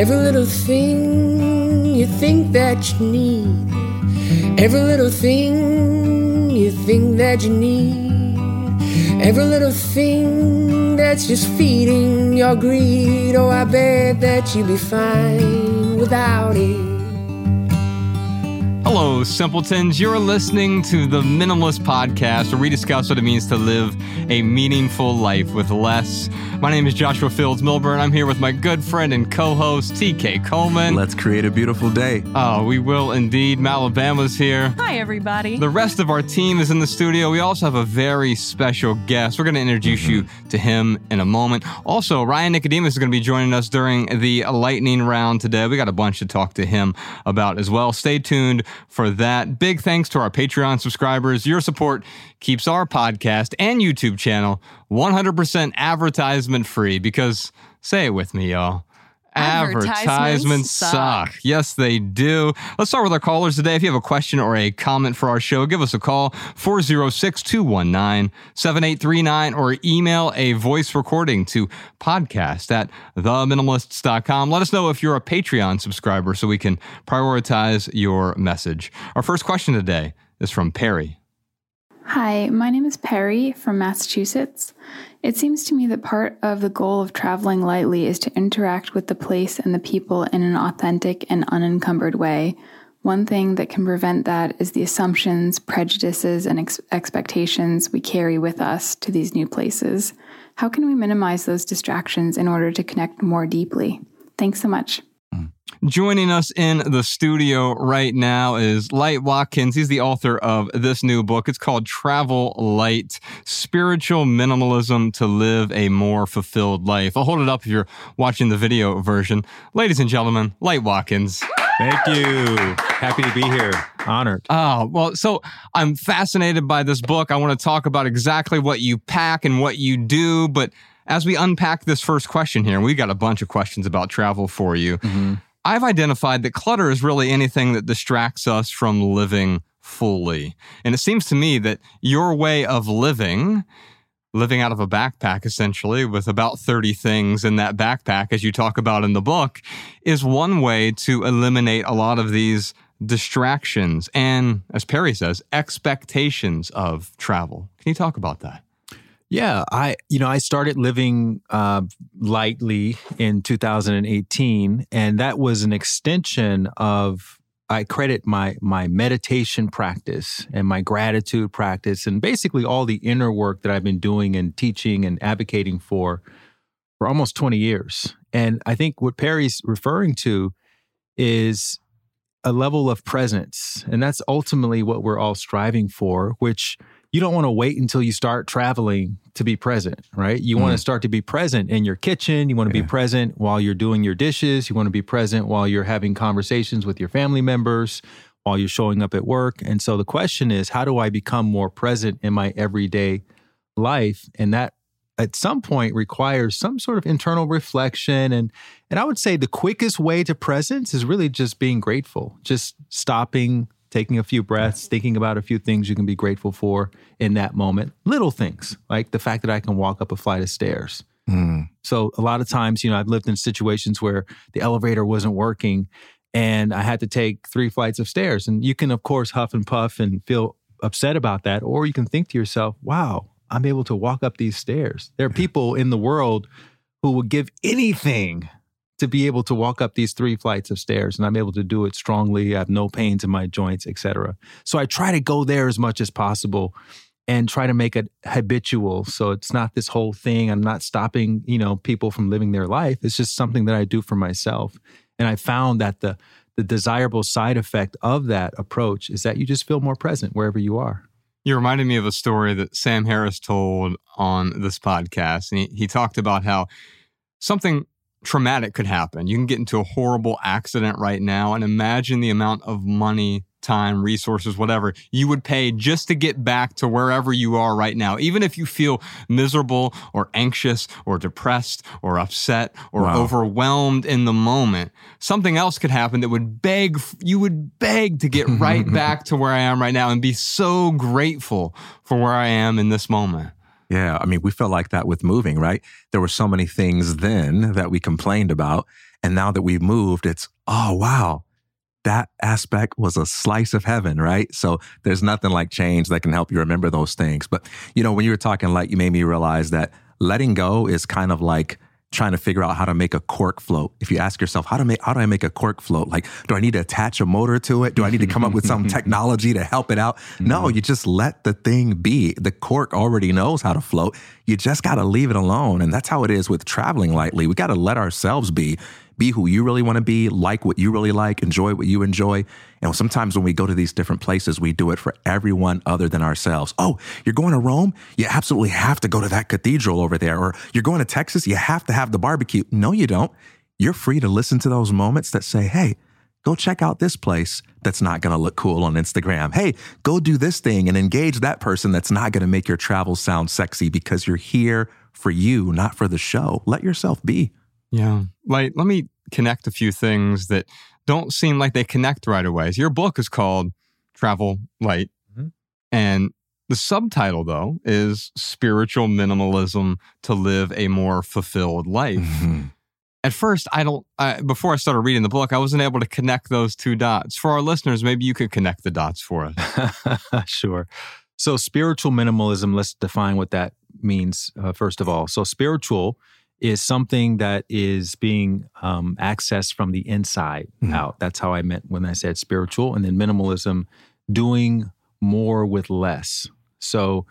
Every little thing you think that you need. Every little thing you think that you need. Every little thing that's just feeding your greed. Oh, I bet that you'd be fine without it. Hello, simpletons. You're listening to the Minimalist Podcast, where we discuss what it means to live a meaningful life with less. My name is Joshua Fields Millburn. I'm here with my good friend and co host, TK Coleman. Let's create a beautiful day. Oh, we will indeed. Malabama's here. Hi, everybody. The rest of our team is in the studio. We also have a very special guest. We're going to introduce you mm-hmm. to him in a moment. Also, Ryan Nicodemus is going to be joining us during the lightning round today. We got a bunch to talk to him about as well. Stay tuned for that. Big thanks to our Patreon subscribers. Your support keeps our podcast and YouTube channel 100% advertisement free because, say it with me, y'all. Advertisements Advertisements suck. suck. Yes, they do. Let's start with our callers today. If you have a question or a comment for our show, give us a call 406 219 7839 or email a voice recording to podcast at theminimalists.com. Let us know if you're a Patreon subscriber so we can prioritize your message. Our first question today is from Perry. Hi, my name is Perry from Massachusetts. It seems to me that part of the goal of traveling lightly is to interact with the place and the people in an authentic and unencumbered way. One thing that can prevent that is the assumptions, prejudices, and ex- expectations we carry with us to these new places. How can we minimize those distractions in order to connect more deeply? Thanks so much. Joining us in the studio right now is Light Watkins. He's the author of this new book. It's called Travel Light Spiritual Minimalism to Live a More Fulfilled Life. I'll hold it up if you're watching the video version. Ladies and gentlemen, Light Watkins. Thank you. Happy to be here. Honored. Oh, well, so I'm fascinated by this book. I want to talk about exactly what you pack and what you do. But as we unpack this first question here, we've got a bunch of questions about travel for you. Mm-hmm. I've identified that clutter is really anything that distracts us from living fully. And it seems to me that your way of living, living out of a backpack essentially with about 30 things in that backpack, as you talk about in the book, is one way to eliminate a lot of these distractions and, as Perry says, expectations of travel. Can you talk about that? Yeah, I you know I started living uh, lightly in 2018, and that was an extension of I credit my my meditation practice and my gratitude practice, and basically all the inner work that I've been doing and teaching and advocating for for almost 20 years. And I think what Perry's referring to is a level of presence, and that's ultimately what we're all striving for, which you don't want to wait until you start traveling to be present, right? You want to mm. start to be present in your kitchen. You want to be present while you're doing your dishes. You want to be present while you're having conversations with your family members, while you're showing up at work. And so the question is, how do I become more present in my everyday life? And that at some point requires some sort of internal reflection and and I would say the quickest way to presence is really just being grateful, just stopping, taking a few breaths, thinking about a few things you can be grateful for in that moment. Little things like the fact that I can walk up a flight of stairs. Hmm. So a lot of times, you know, I've lived in situations where the elevator wasn't working and I had to take three flights of stairs. And you can, of course, huff and puff and feel upset about that. Or you can think to yourself, wow, I'm able to walk up these stairs. There are people in the world who would give anything to be able to walk up these three flights of stairs and I'm able to do it strongly. I have no pains in my joints, etc. So I try to go there as much as possible and try to make it habitual. So it's not this whole thing. I'm not stopping, you know, people from living their life. It's just something that I do for myself. And I found that the the desirable side effect of that approach is that you just feel more present wherever you are. You reminded me of a story that Sam Harris told on this podcast. And he, he talked about how something traumatic could happen. You can get into a horrible accident right now and imagine the amount of money, time, resources, whatever you would pay just to get back to wherever you are right now. Even if you feel miserable or anxious or depressed or upset or Wow. overwhelmed in the moment, something else could happen that would beg, you would beg to get right back to where I am right now and be so grateful for where I am in this moment. Yeah. I mean, we felt like that with moving, right? There were so many things then that we complained about. And now that we've moved, it's, oh, wow, that aspect was a slice of heaven, right? So there's nothing like change that can help you remember those things. But, you know, when you were talking like, you made me realize that letting go is kind of like, trying to figure out how to make a cork float. If you ask yourself, how to make how do I make a cork float? Like, do I need to attach a motor to it? Do I need to come up with some technology to help it out? No, mm-hmm. you just let the thing be. The cork already knows how to float. You just got to leave it alone. And that's how it is with traveling lightly. We got to let ourselves be be who you really want to be, like what you really like, enjoy what you enjoy. And sometimes when we go to these different places, we do it for everyone other than ourselves. Oh, you're going to Rome? You absolutely have to go to that cathedral over there. Or you're going to Texas? You have to have the barbecue. No, you don't. You're free to listen to those moments that say, hey, go check out this place that's not going to look cool on Instagram. Hey, go do this thing and engage that person that's not going to make your travel sound sexy because you're here for you, not for the show. Let yourself be. Yeah. Like, let me connect a few things that don't seem like they connect right away. So your book is called Travel Light. Mm-hmm. And the subtitle, though, is Spiritual Minimalism to Live a More Fulfilled Life. Mm-hmm. At first, I don't, I, before I started reading the book, I wasn't able to connect those two dots. For our listeners, maybe you could connect the dots for us. sure. So, spiritual minimalism, let's define what that means, uh, first of all. So, spiritual is something that is being um, accessed from the inside mm-hmm. out. That's how I meant when I said spiritual. And then minimalism, doing more with less. So,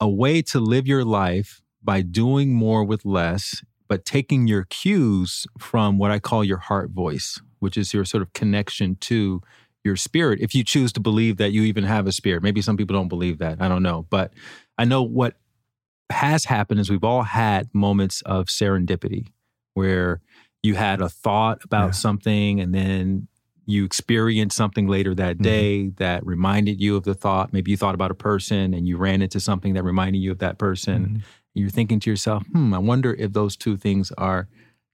a way to live your life by doing more with less, but taking your cues from what I call your heart voice, which is your sort of connection to your spirit. If you choose to believe that you even have a spirit, maybe some people don't believe that. I don't know. But I know what has happened is we've all had moments of serendipity where you had a thought about yeah. something and then you experienced something later that mm-hmm. day mm-hmm. that reminded you of the thought. Maybe you thought about a person and you ran into something that reminded you of that person. Mm-hmm. You're thinking to yourself, hmm, I wonder if those two things are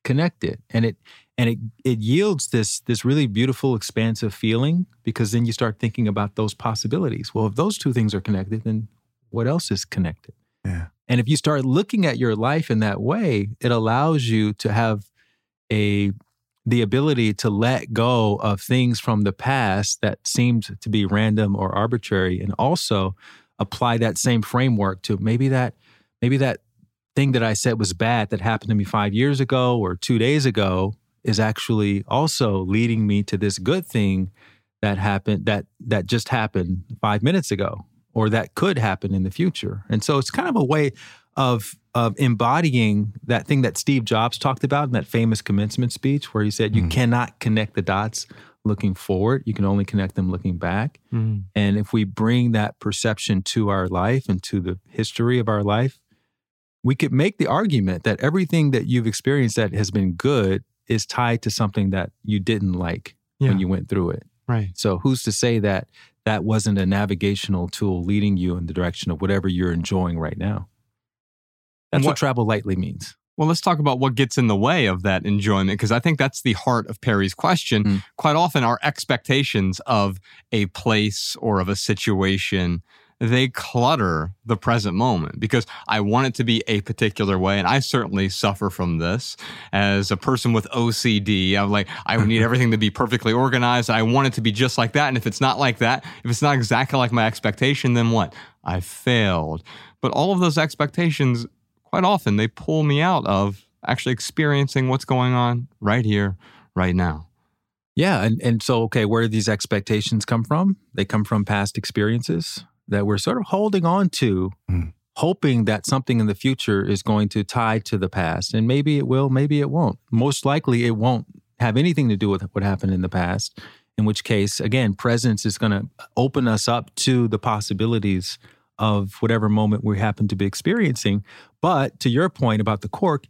connected. And it and it it yields this this really beautiful, expansive feeling because then you start thinking about those possibilities. Well, if those two things are connected, then what else is connected? Yeah. And if you start looking at your life in that way, it allows you to have a the ability to let go of things from the past that seemed to be random or arbitrary and also apply that same framework to maybe that maybe that thing that I said was bad that happened to me 5 years ago or 2 days ago is actually also leading me to this good thing that happened that that just happened 5 minutes ago or that could happen in the future. And so it's kind of a way of of embodying that thing that Steve Jobs talked about in that famous commencement speech where he said you mm. cannot connect the dots looking forward, you can only connect them looking back. Mm. And if we bring that perception to our life and to the history of our life, we could make the argument that everything that you've experienced that has been good is tied to something that you didn't like yeah. when you went through it. Right. So who's to say that that wasn't a navigational tool leading you in the direction of whatever you're enjoying right now. That's what, what travel lightly means. Well, let's talk about what gets in the way of that enjoyment, because I think that's the heart of Perry's question. Mm. Quite often, our expectations of a place or of a situation they clutter the present moment because I want it to be a particular way. And I certainly suffer from this as a person with OCD. I'm like, I need everything to be perfectly organized. I want it to be just like that. And if it's not like that, if it's not exactly like my expectation, then what? I failed. But all of those expectations, quite often, they pull me out of actually experiencing what's going on right here, right now. Yeah. And, and so, okay, where do these expectations come from? They come from past experiences that we're sort of holding on to, mm. hoping that something in the future is going to tie to the past. And maybe it will, maybe it won't. Most likely, it won't have anything to do with what happened in the past, in which case, again, presence is going to open us up to the possibilities of whatever moment we happen to be experiencing. But to your point about the cork,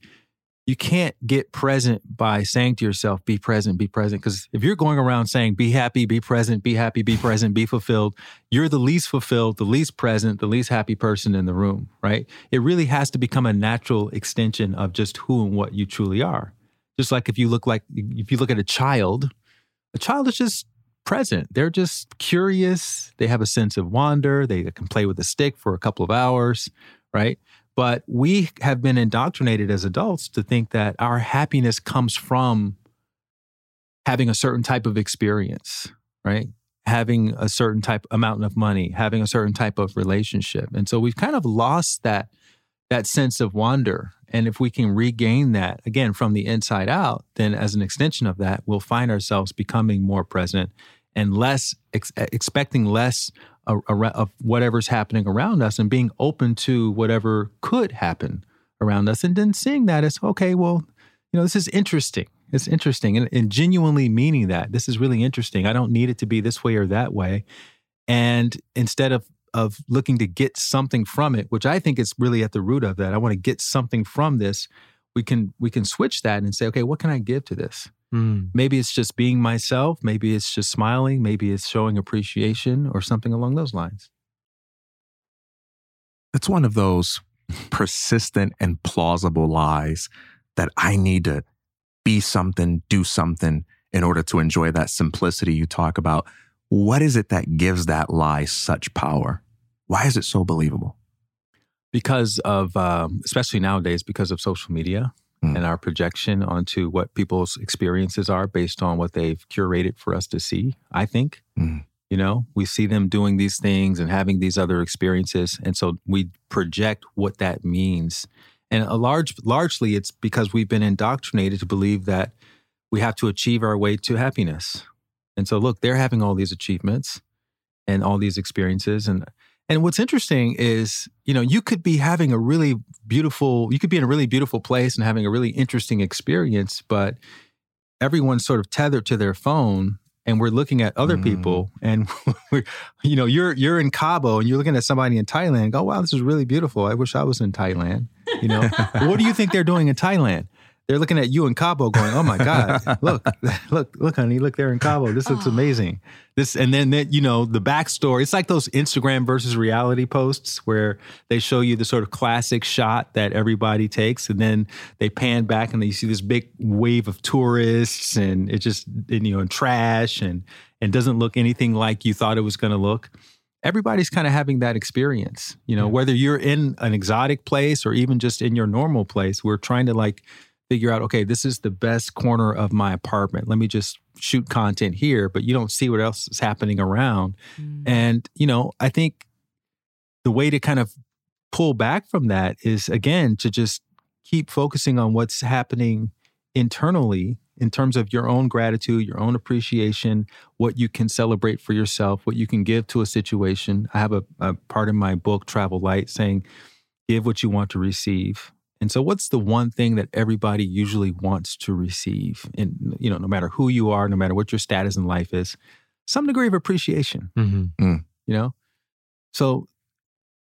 you can't get present by saying to yourself, be present, be present. Because if you're going around saying, be happy, be present, be happy, be present, be fulfilled, you're the least fulfilled, the least present, the least happy person in the room, right? It really has to become a natural extension of just who and what you truly are. Just like if you look like, if you look at a child, a child is just present. They're just curious. They have a sense of wonder. They can play with a stick for a couple of hours, right? But we have been indoctrinated as adults to think that our happiness comes from having a certain type of experience, right? Having a certain type amount of money, having a certain type of relationship. And so we've kind of lost that that sense of wonder. And if we can regain that again from the inside out, then as an extension of that, we'll find ourselves becoming more present and less ex- expecting less of whatever's happening around us and being open to whatever could happen around us and then seeing that as okay well you know this is interesting. It's interesting and, and genuinely meaning that. This is really interesting. I don't need it to be this way or that way. And instead of of looking to get something from it which i think is really at the root of that i want to get something from this we can we can switch that and say okay what can i give to this Mm. Maybe it's just being myself. Maybe it's just smiling. Maybe it's showing appreciation or something along those lines. It's one of those persistent and plausible lies that I need to be something, do something in order to enjoy that simplicity you talk about. What is it that gives that lie such power? Why is it so believable? Because of, um, especially nowadays, because of social media mm. and our projection onto what people's experiences are based on what they've curated for us to see, I think. Mm. You know, we see them doing these things and having these other experiences. And so we project what that means. And a large largely it's because we've been indoctrinated to believe that we have to achieve our way to happiness. And so look, they're having all these achievements and all these experiences and and what's interesting is, you know, you could be having a really beautiful, you could be in a really beautiful place and having a really interesting experience, but everyone's sort of tethered to their phone and we're looking at other mm. people and we're, you know, you're you're in Cabo and you're looking at somebody in Thailand and go, wow, this is really beautiful. I wish I was in Thailand. You know, what do you think they're doing in Thailand? They're looking at you in Cabo going, "Oh my God, look, look, look, honey, look there in Cabo. This looks oh. amazing." This and then that you know the backstory. It's like those Instagram versus reality posts where they show you the sort of classic shot that everybody takes, and then they pan back and you see this big wave of tourists, and it just and, you know and trash and and doesn't look anything like you thought it was going to look everybody's kind of having that experience you know yeah. whether you're in an exotic place or even just in your normal place we're trying to like figure out, okay, this is the best corner of my apartment. Let me just shoot content here, but you don't see what else is happening around. Mm. And, you know, I think the way to kind of pull back from that is again to just keep focusing on what's happening internally in terms of your own gratitude, your own appreciation, what you can celebrate for yourself, what you can give to a situation. I have a, a part in my book, Travel Light, saying, give what you want to receive. And so what's the one thing that everybody usually wants to receive? And you know, no matter who you are, no matter what your status in life is, some degree of appreciation. Mm-hmm. Mm. You know? So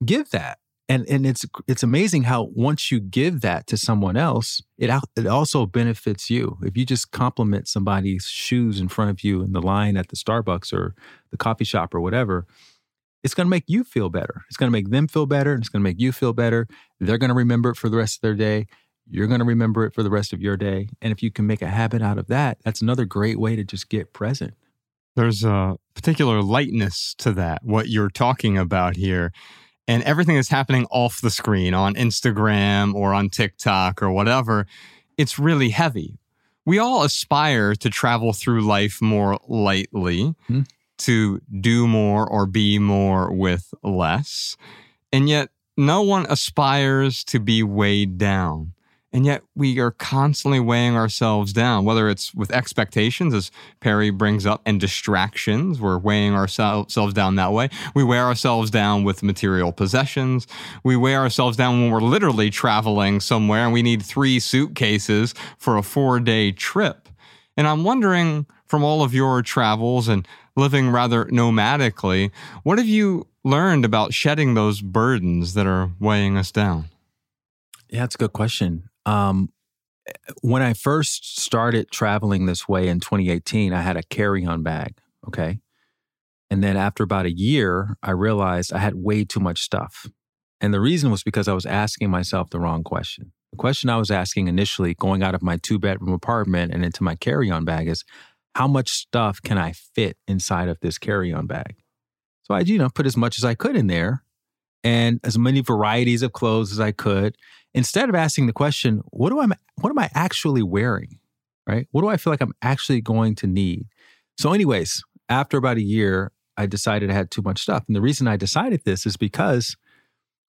give that. And and it's it's amazing how once you give that to someone else, it it also benefits you. If you just compliment somebody's shoes in front of you in the line at the Starbucks or the coffee shop or whatever, it's going to make you feel better. It's going to make them feel better. And it's going to make you feel better. They're going to remember it for the rest of their day. You're going to remember it for the rest of your day. And if you can make a habit out of that, that's another great way to just get present. There's a particular lightness to that, what you're talking about here. And everything that's happening off the screen on Instagram or on TikTok or whatever, it's really heavy. We all aspire to travel through life more lightly. Mm-hmm to do more or be more with less. And yet, no one aspires to be weighed down. And yet, we are constantly weighing ourselves down, whether it's with expectations, as Perry brings up, and distractions. We're weighing ourselves down that way. We weigh ourselves down with material possessions. We weigh ourselves down when we're literally traveling somewhere and we need three suitcases for a four day trip. And I'm wondering from all of your travels and living rather nomadically. What have you learned about shedding those burdens that are weighing us down? Yeah, that's a good question. Um, when I first started traveling this way in 2018, I had a carry on bag. Okay. And then after about a year, I realized I had way too much stuff. And the reason was because I was asking myself the wrong question. The question I was asking initially, going out of my two bedroom apartment and into my carry on bag, is how much stuff can I fit inside of this carry on bag? So I, you know, put as much as I could in there. and as many varieties of clothes as I could. Instead of asking the question, what do I what am I actually wearing? Right? What do I feel like I'm actually going to need? So, anyways, after about a year, I decided I had too much stuff. And the reason I decided this is because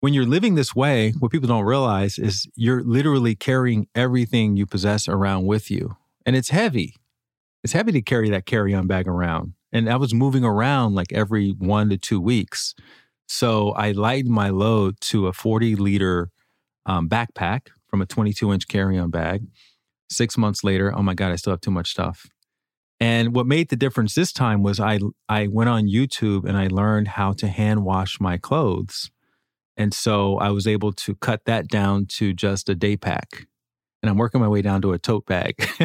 when you're living this way, what people don't realize is you're literally carrying everything you possess around with you. And it's heavy. It's heavy to carry that carry on bag around. And I was moving around like every one to two weeks. So I lightened my load to a 40 liter um, backpack from a 22 inch carry on bag. Six months later, oh my God, I still have too much stuff. And what made the difference this time was I I went on YouTube and I learned how to hand wash my clothes. And so I was able to cut that down to just a day pack. And I'm working my way down to a tote bag.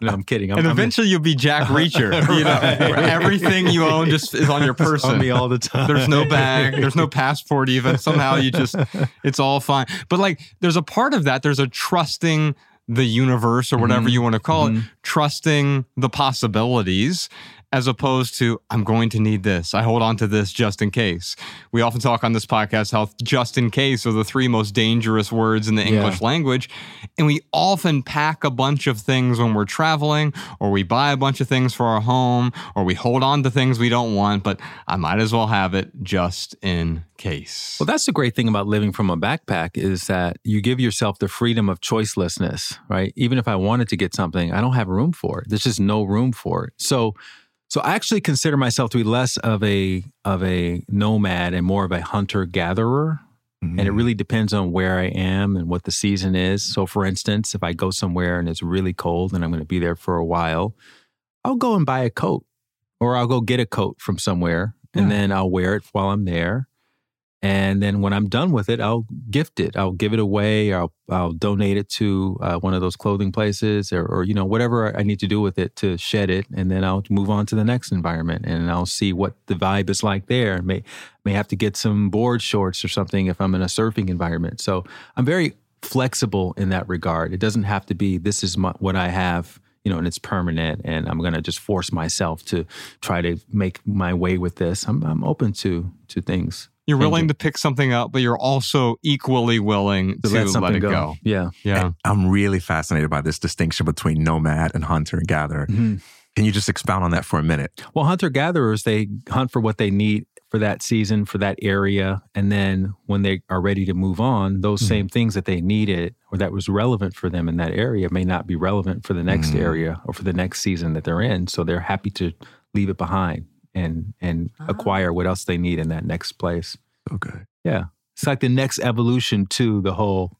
no, I'm kidding. I'm, and eventually I'm, you'll be Jack Reacher. You know, everything you own just is on your person. on me all the time. There's no bag. There's no passport. Even somehow you just, it's all fine. But like, there's a part of that. There's a trusting the universe or whatever mm-hmm. you want to call mm-hmm. it, trusting the possibilities as opposed to I'm going to need this. I hold on to this just in case. We often talk on this podcast how just in case are the three most dangerous words in the English yeah. language. And we often pack a bunch of things when we're traveling, or we buy a bunch of things for our home, or we hold on to things we don't want, but I might as well have it just in case. Well, that's the great thing about living from a backpack is that you give yourself the freedom of choicelessness, right? Even if I wanted to get something, I don't have room for it. There's just no room for it. So so I actually consider myself to be less of a of a nomad and more of a hunter gatherer. Mm-hmm. And it mm-hmm. really depends on where I am and what the season is. So for instance, if I go somewhere and it's really cold and I'm going to be there for a while, I'll go and buy a coat or I'll go get a coat from somewhere yeah. and then I'll wear it while I'm there. And then when I'm done with it, I'll gift it. I'll give it away. I'll I'll donate it to uh, one of those clothing places, or, or you know whatever I need to do with it to shed it, and then I'll move on to the next environment, and I'll see what the vibe is like there. May may have to get some board shorts or something if I'm in a surfing environment. So I'm very flexible in that regard. It doesn't have to be this is my, what I have you know, and it's permanent, and I'm going to just force myself to try to make my way with this. I'm, I'm open to to things. You're willing to pick something up, but you're also equally willing to, to let, let, it go. go. Yeah. Yeah. And I'm really fascinated by this distinction between nomad and hunter and gatherer. Mm-hmm. Can you just expound on that for a minute? Well, hunter gatherers, they hunt for what they need for that season, for that area. And then when they are ready to move on, those mm-hmm. same things that they needed or that was relevant for them in that area may not be relevant for the next mm-hmm. area or for the next season that they're in. So they're happy to leave it behind and and uh-huh. acquire what else they need in that next place. Okay. Yeah. It's like the next evolution to the whole,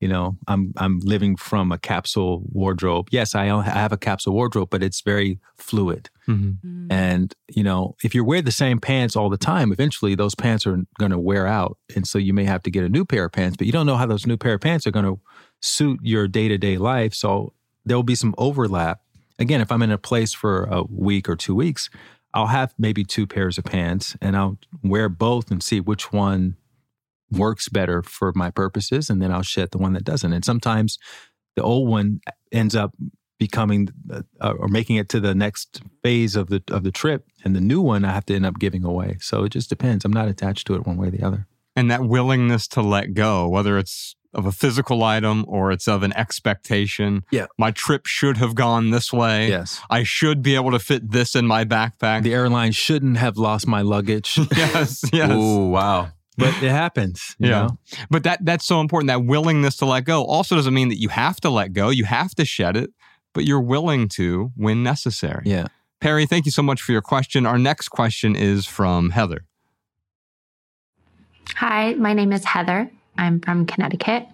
you know, I'm I'm living from a capsule wardrobe. Yes, I I have a capsule wardrobe, but it's very fluid. Mm-hmm. Mm. And, you know, if you wear the same pants all the time, eventually those pants are going to wear out. And so you may have to get a new pair of pants, but you don't know how those new pair of pants are going to suit your day-to-day life. So there will be some overlap. Again, if I'm in a place for a week or two weeks, I'll have maybe two pairs of pants and I'll wear both and see which one works better for my purposes. And then I'll shed the one that doesn't. And sometimes the old one ends up becoming uh, or making it to the next phase of the of the trip and the new one I have to end up giving away. So it just depends. I'm not attached to it one way or the other. And that willingness to let go, whether it's of a physical item or it's of an expectation. Yeah. My trip should have gone this way. Yes. I should be able to fit this in my backpack. The airline shouldn't have lost my luggage. yes. Yes. Oh, wow. But it happens. yeah. Know? But that that's so important. That willingness to let go also doesn't mean that you have to let go. You have to shed it, but you're willing to when necessary. Yeah. Perry, thank you so much for your question. Our next question is from Heather. Hi, my name is Heather. I'm from Connecticut.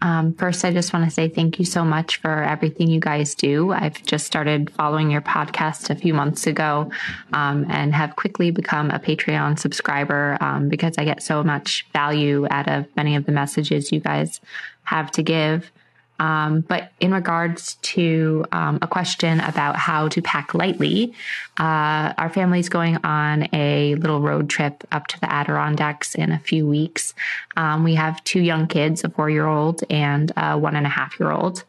Um, first, I just want to say thank you so much for everything you guys do. I've just started following your podcast a few months ago um, and have quickly become a Patreon subscriber um, because I get so much value out of many of the messages you guys have to give. Um, but in regards to um, a question about how to pack lightly, uh, our family's going on a little road trip up to the Adirondacks in a few weeks. Um, we have two young kids, a four year old and a one and a half year old.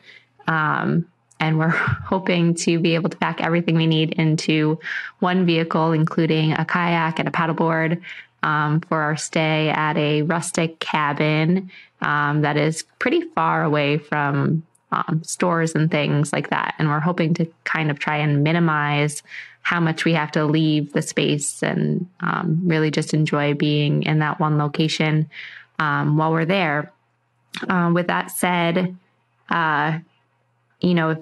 Um, and we're hoping to be able to pack everything we need into one vehicle, including a kayak and a paddleboard, um, for our stay at a rustic cabin um, that is pretty far away from um, stores and things like that. And we're hoping to kind of try and minimize how much we have to leave the space and um, really just enjoy being in that one location um, while we're there. Uh, with that said, uh, you know,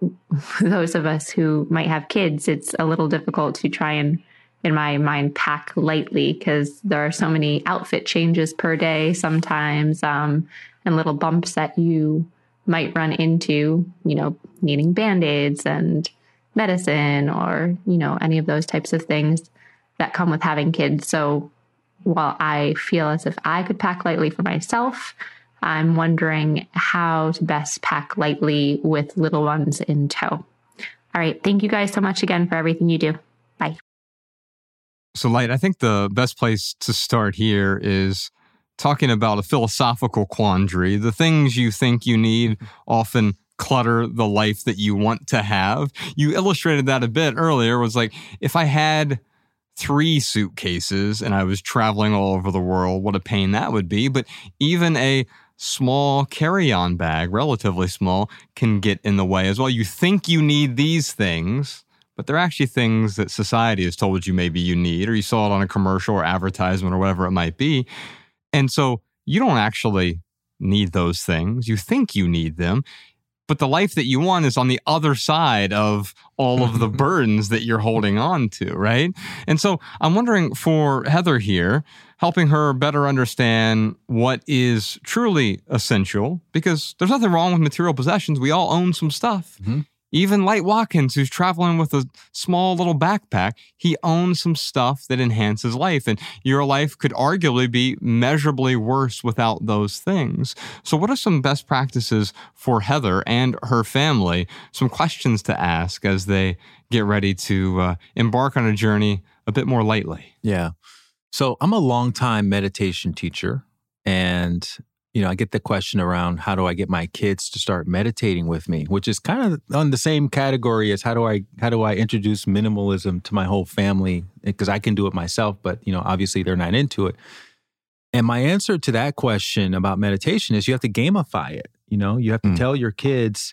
those of us who might have kids, it's a little difficult to try and, in my mind, pack lightly because there are so many outfit changes per day sometimes um, and little bumps that you might run into, you know, needing band aids and medicine or, you know, any of those types of things that come with having kids. So while I feel as if I could pack lightly for myself, I'm wondering how to best pack lightly with little ones in tow. All right. Thank you guys so much again for everything you do. So, Light, I think the best place to start here is talking about a philosophical quandary. The things you think you need mm-hmm. often clutter the life that you want to have. You illustrated that a bit earlier was like if I had three suitcases and I was traveling all over the world, what a pain that would be. But even a small carry on bag, relatively small, can get in the way as well. You think you need these things, but they're actually things that society has told you maybe you need, or you saw it on a commercial or advertisement or whatever it might be. And so you don't actually need those things. You think you need them but the life that you want is on the other side of all of the burdens that you're holding on to, right? And so I'm wondering for Heather here, helping her better understand what is truly essential, because there's nothing wrong with material possessions. We all own some stuff. Mm-hmm. Even Light Watkins, who's traveling with a small little backpack, he owns some stuff that enhances life. And your life could arguably be measurably worse without those things. So, what are some best practices for Heather and her family? Some questions to ask as they get ready to uh, embark on a journey a bit more lightly. Yeah. So, I'm a long-time meditation teacher. And you know, I get the question around how do I get my kids to start meditating with me, which is kind of on the same category as how do I how do I introduce minimalism to my whole family because I can do it myself, but you know, obviously they're not into it. And my answer to that question about meditation is you have to gamify it. You know, you have to mm. tell your kids,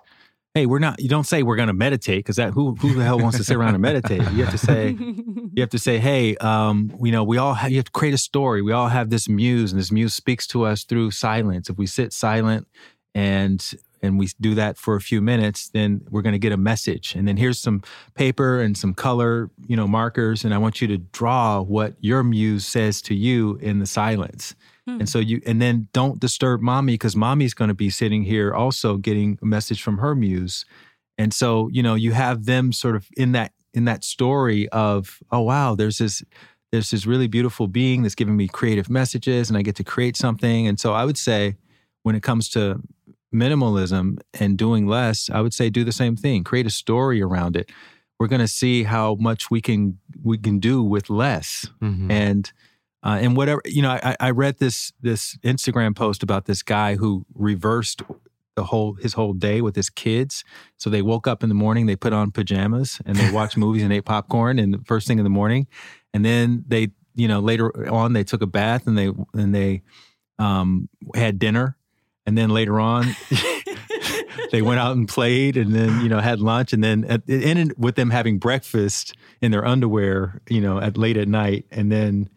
hey, we're not. You don't say we're going to meditate because that who who the hell wants to sit around and meditate? You have to say, you have to say, hey, um, you know, we all have, you have to create a story. We all have this muse, and this muse speaks to us through silence. If we sit silent and and we do that for a few minutes, then we're going to get a message. And then here's some paper and some color, you know, markers, and I want you to draw what your muse says to you in the silence. Hmm. And so you, and then don't disturb mommy because mommy's going to be sitting here also getting a message from her muse. And so, you know, you have them sort of in that, in that story of, oh, wow, there's this, there's this really beautiful being that's giving me creative messages and I get to create something. And so I would say when it comes to minimalism and doing less, I would say do the same thing. Create a story around it. We're going to see how much we can we can do with less. Mm-hmm. And uh, and whatever you know, I, I read this this Instagram post about this guy who reversed the whole his whole day with his kids. So they woke up in the morning, they put on pajamas and they watched movies and ate popcorn and the first thing in the morning, and then they you know later on they took a bath and they and they um, had dinner, and then later on. they went out and played and then you know had lunch and then it ended with them having breakfast in their underwear you know at late at night and then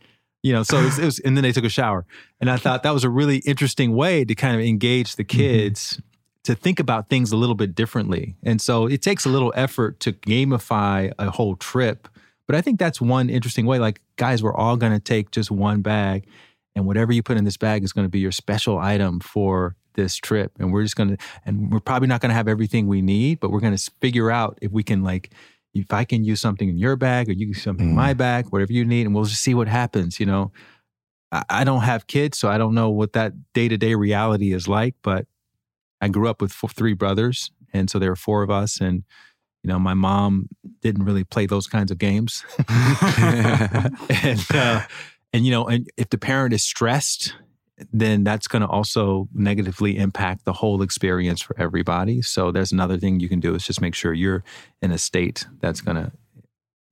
you know so it was, it was, and then they took a shower and i thought that was a really interesting way to kind of engage the mm-hmm. kids mm-hmm. to think about things a little bit differently and so it takes a little effort to gamify a whole trip but i think that's one interesting way like guys we're all going to take just one bag and whatever you put in this bag is going to be your special item for this trip and we're just going to and we're probably not going to have everything we need but we're going to figure out if we can like if I can use something in your bag or you can use something mm. in my mm. bag, whatever you need, and we'll just see what happens. You know, I, I don't have kids, so I don't know what that day to day reality is like, but I grew up with four, three brothers. And so there were four of us. And, you know, my mom didn't really play those kinds of games. and, uh, and, you know, and if the parent is stressed then that's going to also negatively impact the whole experience for everybody. So there's another thing you can do is just make sure you're in a state that's going to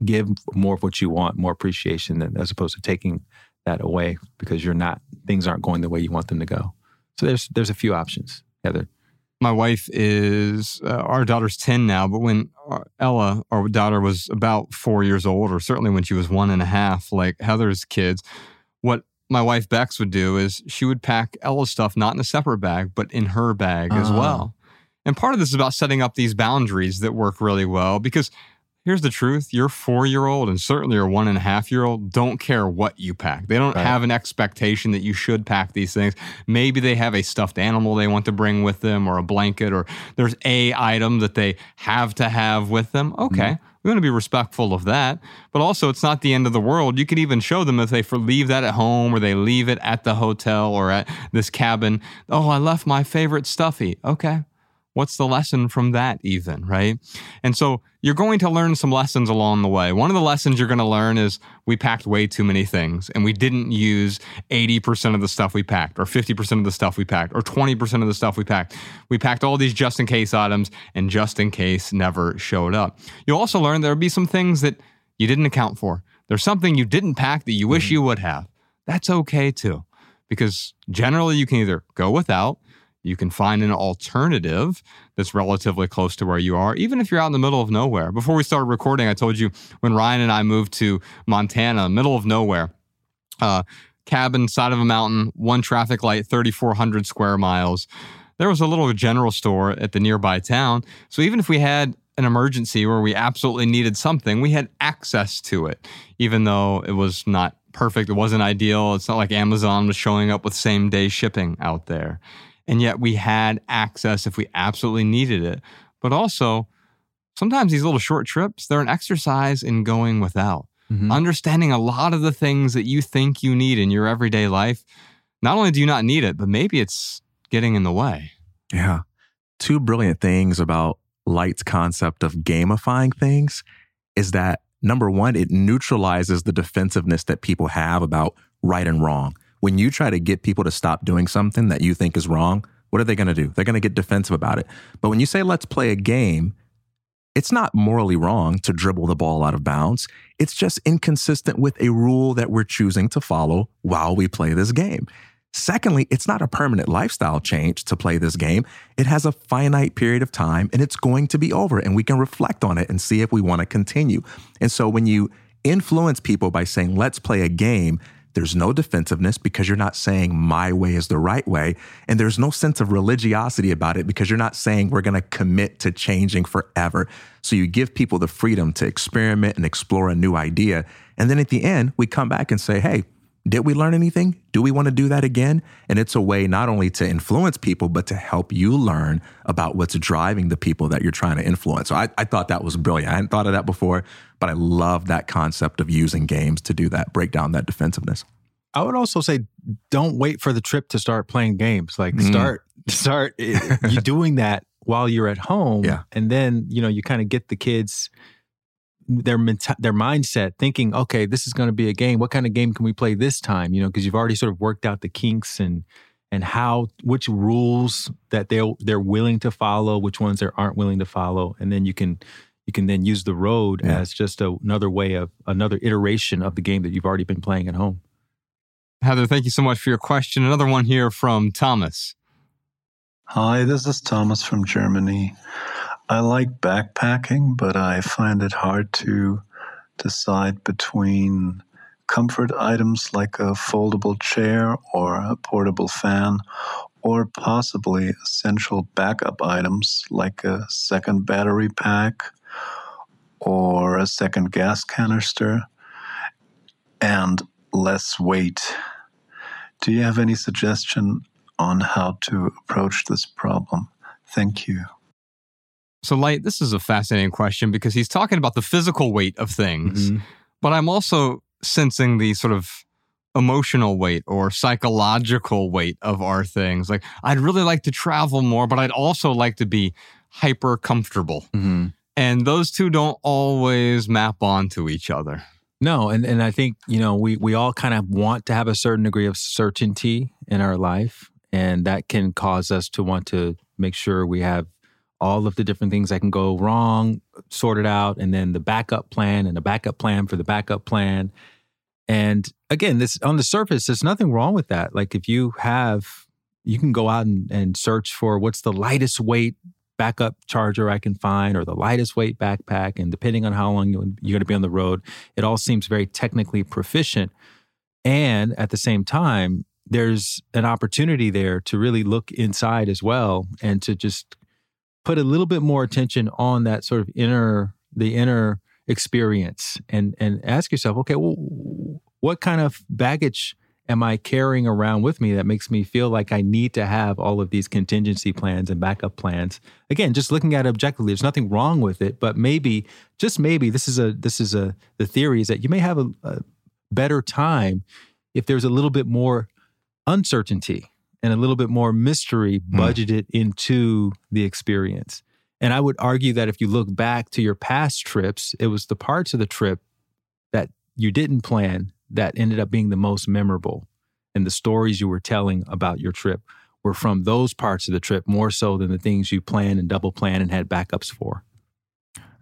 give more of what you want, more appreciation than as opposed to taking that away because you're not things aren't going the way you want them to go. So there's there's a few options, Heather. My wife is uh, our daughter's ten now, but when uh, Ella, our daughter, was about four years old, or certainly when she was one and a half, like Heather's kids, what my wife Bex would do is she would pack Ella's stuff not in a separate bag, but in her bag as Ah. well. And part of this is about setting up these boundaries that work really well because here's the truth your four year old and certainly your one and a half year old don't care what you pack. They don't Right. have an expectation that you should pack these things. Maybe they have a stuffed animal they want to bring with them or a blanket or there's a item that they have to have with them. Okay. We want to be respectful of that, but also it's not the end of the world. You could even show them if they leave that at home or they leave it at the hotel or at this cabin. Oh, I left my favorite stuffy. Okay. What's the lesson from that, even, right? And so you're going to learn some lessons along the way. One of the lessons you're going to learn is we packed way too many things and we didn't use 80% of the stuff we packed, or 50% of the stuff we packed, or 20% of the stuff we packed. We packed all these just in case items and just in case never showed up. You'll also learn there'll be some things that you didn't account for. There's something you didn't pack that you wish mm-hmm. you would have. That's okay too, because generally you can either go without you can find an alternative that's relatively close to where you are, even if you're out in the middle of nowhere. Before we started recording, I told you when Ryan and I moved to Montana, middle of nowhere, uh, cabin, side of a mountain, one traffic light, 3,400 square miles. There was a little general store at the nearby town. So even if we had an emergency where we absolutely needed something, we had access to it, even though it was not perfect. It wasn't ideal. It's not like Amazon was showing up with same day shipping out there. And yet we had access if we absolutely needed it. But also, sometimes these little short trips, they're an exercise in going without. Mhm. Understanding a lot of the things that you think you need in your everyday life. Not only do you not need it, but maybe it's getting in the way. Yeah. Two brilliant things about Light's concept of gamifying things is that number one, it neutralizes the defensiveness that people have about right and wrong. When you try to get people to stop doing something that you think is wrong, what are they going to do? They're going to get defensive about it. But when you say, let's play a game, it's not morally wrong to dribble the ball out of bounds. It's just inconsistent with a rule that we're choosing to follow while we play this game. Secondly, it's not a permanent lifestyle change to play this game. It has a finite period of time and it's going to be over, and we can reflect on it and see if we want to continue. And so when you influence people by saying, let's play a game, there's no defensiveness because you're not saying my way is the right way. And there's no sense of religiosity about it because you're not saying we're going to commit to changing forever. So you give people the freedom to experiment and explore a new idea. And then at the end, we come back and say, hey, did we learn anything? Do we want to do that again? And it's a way not only to influence people, but to help you learn about what's driving the people that you're trying to influence. So I, I thought that was brilliant. I hadn't thought of that before, but I love that concept of using games to do that, break down that defensiveness. I would also say don't wait for the trip to start playing games. Like Mm. start start you doing that while you're at home. Yeah. And then, you know, you kind of get the kids their menta- their mindset thinking, okay, this is going to be a game. What kind of game can we play this time? You know, because you've already sort of worked out the kinks and and how which rules that they they're willing to follow, which ones they aren't willing to follow, and then you can you can then use the road Yeah. as just a, another way of another iteration of the game that you've already been playing at home. Heather, thank you so much for your question. Another one here from Thomas. Hi, this is Thomas from Germany. I like backpacking, but I find it hard to decide between comfort items like a foldable chair or a portable fan, or possibly essential backup items like a second battery pack or a second gas canister and less weight. Do you have any suggestion on how to approach this problem? Thank you. So, Light, this is a fascinating question because he's talking about the physical weight of things, Mhm. but I'm also sensing the sort of emotional weight or psychological weight of our things. Like, I'd really like to travel more, but I'd also like to be hyper comfortable. Mhm. And those two don't always map onto each other. No, and and I think you know we we all kind of want to have a certain degree of certainty in our life, and that can cause us to want to make sure we have all of the different things that can go wrong sorted out, and then the backup plan and a backup plan for the backup plan. And again, this on the surface, there's nothing wrong with that. Like if you have, you can go out and, and search for what's the lightest weight backup charger I can find or the lightest weight backpack. And depending on how long you're going to be on the road, it all seems very technically proficient. And at the same time, there's an opportunity there to really look inside as well and to just put a little bit more attention on that sort of inner, the inner experience and and ask yourself, okay, well, what kind of baggage am I carrying around with me that makes me feel like I need to have all of these contingency plans and backup plans? Again, just looking at it objectively, there's nothing wrong with it, but maybe, just maybe, this is a this is a the theory is that you may have a, a better time if there's a little bit more uncertainty and a little bit more mystery hmm. budgeted mm. into the experience. And I would argue that if you look back to your past trips, it was the parts of the trip that you didn't plan that ended up being the most memorable. And the stories you were telling about your trip were from those parts of the trip more so than the things you planned and double planned and had backups for.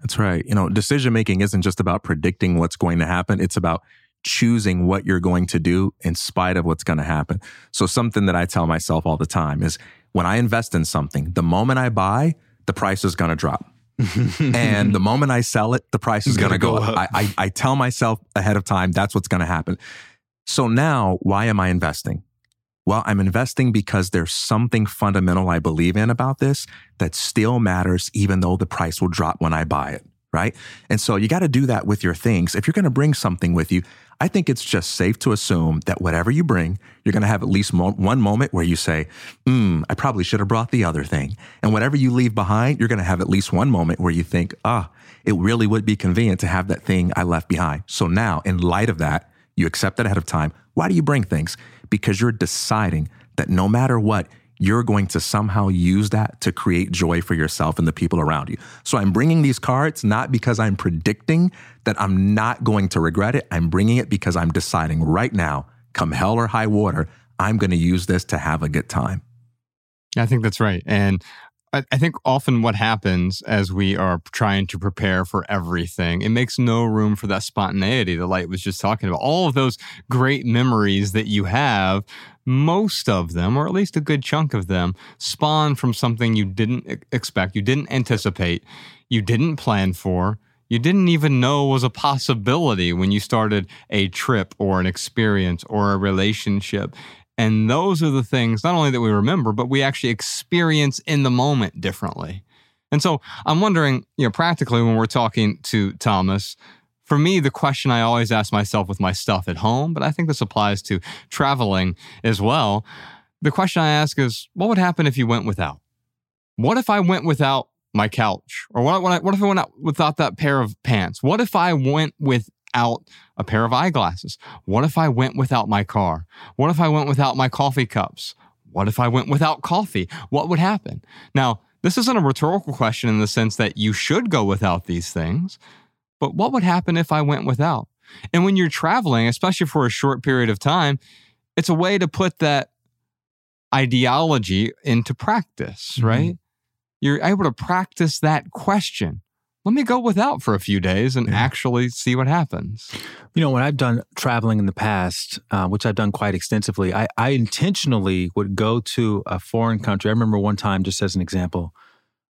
That's right. You know, decision making isn't just about predicting what's going to happen, it's about choosing what you're going to do in spite of what's going to happen. So, something that I tell myself all the time is when I invest in something, the moment I buy, the price is going to drop. and the moment I sell it, the price is going to go, go, up. up. I, I, I tell myself ahead of time that's what's going to happen. So now, why am I investing? Well, I'm investing because there's something fundamental I believe in about this that still matters, even though the price will drop when I buy it right? And so you got to do that with your things. If you're going to bring something with you, I think it's just safe to assume that whatever you bring, you're going to have at least mo- one moment where you say, hmm, I probably should have brought the other thing. And whatever you leave behind, you're going to have at least one moment where you think, ah, it really would be convenient to have that thing I left behind. So now, in light of that, you accept that ahead of time. Why do you bring things? Because you're deciding that no matter what, you're going to somehow use that to create joy for yourself and the people around you. So I'm bringing these cards not because I'm predicting that I'm not going to regret it. I'm bringing it because I'm deciding right now, come hell or high water, I'm going to use this to have a good time. I think that's right. And I, I think often what happens as we are trying to prepare for everything, it makes no room for that spontaneity that Light was just talking about. All of those great memories that you have, most of them, or at least a good chunk of them, spawn from something you didn't expect, you didn't anticipate, you didn't plan for you didn't even know was a possibility when you started a trip or an experience or a relationship. And those are the things not only that we remember, but we actually experience in the moment differently. And so I'm wondering, you know, practically when we're talking to Thomas, for me, the question I always ask myself with my stuff at home, but I think this applies to traveling as well. The question I ask is, what would happen if you went without? What if I went without my couch? Or what, what, what if I went out without that pair of pants? What if I went with without a pair of eyeglasses? What if I went without my car? What if I went without my coffee cups? What if I went without coffee? What would happen? Now, this isn't a rhetorical question in the sense that you should go without these things, but what would happen if I went without? And when you're traveling, especially for a short period of time, it's a way to put that ideology into practice, mm-hmm. right? You're able to practice that question let me go without for a few days and yeah. actually see what happens. You know, when I've done traveling in the past, uh, which I've done quite extensively, I, I, intentionally would go to a foreign country. I remember one time, just as an example,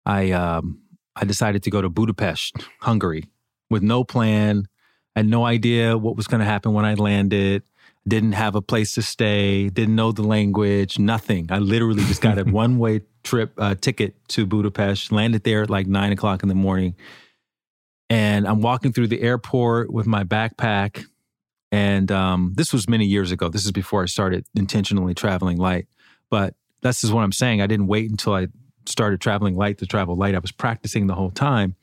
I um, I decided to go to Budapest, Hungary, with no plan. I had no idea what was going to happen when I landed. Didn't have a place to stay. Didn't know the language. Nothing. I literally just got a one way trip uh, ticket to Budapest. Landed there at like nine o'clock in the morning, and I'm walking through the airport with my backpack. And um, this was many years ago. This is before I started intentionally traveling light. But this is what I'm saying. I didn't wait until I started traveling light to travel light. I was practicing the whole time,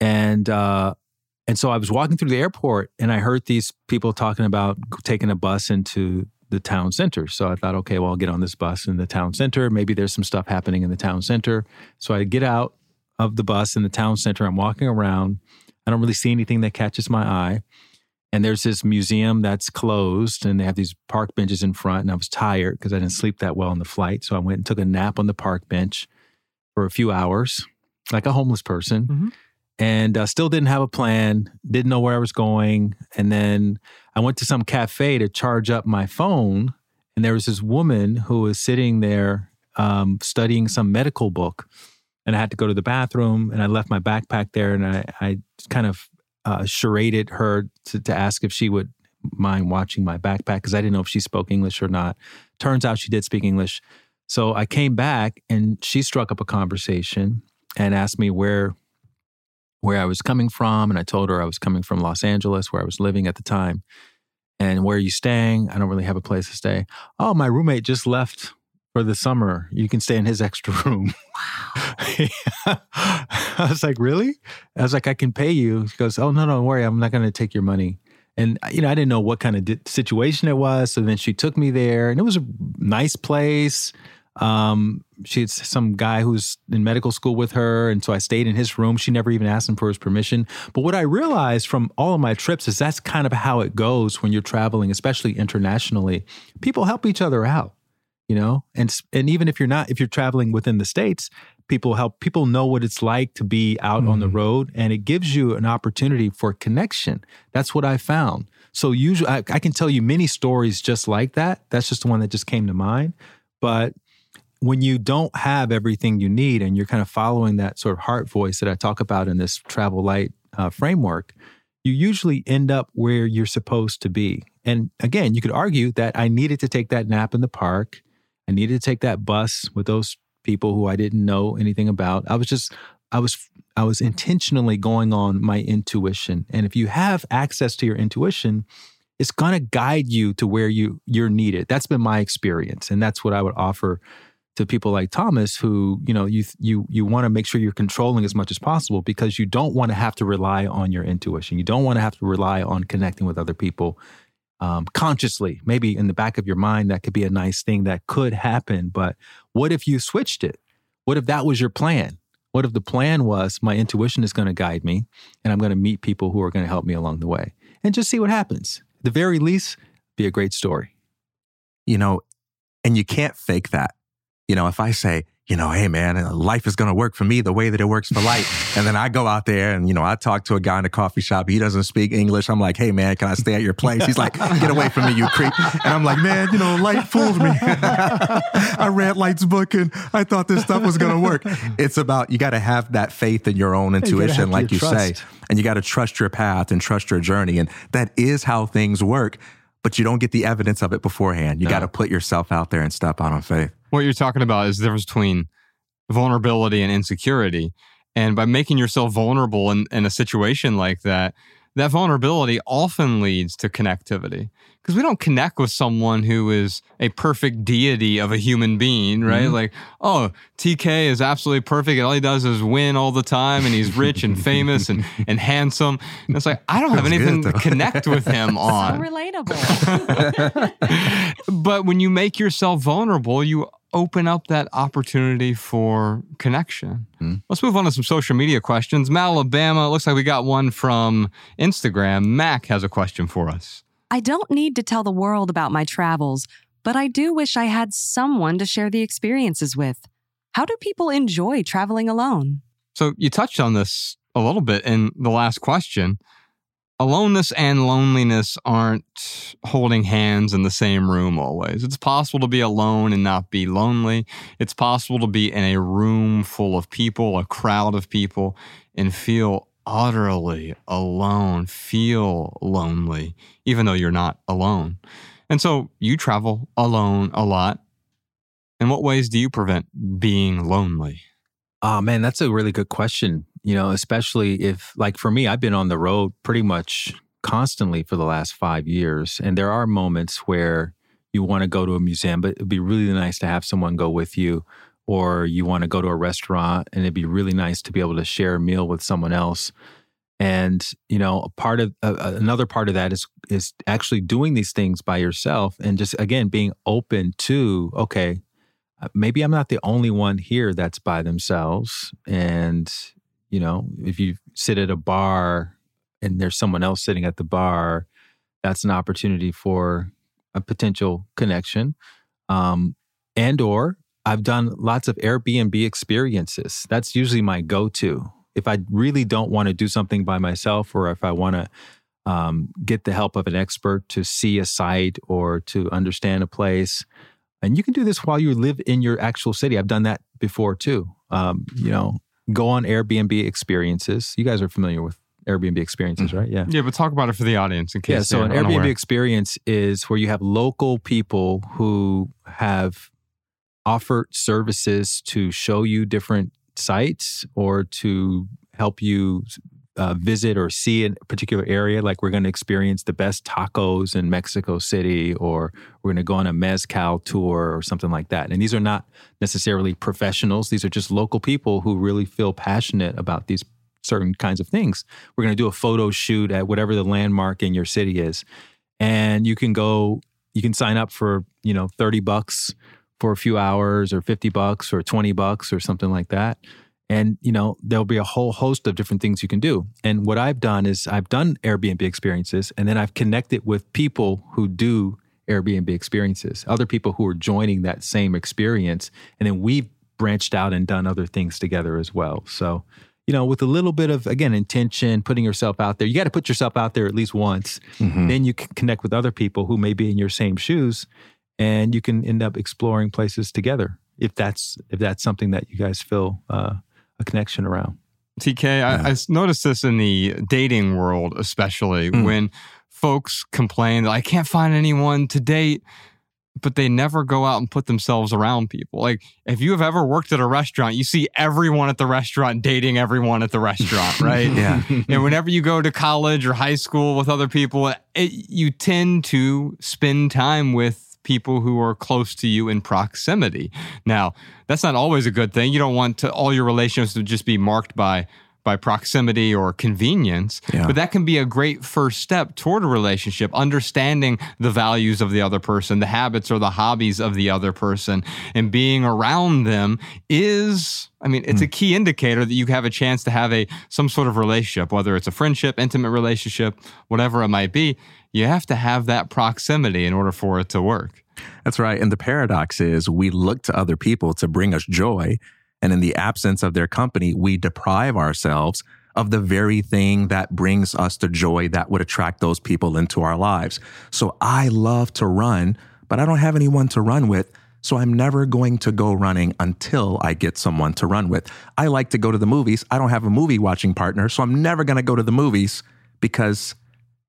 and uh, and so I was walking through the airport, and I heard these people talking about taking a bus into the town center. So I thought, okay, well, I'll get on this bus in the town center. Maybe there's some stuff happening in the town center. So I get out of the bus in the town center. I'm walking around. I don't really see anything that catches my eye. And there's this museum that's closed, and they have these park benches in front. And I was tired because I didn't sleep that well on the flight. So I went and took a nap on the park bench for a few hours, like a homeless person. Mm-hmm. and uh, still didn't have a plan, didn't know where I was going. And then I went to some cafe to charge up my phone, and there was this woman who was sitting there um, studying some medical book. And I had to go to the bathroom, and I left my backpack there, and I, I kind of uh, charaded her to, to ask if she would mind watching my backpack because I didn't know if she spoke English or not. Turns out she did speak English. So I came back and she struck up a conversation and asked me where where I was coming from and I told her I was coming from Los Angeles where I was living at the time. And where are you staying? I don't really have a place to stay. Oh, my roommate just left for the summer. You can stay in his extra room. Wow. I was like, really? I was like, I can pay you. She goes, oh, no, don't worry. I'm not going to take your money. And, uh, you know, I didn't know what kind of situation it was. So then she took me there and it was a nice place. Um, she had some guy who's in medical school with her. And so I stayed in his room. She never even asked him for his permission. But what I realized from all of my trips is that's kind of how it goes when you're traveling, especially internationally. People help each other out you know and and even if you're not if you're traveling within the states people help people know what it's like to be out mm-hmm. on the mm-hmm. road and it gives you an opportunity for connection that's what i found so usually I, I, can tell you many stories just like that that's just the one that just came to mind but when you don't have everything you need and you're kind of following that sort of heart voice that i talk about in this travel light uh, framework you usually end up where you're supposed to be and again you could argue that i needed to take that nap in the park I needed to take that bus with those people who I didn't know anything about. I was just I was I was intentionally going on my intuition. And if you have access to your intuition, it's going to guide you to where you you're needed. That's been my experience and that's what I would offer to people like Thomas who, you know, you you you want to make sure you're controlling as much as possible because you don't want to have to rely on your intuition. You don't want to have to rely on connecting with other people um, consciously, maybe in the back of your mind, that could be a nice thing that could happen. But what if you switched it? What if that was your plan? What if the plan was my intuition is going to guide me and I'm going to meet people who are going to help me along the way and just see what happens? At the very least, be a great story. You know, and you can't fake that. You know, if I say, you know, hey man, uh, life is going to work for me the way that it works for life. and then I go out there and, you know, I talk to a guy in a coffee shop. He doesn't speak English. I'm like, hey man, can I stay at your place? He's like, get away from me, you creep. And I'm like, man, you know, light fooled me. I read Light's book and I thought this stuff was going to work. It's about, you got to have that faith in your own intuition, you like you trust. say, and you got to trust your path and trust your journey. And that is how things work but you don't get the evidence of it beforehand. You no. got to put yourself out there and step out on faith. What you're talking about is the difference between vulnerability and insecurity. And by making yourself vulnerable in, in a situation like that, that vulnerability often leads to connectivity because we don't connect with someone who is a perfect deity of a human being, right? Mm-hmm. Like, oh, TK is absolutely perfect. And all he does is win all the time and he's rich and famous and, and handsome. And it's like, I don't have anything good, to connect with him on. So relatable. but when you make yourself vulnerable, you open up that opportunity for connection. Mm. Let's move on to some social media questions. Matt, Alabama, looks like we got one from Instagram. Mac has a question for us. I don't need to tell the world about my travels, but I do wish I had someone to share the experiences with. How do people enjoy traveling alone? So you touched on this a little bit in the last question. Aloneness and loneliness aren't holding hands in the same room always. It's possible to be alone and not be lonely. It's possible to be in a room full of people, a crowd of people, and feel utterly alone, feel lonely, even though you're not alone. And so you travel alone a lot. In what ways do you prevent being lonely? Oh, man, that's a really good question. You know, especially if, like, for me, I've been on the road pretty much constantly for the last five years. And there are moments where you want to go to a museum, but it'd be really nice to have someone go with you or you want to go to a restaurant and it'd be really nice to be able to share a meal with someone else and you know a part of uh, another part of that is is actually doing these things by yourself and just again being open to okay uh, maybe i'm not the only one here that's by themselves and you know if you sit at a bar and there's someone else sitting at the bar that's an opportunity for a potential connection um, and or I've done lots of Airbnb experiences. That's usually my go to. if I really don't want to do something by myself, or if I want to um, get the help of an expert to see a site or to understand a place, and you can do this while you live in your actual city. I've done that before too. Um, you know, go on Airbnb experiences. You guys are familiar with Airbnb experiences, mm-hmm. right? Yeah. Yeah, but talk about it for the audience in case. Yeah. So an Airbnb experience is where you have local people who have offered services to show you different sites or to help you uh, visit or see a particular area, like we're going to experience the best tacos in Mexico City, or we're going to go on a mezcal tour or something like that. And these are not necessarily professionals; these are just local people who really feel passionate about these certain kinds of things. We're going to do a photo shoot at whatever the landmark in your city is, and you can go. You can sign up for you know thirty bucks for a few hours, or fifty bucks, or twenty bucks, or something like that and, you know, there'll be a whole host of different things you can do. And what I've done is I've done Airbnb experiences and then I've connected with people who do Airbnb experiences, other people who are joining that same experience. And then we've branched out and done other things together as well. So, you know, with a little bit of, again, intention, putting yourself out there, you got to put yourself out there at least once. Mm-hmm. Then you can connect with other people who may be in your same shoes and you can end up exploring places together if that's if that's something that you guys feel uh, a connection around. TK, yeah. I, I, noticed this in the dating world, especially mm. when folks complain that I can't find anyone to date, but they never go out and put themselves around people. Like, if you have ever worked at a restaurant, you see everyone at the restaurant dating everyone at the restaurant, right? yeah. and whenever you go to college or high school with other people, it, you tend to spend time with people who are close to you in proximity. Now, that's not always a good thing. You don't want to, all your relationships to just be marked by by proximity or convenience. Yeah. But that can be a great first step toward a relationship, understanding the values of the other person, the habits or the hobbies of the other person, and being around them is I mean, it's mm. a hmm. key indicator that you have a chance to have a some sort of relationship, whether it's a friendship, intimate relationship, whatever it might be you have to have that proximity in order for it to work. That's right. And the paradox is we look to other people to bring us joy. And in the absence of their company, we deprive ourselves of the very thing that brings us the joy that would attract those people into our lives. So I love to run, but I don't have anyone to run with. So I'm never going to go running until I get someone to run with. I like to go to the movies. I don't have a movie watching partner. So I'm never going to go to the movies because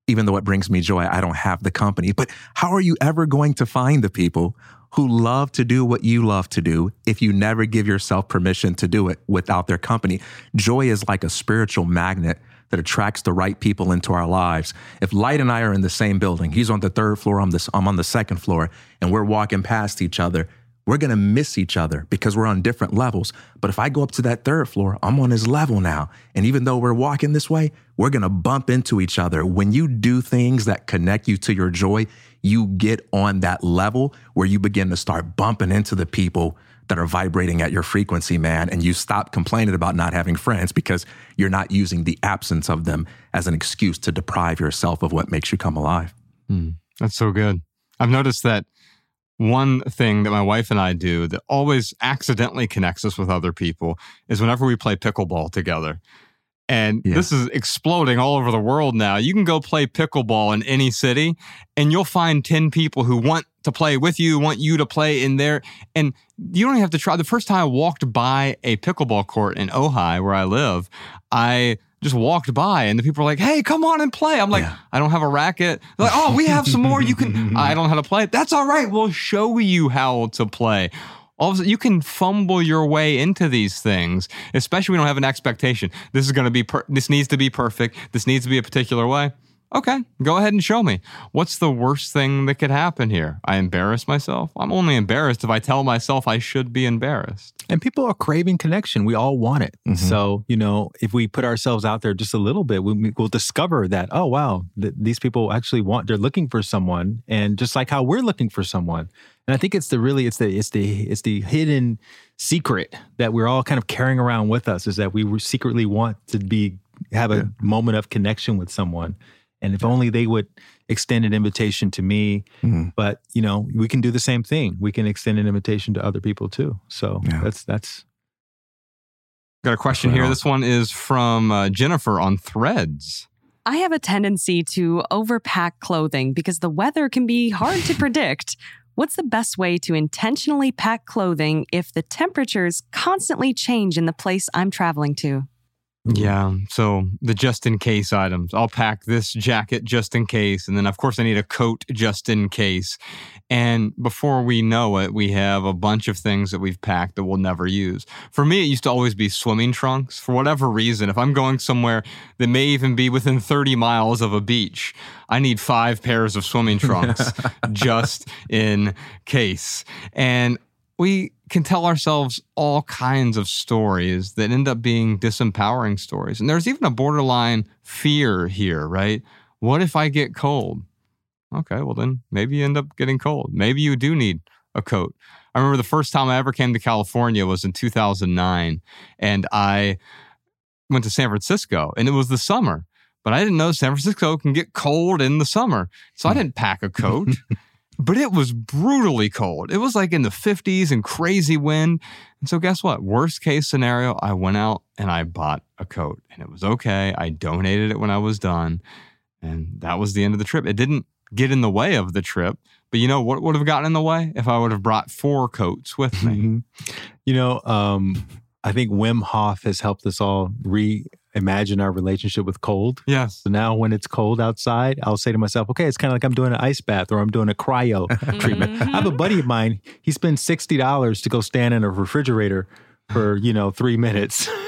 even though it brings me joy, I don't have the company. But how are you ever going to find the people who love to do what you love to do if you never give yourself permission to do it without their company? Joy is like a spiritual magnet that attracts the right people into our lives. If Light and I are in the same building, he's on the third floor, I'm, the, I'm on the second floor, and we're walking past each other, we're to miss each other because we're on different levels. But if I go up to that third floor, I'm on his level now. And even though we're walking this way, we're to bump into each other. When you do things that connect you to your joy, you get on that level where you begin to start bumping into the people that are vibrating at your frequency, man. And you stop complaining about not having friends because you're not using the absence of them as an excuse to deprive yourself of what makes you come alive. Mm, that's so good. I've noticed that one thing that my wife and I do that always accidentally connects us with other people is whenever we play pickleball together. And yeah. this is exploding all over the world now. You can go play pickleball in any city and you'll find 10 people who want to play with you, want you to play in there. And you don't even have to try. The first time I walked by a pickleball court in Ojai, where I live, I just walked by and the people were like, hey, come on and play. I'm like, yeah. I don't have a racket. They're like, oh, we have some more. You can, I don't know how to play. That's all right. We'll show you how to play. All of a sudden, you can fumble your way into these things, especially we don't have an expectation. This is going to be, per- this needs to be perfect. This needs to be a particular way. Okay, go ahead and show me. What's the worst thing that could happen here? I embarrass myself? I'm only embarrassed if I tell myself I should be embarrassed. And people are craving connection. We all want it. Mm-hmm. So, you know, if we put ourselves out there just a little bit, we, will discover that, oh, wow, th- these people actually want, they're looking for someone. And just like how we're looking for someone. And I think it's the really, it's the, it's the, it's the hidden secret that we're all kind of carrying around with us is that we secretly want to be, have a yeah. moment of connection with someone. And if only they would extend an invitation to me. Mm-hmm. But you know, we can do the same thing. We can extend an invitation to other people too. So yeah. that's that's Got a question here. on. This one is from uh, Jennifer on Threads. I have a tendency to overpack clothing because the weather can be hard to predict. What's the best way to intentionally pack clothing if the temperatures constantly change in the place I'm traveling to? Yeah. So the just in case items. I'll pack this jacket just in case. And then, of course, I need a coat just in case. And before we know it, we have a bunch of things that we've packed that we'll never use. For me, it used to always be swimming trunks. For whatever reason, if I'm going somewhere that may even be within 30 miles of a beach, I need five pairs of swimming trunks just in case. And we can tell ourselves all kinds of stories that end up being disempowering stories. And there's even a borderline fear here, right? What if I get cold? Okay, well, then maybe you end up getting cold. Maybe you do need a coat. I remember the first time I ever came to California was in 2009, and I went to San Francisco, and it was the summer. But I didn't know San Francisco can get cold in the summer. So I hmm. didn't pack a coat but it was brutally cold. It was like in the 50s and crazy wind. And so, guess what? Worst case scenario, I went out and I bought a coat and it was okay. I donated it when I was done. And that was the end of the trip. It didn't get in the way of the trip. But you know what would have gotten in the way? If I would have brought four coats with me. You know, um, I think Wim Hof has helped us all reimagine our relationship with cold. yes. So now when it's cold outside, I'll say to myself, okay, it's kind of like I'm doing an ice bath or I'm doing a cryo treatment. I have a buddy of mine, he spends $60 to go stand in a refrigerator for, you know, three minutes.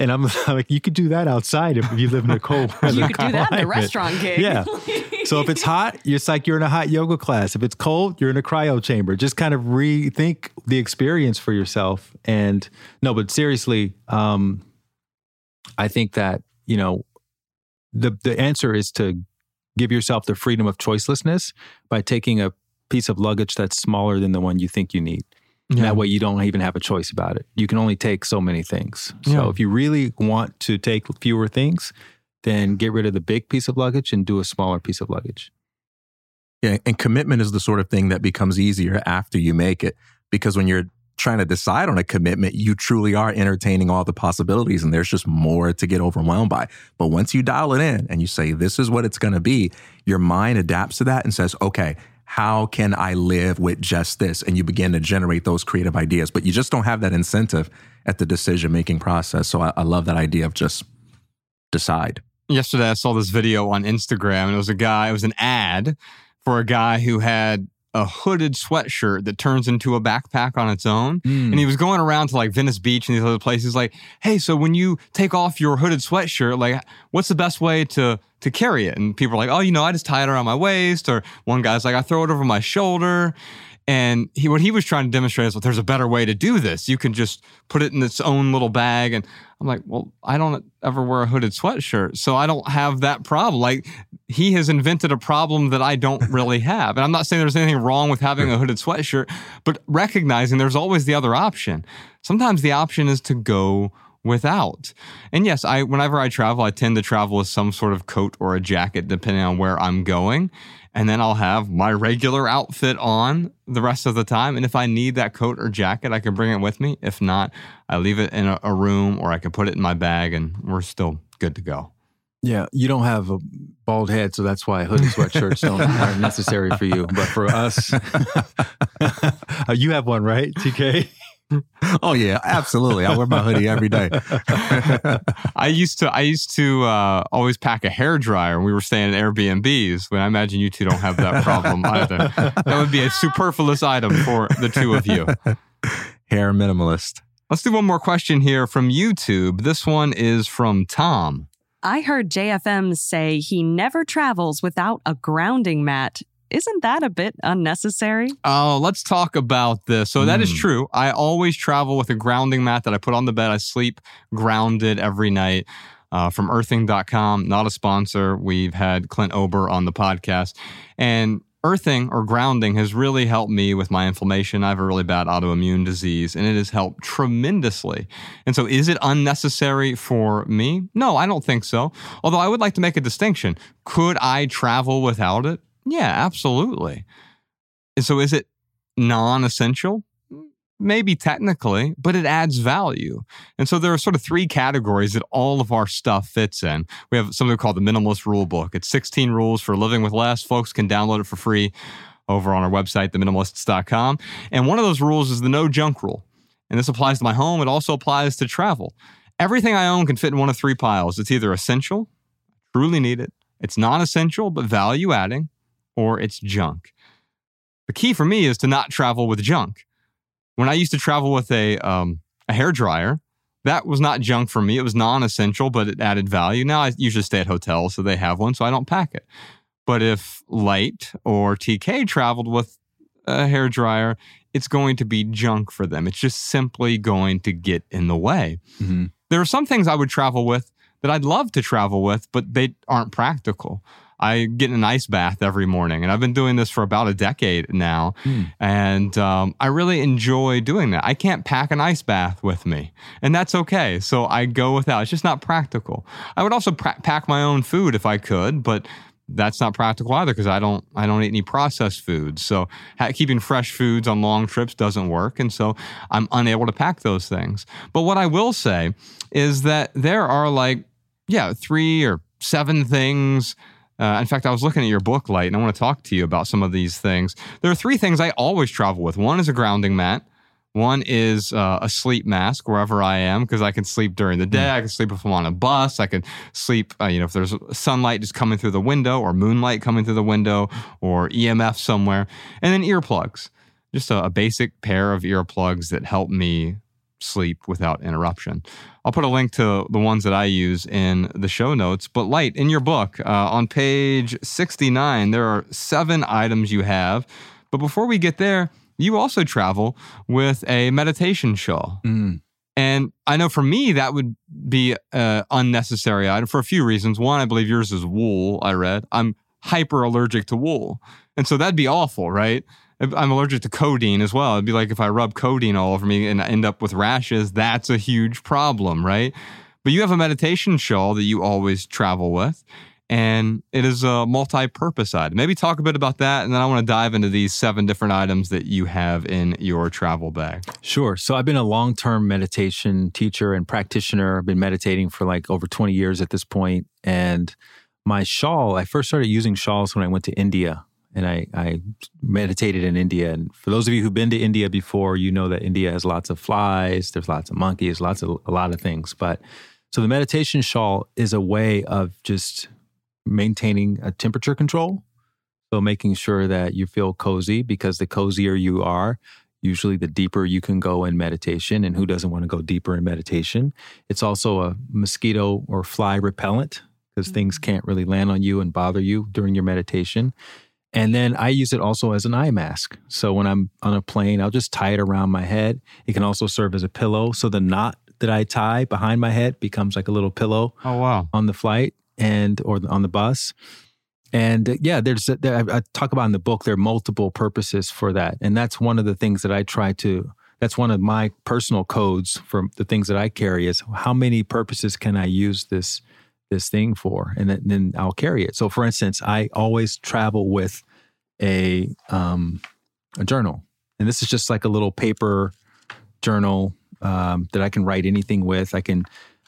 And I'm like, you could do that outside if you live in a cold weather You could do that in a restaurant gig. Yeah. So if it's hot, it's like you're in a hot yoga class. If it's cold, you're in a cryo chamber. Just kind of rethink the experience for yourself. And no, but seriously, um, I think that you know the the answer is to give yourself the freedom of choicelessness by taking a piece of luggage that's smaller than the one you think you need. Yeah. That way, you don't even have a choice about it. You can only take so many things. So Yeah. if you really want to take fewer things, then get rid of the big piece of luggage and do a smaller piece of luggage. Yeah, and commitment is the sort of thing that becomes easier after you make it because when you're trying to decide on a commitment, you truly are entertaining all the possibilities and there's just more to get overwhelmed by. But once you dial it in and you say, this is what it's going to be, your mind adapts to that and says, okay, how can I live with just this? And you begin to generate those creative ideas, but you just don't have that incentive at the decision making process. So I, I love that idea of just decide. yesterday I saw this video on Instagram and it was a guy, it was an ad for a guy who had a hooded sweatshirt that turns into a backpack on its own. Hmm. And he was going around to like Venice Beach and these other places like, hey, so when you take off your hooded sweatshirt, like what's the best way to to carry it? And people are like, oh, you know, I just tie it around my waist. Or one guy's like, I throw it over my shoulder. And he, what he was trying to demonstrate is, well, there's a better way to do this. You can just put it in its own little bag. And I'm like, well, I don't ever wear a hooded sweatshirt, so I don't have that problem. Like, he has invented a problem that I don't really have. And I'm not saying there's anything wrong with having a hooded sweatshirt, but recognizing there's always the other option. Sometimes the option is to go without. And yes, I whenever I travel, I tend to travel with some sort of coat or a jacket depending on where I'm going. And then I'll have my regular outfit on the rest of the time. And if I need that coat or jacket, I can bring it with me. If not, I leave it in a, a room or I can put it in my bag and we're still good to go. Yeah, you don't have a bald head, so that's why hooded sweatshirts don't aren't necessary for you. But for us, Uh, you have one, right, TK? Oh yeah, absolutely. I wear my hoodie every day. I used to I used to uh, always pack a hair dryer when we were staying in Airbnbs. But I imagine you two don't have that problem either. That would be a superfluous item for the two of you. Hair minimalist. Let's do one more question here from YouTube. This one is from Tom. I heard JFM say he never travels without a grounding mat. Isn't that a bit unnecessary? Oh, let's talk about this. So that is Mm. true. I always travel with a grounding mat that I put on the bed. I sleep grounded every night. Uh, from earthing.com, not a sponsor. We've had Clint Ober on the podcast. And earthing or grounding has really helped me with my inflammation. I have a really bad autoimmune disease and it has helped tremendously. And so, is it unnecessary for me? No, I don't think so. Although I would like to make a distinction. Could I travel without it? Yeah, absolutely. And so is it non essential? maybe technically, but it adds value. And so there are sort of three categories that all of our stuff fits in. We have something called the Minimalist Rule Book. It's 16 rules for living with less. Folks can download it for free over on our website, theminimalists.com. And one of those rules is the no junk rule. And this applies to my home. It also applies to travel. Everything I own can fit in one of three piles. It's either essential, truly need it, it's non essential, but value adding, or it's junk. The key for me is to not travel with junk. When I used to travel with a, um, a hair dryer, that was not junk for me. It was non essential, but it added value. Now I usually stay at hotels, so they have one, so I don't pack it. But if Light or TK traveled with a hair dryer, it's going to be junk for them. It's just simply going to get in the way. Mm-hmm. There are some things I would travel with that I'd love to travel with, but they aren't practical. I get an ice bath every morning, and I've been doing this for about a decade now. Mm. And um, I really enjoy doing that. I can't pack an ice bath with me, and that's okay. So I go without. It's just not practical. I would also pra- pack my own food if I could, but that's not practical either because I don't I don't eat any processed foods. So ha- keeping fresh foods on long trips doesn't work, and so I'm unable to pack those things. But what I will say is that there are like yeah three or seven things. Uh, in fact, I was looking at your book, Light, and I want to talk to you about some of these things. There are three things I always travel with. One is a grounding mat. One is uh, a sleep mask wherever I am because I can sleep during the day. I can sleep if I'm on a bus. I can sleep, uh, you know, if there's sunlight just coming through the window or moonlight coming through the window or EMF somewhere. And then earplugs, just a, a basic pair of earplugs that help me sleep without interruption. I'll put a link to the ones that I use in the show notes. But, Light, in your book, uh, on page 69, there are seven items you have. But before we get there, you also travel with a meditation shawl. Mm. And I know for me, that would be an unnecessary item for a few reasons. One, I believe yours is wool, I read. I'm hyper allergic to wool. And so that'd be awful, right? I'm allergic to codeine as well. It'd be like if I rub codeine all over me and end up with rashes, that's a huge problem, right? But you have a meditation shawl that you always travel with, and it is a multi purpose item. Maybe talk a bit about that, and then I want to dive into these seven different items that you have in your travel bag. Sure. So I've been a long term meditation teacher and practitioner. I've been meditating for like over 20 years at this point. And my shawl, I first started using shawls when I went to India and I, I meditated in India. And for those of you who've been to India before, you know that India has lots of flies, there's lots of monkeys, lots of a lot of things. But so the meditation shawl is a way of just maintaining a temperature control. So making sure that you feel cozy because the cozier you are, usually the deeper you can go in meditation. And who doesn't want to go deeper in meditation? It's also a mosquito or fly repellent because things mm-hmm. can't really land on you and bother you during your meditation. And then I use it also as an eye mask. So when I'm on a plane, I'll just tie it around my head. It can also serve as a pillow. So the knot that I tie behind my head becomes like a little pillow Oh, wow. on the flight and or on the bus. And uh, yeah, there's there, I I talk about in the book there are multiple purposes for that, and that's one of the things that I try to. That's one of my personal codes for the things that I carry is how many purposes can I use this this thing for, and then, then I'll carry it. So, for instance, I always travel with a um, a journal, and this is just like a little paper journal um, that I can write anything with. I can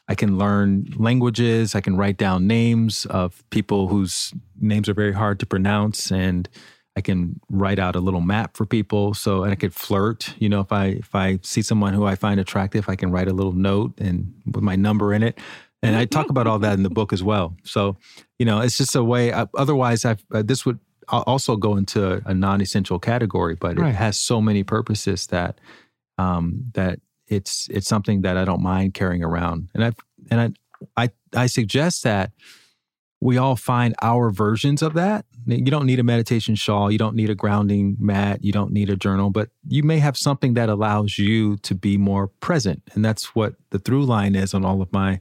I can learn languages. I can write down names of people whose names are very hard to pronounce, and I can write out a little map for people. So, and I could flirt. You know, if I if I see someone who I find attractive, I can write a little note and with my number in it. And I talk about all that in the book as well. So, you know, it's just a way. I, otherwise, I've, uh, this would also go into a non-essential category, but Right. it has so many purposes that um, that it's it's something that I don't mind carrying around. And I and I I I suggest that we all find our versions of that. You don't need a meditation shawl, you don't need a grounding mat, you don't need a journal, but you may have something that allows you to be more present. And that's what the through line is on all of my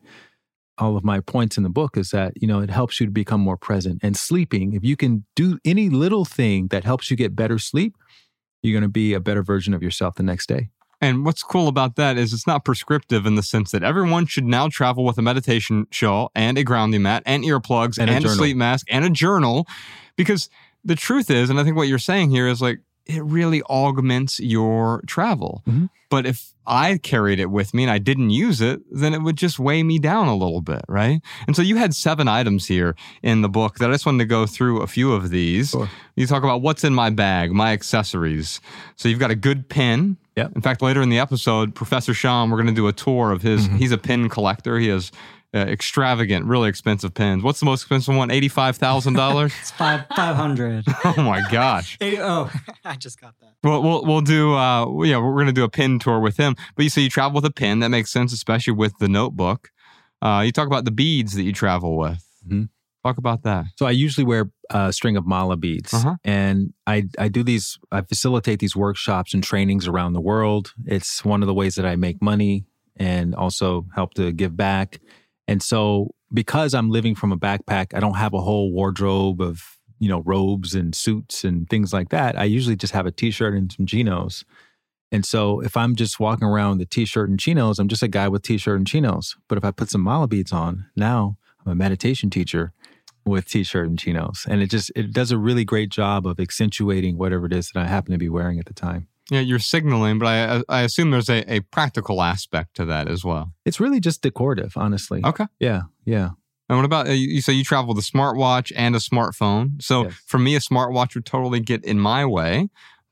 all of my points in the book is that, you know, it helps you to become more present. And sleeping, if you can do any little thing that helps you get better sleep, you're going to be a better version of yourself the next day. And what's cool about that is it's not prescriptive in the sense that everyone should now travel with a meditation shawl and a grounding mat and earplugs And and, a a, sleep mask and a journal. Because the truth is, and I think what you're saying here is like, it really augments your travel. Mhm. But if I carried it with me and I didn't use it, then it would just weigh me down a little bit, right? And so you had seven items here in the book that I just wanted to go through a few of these. Sure. You talk about what's in my bag, my accessories. So you've got a good pen. Yep. In fact, later in the episode, Professor Shawn, we're going to do a tour of his. Mhm. He's a pin collector. He has uh, extravagant, really expensive pens. What's the most expensive one? Eighty-five thousand dollars. It's five five hundred. oh my gosh. oh, I just got that. Well, we'll we'll do. Uh, yeah, we're going to do a pin tour with him. But you say you travel with a pin. That makes sense, especially with the notebook. Uh, you talk about the beads that you travel with. Mhm. Talk about that. So I usually wear a string of mala beads, Uh-huh. and I I do these. I facilitate these workshops and trainings around the world. It's one of the ways that I make money and also help to give back. And so because I'm living from a backpack, I don't have a whole wardrobe of you know robes and suits and things like that. I usually just have a t-shirt and some chinos. And so if I'm just walking around with a t-shirt and chinos, I'm just a guy with t-shirt and chinos. But if I put some mala beads on, now I'm a meditation teacher with t-shirt and chinos and it just it does a really great job of accentuating whatever it is that i happen to be wearing at the time Yeah, you're signaling, but I I assume there's a, a practical aspect to that as well. it's really just decorative honestly Okay. yeah yeah And what about uh, you? say you travel with a smartwatch and a smartphone. So Yes. for me, a smartwatch would totally get in my way.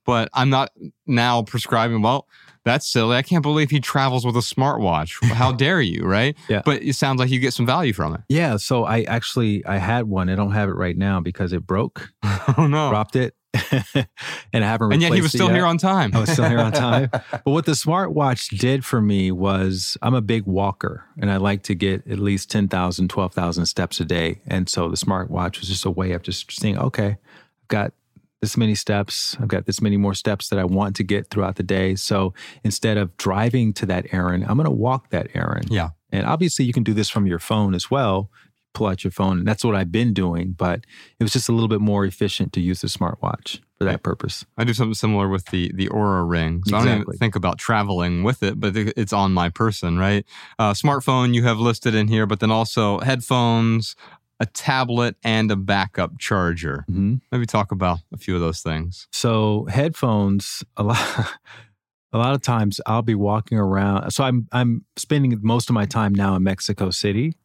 But I'm not now prescribing. Well, that's silly. I can't believe he travels with a smartwatch. How dare you, right? Yeah. But it sounds like you get some value from it. yeah so i actually i had one i don't have it right now because it broke Oh no! dropped it and i haven't And yet he was still yet. here on time. I was still here on time. but what the smartwatch did for me was I'm a big walker and I like to get at least 10,000, 12,000 steps a day. And so the smartwatch was just a way of just saying, okay, I've got this many steps. I've got this many more steps that I want to get throughout the day. So instead of driving to that errand, I'm going to walk that errand. Yeah. And obviously you can do this from your phone as well. Pull out your phone. And that's what I've been doing. But it was just a little bit more efficient to use the smartwatch for that purpose. I do something similar with the the Oura ring. So I don't even think about traveling with it, but it's on my person, right? Uh, smartphone you have listed in here, but then also headphones, a tablet, and a backup charger. hmm Maybe talk about a few of those things. So headphones, a lot, a lot of times I'll be walking around. So I'm I'm spending most of my time now in Mexico City,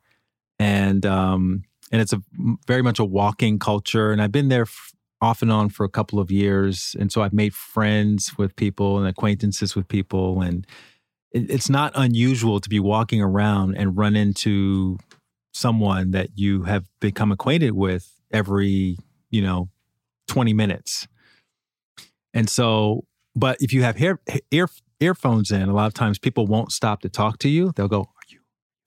and um and it's a very much a walking culture, and I've been there f- off and on for a couple of years, and so I've made friends with people and acquaintances with people, and it, it's not unusual to be walking around and run into someone that you have become acquainted with every you know 20 minutes. And so, but if you have hair, ear, earphones in, a lot of times people won't stop to talk to you. They'll go,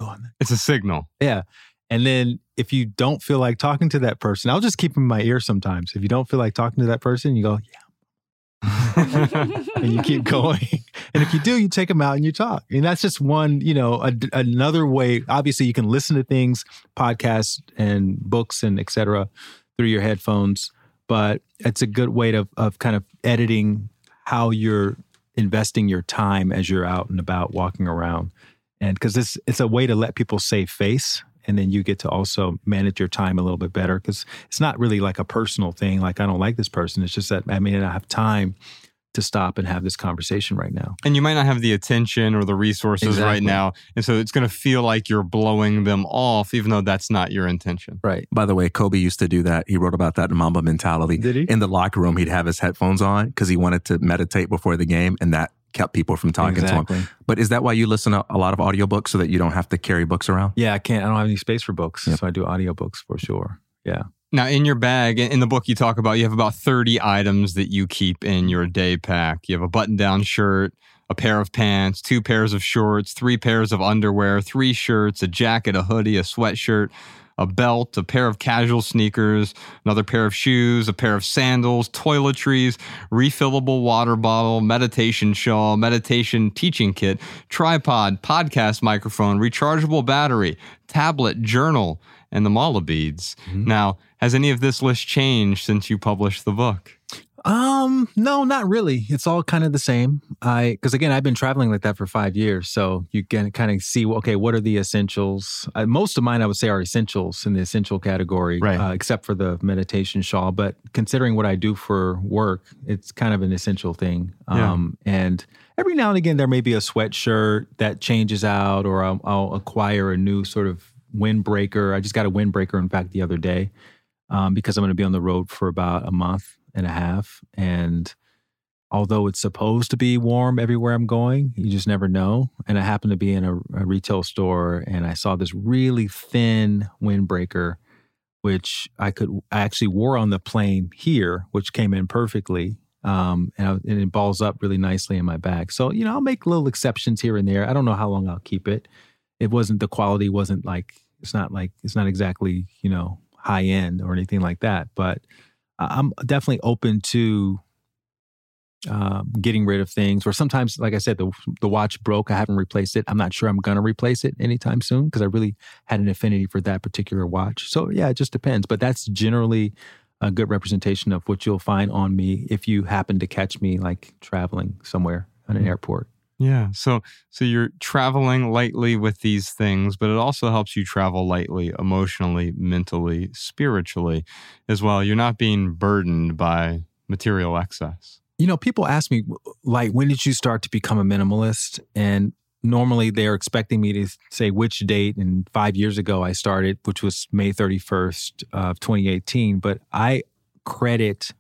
Are on that? It's a signal. Yeah. And then if you don't feel like talking to that person, I'll just keep them in my ear sometimes. If you don't feel like talking to that person, you go, Yeah. and you keep going. And if you do, you take them out and you talk. And that's just one, you know, a, another way. Obviously, you can listen to things, podcasts and books and et cetera through your headphones, but it's a good way to, of kind of editing how you're investing your time as you're out and about walking around. And because it's, it's a way to let people save face. And then you get to also manage your time a little bit better because it's not really like a personal thing. Like, I don't like this person. It's just that I may not have time to stop and have this conversation right now. And you might not have the attention or the resources right now. And so it's going to feel like you're blowing them off, even though that's not your intention. Right. By the way, Kobe used to do that. He wrote about that in Mamba Mentality. Did he? In the locker room, he'd have his headphones on because he wanted to meditate before the game, and that kept people from talking to him. But is that why you listen to a lot of audiobooks so that you don't have to carry books around? Yeah, I can't. I don't have any space for books, Yep. so I do audiobooks for sure. Yeah. Now, in your bag, in the book you talk about, you have about 30 items that you keep in your day pack. You have a button down shirt, a pair of pants, two pairs of shorts, three pairs of underwear, three shirts, a jacket, a hoodie, a sweatshirt, a belt, a pair of casual sneakers, another pair of shoes, a pair of sandals, toiletries, refillable water bottle, meditation shawl, meditation teaching kit, tripod, podcast microphone, rechargeable battery, tablet, journal, and the mala beads. Mm-hmm. Now, has any of this list changed since you published the book? Um, no, not really. It's all kind of the same. I because again, I've been traveling like that for five years, so you can kind of see okay, what are the essentials? Uh, most of mine, I would say, are essentials in the essential category, Right. Uh, except for the meditation shawl. But considering what I do for work, it's kind of an essential thing. Yeah. Um, and every now and again, there may be a sweatshirt that changes out, or I'll, I'll acquire a new sort of windbreaker. I just got a windbreaker, in fact, the other day um, because I'm going to be on the road for about a month and a half. And although it's supposed to be warm everywhere I'm going, you just never know. And I happened to be in a, a retail store and I saw this really thin windbreaker, which I could, I actually wore on the plane here, which came in perfectly. Um, and, I, and it balls up really nicely in my bag. So, you know, I'll make little exceptions here and there. I don't know how long I'll keep it. It wasn't, the quality wasn't like, it's not like, it's not exactly, you know, high end or anything like that. But I'm definitely open to um, getting rid of things. Or sometimes, like I said, the the watch broke. I haven't replaced it. I'm not sure I'm gonna replace it anytime soon because I really had an affinity for that particular watch. So yeah, it just depends. But that's generally a good representation of what you'll find on me if you happen to catch me like traveling somewhere at an airport. Yeah. So so you're traveling lightly with these things, but it also helps you travel lightly emotionally, mentally, spiritually as well. You're not being burdened by material excess. You know, people ask me, like, when did you start to become a minimalist? And normally they're expecting me to say which date. And five years ago, I started, which was May 31st of 2018. But I credit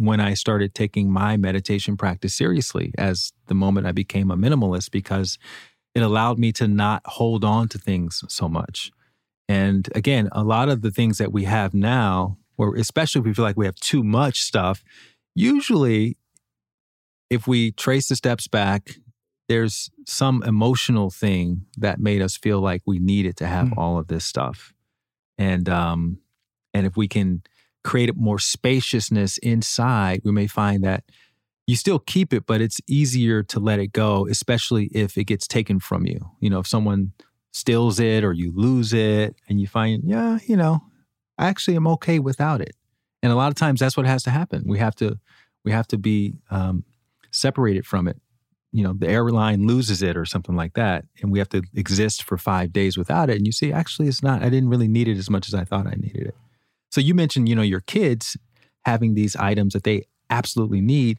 when I started taking my meditation practice seriously as the moment I became a minimalist because it allowed me to not hold on to things so much. And again, a lot of the things that we have now, or especially if we feel like we have too much stuff, usually if we trace the steps back, there's some emotional thing that made us feel like we needed to have Mm. all of this stuff. And um and if we can create more spaciousness inside, we may find that you still keep it, but it's easier to let it go, especially if it gets taken from you. You know, if someone steals it or you lose it and you find, yeah, you know, I actually am okay without it. And a lot of times that's what has to happen. We have to we have to be um, separated from it. You know, the airline loses it or something like that, and we have to exist for five days without it. And you see, actually, it's not. I didn't really need it as much as I thought I needed it. So you mentioned, you know, your kids having these items that they absolutely need,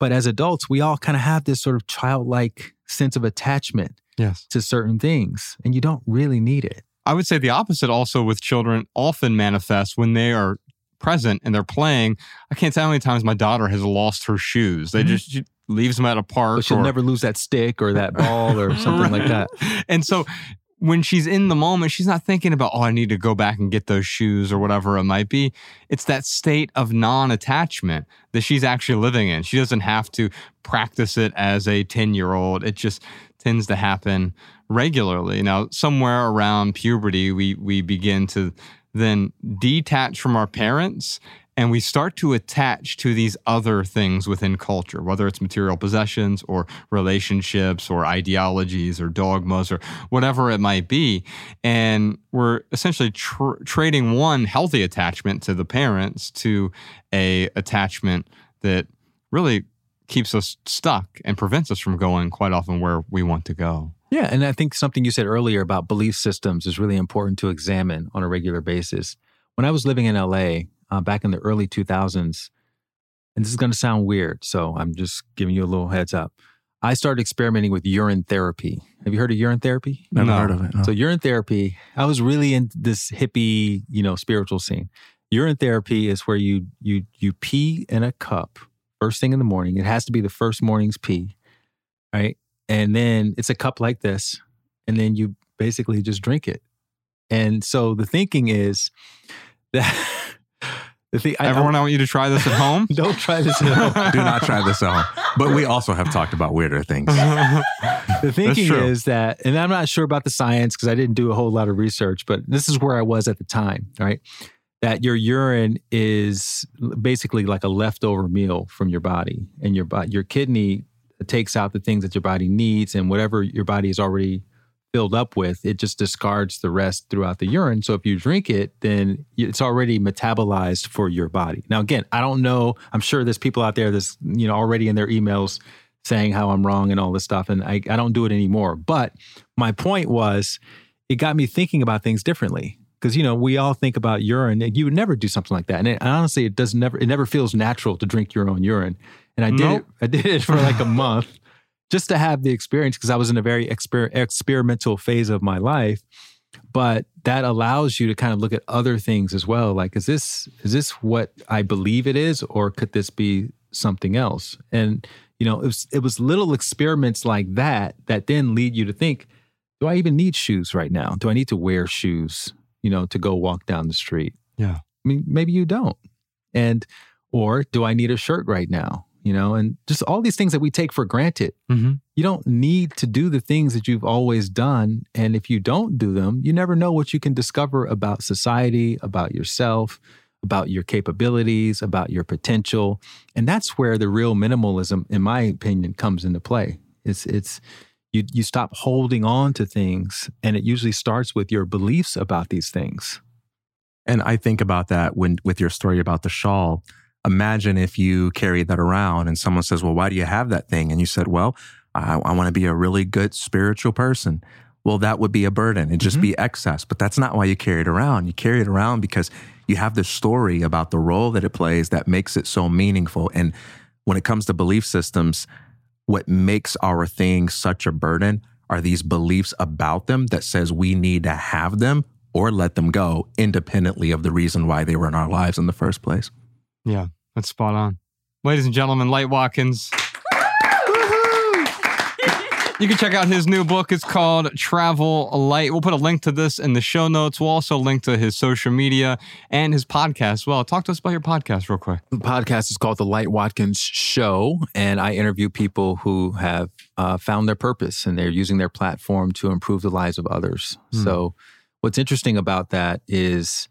but as adults, we all kind of have this sort of childlike sense of attachment Yes. to certain things, and you don't really need it. I would say the opposite also with children often manifests when they are present and they're playing. I can't tell how many times my daughter has lost her shoes. They Mhm. just she leaves them at a park. But she'll or- never lose that stick or that ball or something like that. And so when she's in the moment, she's not thinking about, oh, I need to go back and get those shoes or whatever it might be. It's that state of non attachment that she's actually living in. She doesn't have to practice it as a 10 year old. It just tends to happen regularly. Now, somewhere around puberty, we, we begin to then detach from our parents and we start to attach to these other things within culture, whether it's material possessions or relationships or ideologies or dogmas or whatever it might be. And we're essentially tr- trading one healthy attachment to the parents to a attachment that really keeps us stuck and prevents us from going quite often where we want to go. Yeah, and I think something you said earlier about belief systems is really important to examine on a regular basis. When I was living in LA uh, back in the early 2000s, and this is going to sound weird, so I'm just giving you a little heads up. I started experimenting with urine therapy. Have you heard of urine therapy? Never No. heard of it. no. So urine therapy, I was really in this hippie, you know, spiritual scene. Urine therapy is where you you you pee in a cup first thing in the morning. It has to be the first morning's pee, right? And then it's a cup like this, and then you basically just drink it. And so the thinking is that the thing. I- Everyone, I want you to try this at home. don't try this at home. Do not try this at home. But we also have talked about weirder things. the thinking is that, and I'm not sure about the science because I didn't do a whole lot of research, but this is where I was at the time, right? That your urine is basically like a leftover meal from your body, and your body, your kidney takes out the things that your body needs, and whatever your body is already filled up with, it just discards the rest throughout the urine. So if you drink it, then it's already metabolized for your body. Now, again, I don't know. I'm sure there's people out there that's you know already in their emails saying how I'm wrong and all this stuff, and I, I don't do it anymore. But my point was, it got me thinking about things differently because you know we all think about urine and you would never do something like that and it, honestly it does never it never feels natural to drink your own urine and i did Nope. it i did it for like a month just to have the experience because i was in a very exper- experimental phase of my life but that allows you to kind of look at other things as well like is this is this what i believe it is or could this be something else? And you know it was it was little experiments like that that then lead you to think do i even need shoes right now? Do i need to wear shoes you know to go walk down the street? Yeah. i mean maybe you don't. And or do i need a shirt right now you know and just all these things that we take for granted Mm-hmm. you don't need to do the things that you've always done. And if you don't do them, you never know what you can discover about society, about yourself, about your capabilities, about your potential. And that's where the real minimalism, in my opinion, comes into play. It's, it's, you, you stop holding on to things, and it usually starts with your beliefs about these things. And I think about that when with your story about the shawl. Imagine if you carried that around and someone says, Well, why do you have that thing? And you said, Well, I, I want to be a really good spiritual person. Well, that would be a burden. It'd just mm-hmm. be excess. But that's not why you carry it around. You carry it around because you have this story about the role that it plays that makes it so meaningful. And when it comes to belief systems, what makes our things such a burden are these beliefs about them that says we need to have them or let them go independently of the reason why they were in our lives in the first place. Yeah, that's spot on. Ladies and gentlemen, Light Watkins. You can check out his new book. It's called Travel Light. We'll put a link to this in the show notes. We'll also link to his social media and his podcast. Well, talk to us about your podcast real quick. The podcast is called The Light Watkins Show, and I interview people who have uh, found their purpose and they're using their platform to improve the lives of others. Hmm. So, what's interesting about that is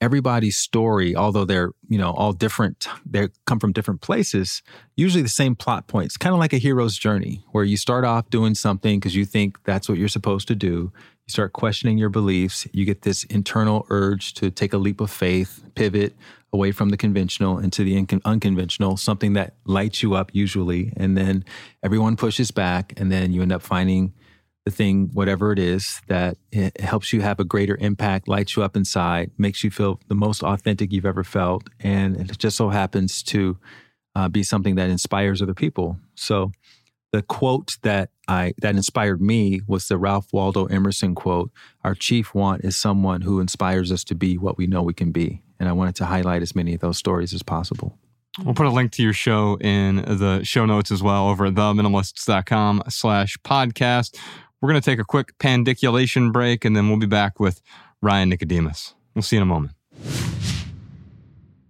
everybody's story, although they're you know all different, they come from different places. Usually, the same plot points, kind of like a hero's journey, where you start off doing something because you think that's what you're supposed to do. You start questioning your beliefs. You get this internal urge to take a leap of faith, pivot away from the conventional into the unconventional, something that lights you up usually. And then everyone pushes back, and then you end up finding the thing, whatever it is, that it helps you have a greater impact, lights you up inside, makes you feel the most authentic you've ever felt. And it just so happens to uh, be something that inspires other people. So, the quote that I that inspired me was the Ralph Waldo Emerson quote: "Our chief want is someone who inspires us to be what we know we can be." And I wanted to highlight as many of those stories as possible. We'll put a link to your show in the show notes as well over at theminimalists.com slash podcast. We're going to take a quick pandiculation break and then we'll be back with Ryan Nicodemus. We'll see you in a moment.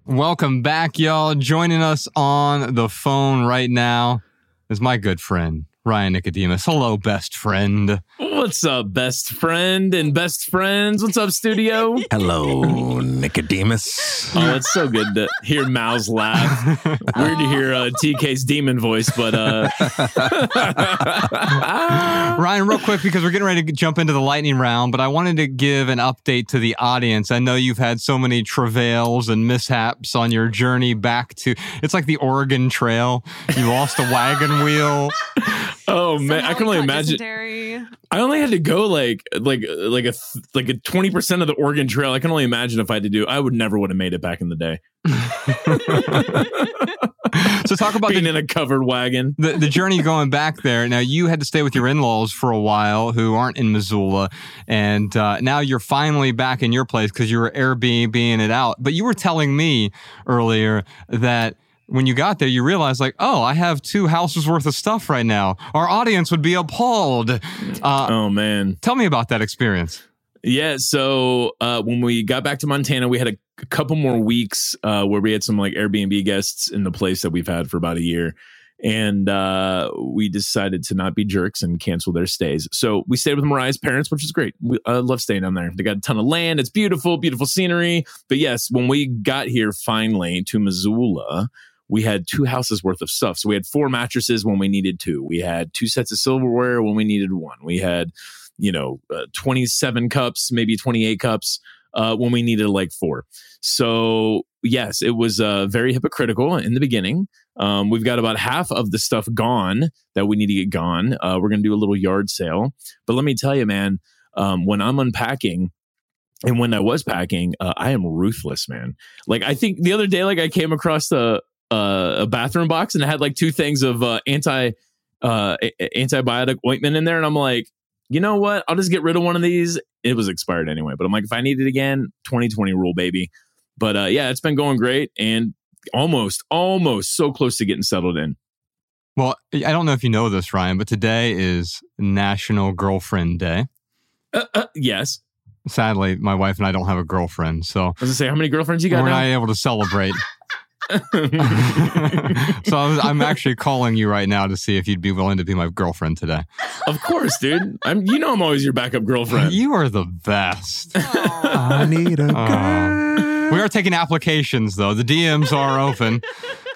Welcome back, y'all. Joining us on the phone right now is my good friend, Ryan Nicodemus. Hello, best friend. What's up, best friend and best friends? What's up, studio? Hello, Nicodemus. Oh, it's so good to hear Mouse laugh. Weird to hear uh, TK's demon voice, but uh, Ryan, real quick, because we're getting ready to jump into the lightning round, but I wanted to give an update to the audience. I know you've had so many travails and mishaps on your journey back to it's like the Oregon Trail. You lost a wagon wheel. Oh man, I can only imagine. dysentery. I only had to go like like like a like a twenty percent of the Oregon Trail. I can only imagine if I had to do. I would never would have made it back in the day. So talk about Being the, in a covered wagon. the, the journey going back there. Now you had to stay with your in-laws for a while who aren't in Missoula. And uh, now you're finally back in your place because you were Airbnb-ing it out. But you were telling me earlier that when you got there, you realized like, oh, I have two houses worth of stuff right now. Our audience would be appalled. Uh, Oh man. tell me about that experience. Yeah, so uh, when we got back to Montana, we had a, a couple more weeks uh, where we had some like Airbnb guests in the place that we've had for about a year, and uh, we decided to not be jerks and cancel their stays. So we stayed with Mariah's parents, which is great. We, I love staying down there. They got a ton of land. It's beautiful, beautiful scenery. But yes, when we got here finally to Missoula. We had two houses worth of stuff. So we had four mattresses when we needed two. We had two sets of silverware when we needed one. We had you know, uh, 27 cups, maybe 28 cups uh, when we needed like four. So, yes, it was uh, very hypocritical in the beginning. Um, we've got about half of the stuff gone that we need to get gone. Uh, we're going to do a little yard sale. But let me tell you, man, um, when I'm unpacking, and when I was packing, uh, I am ruthless, man. Like I think the other day, like I came across a uh, a bathroom box and it had like two things of uh, anti uh, antibiotic ointment in there, and I'm like, you know what? I'll just get rid of one of these. It was expired anyway, but I'm like, if I need it again, 2020 rule, baby. But uh, yeah, it's been going great and almost, almost so close to getting settled in. Well, I don't know if you know this, Ryan, but today is National Girlfriend Day. Uh, uh, yes. Sadly, my wife and I don't have a girlfriend, so I was gonna say, how many girlfriends you got? We're now? not able to celebrate. so I'm actually calling you right now to see if you'd be willing to be my girlfriend today. Of course, dude. I'm. You know, I'm always your backup girlfriend. You are the best. I need a girl. we are taking applications though. The DMs are open.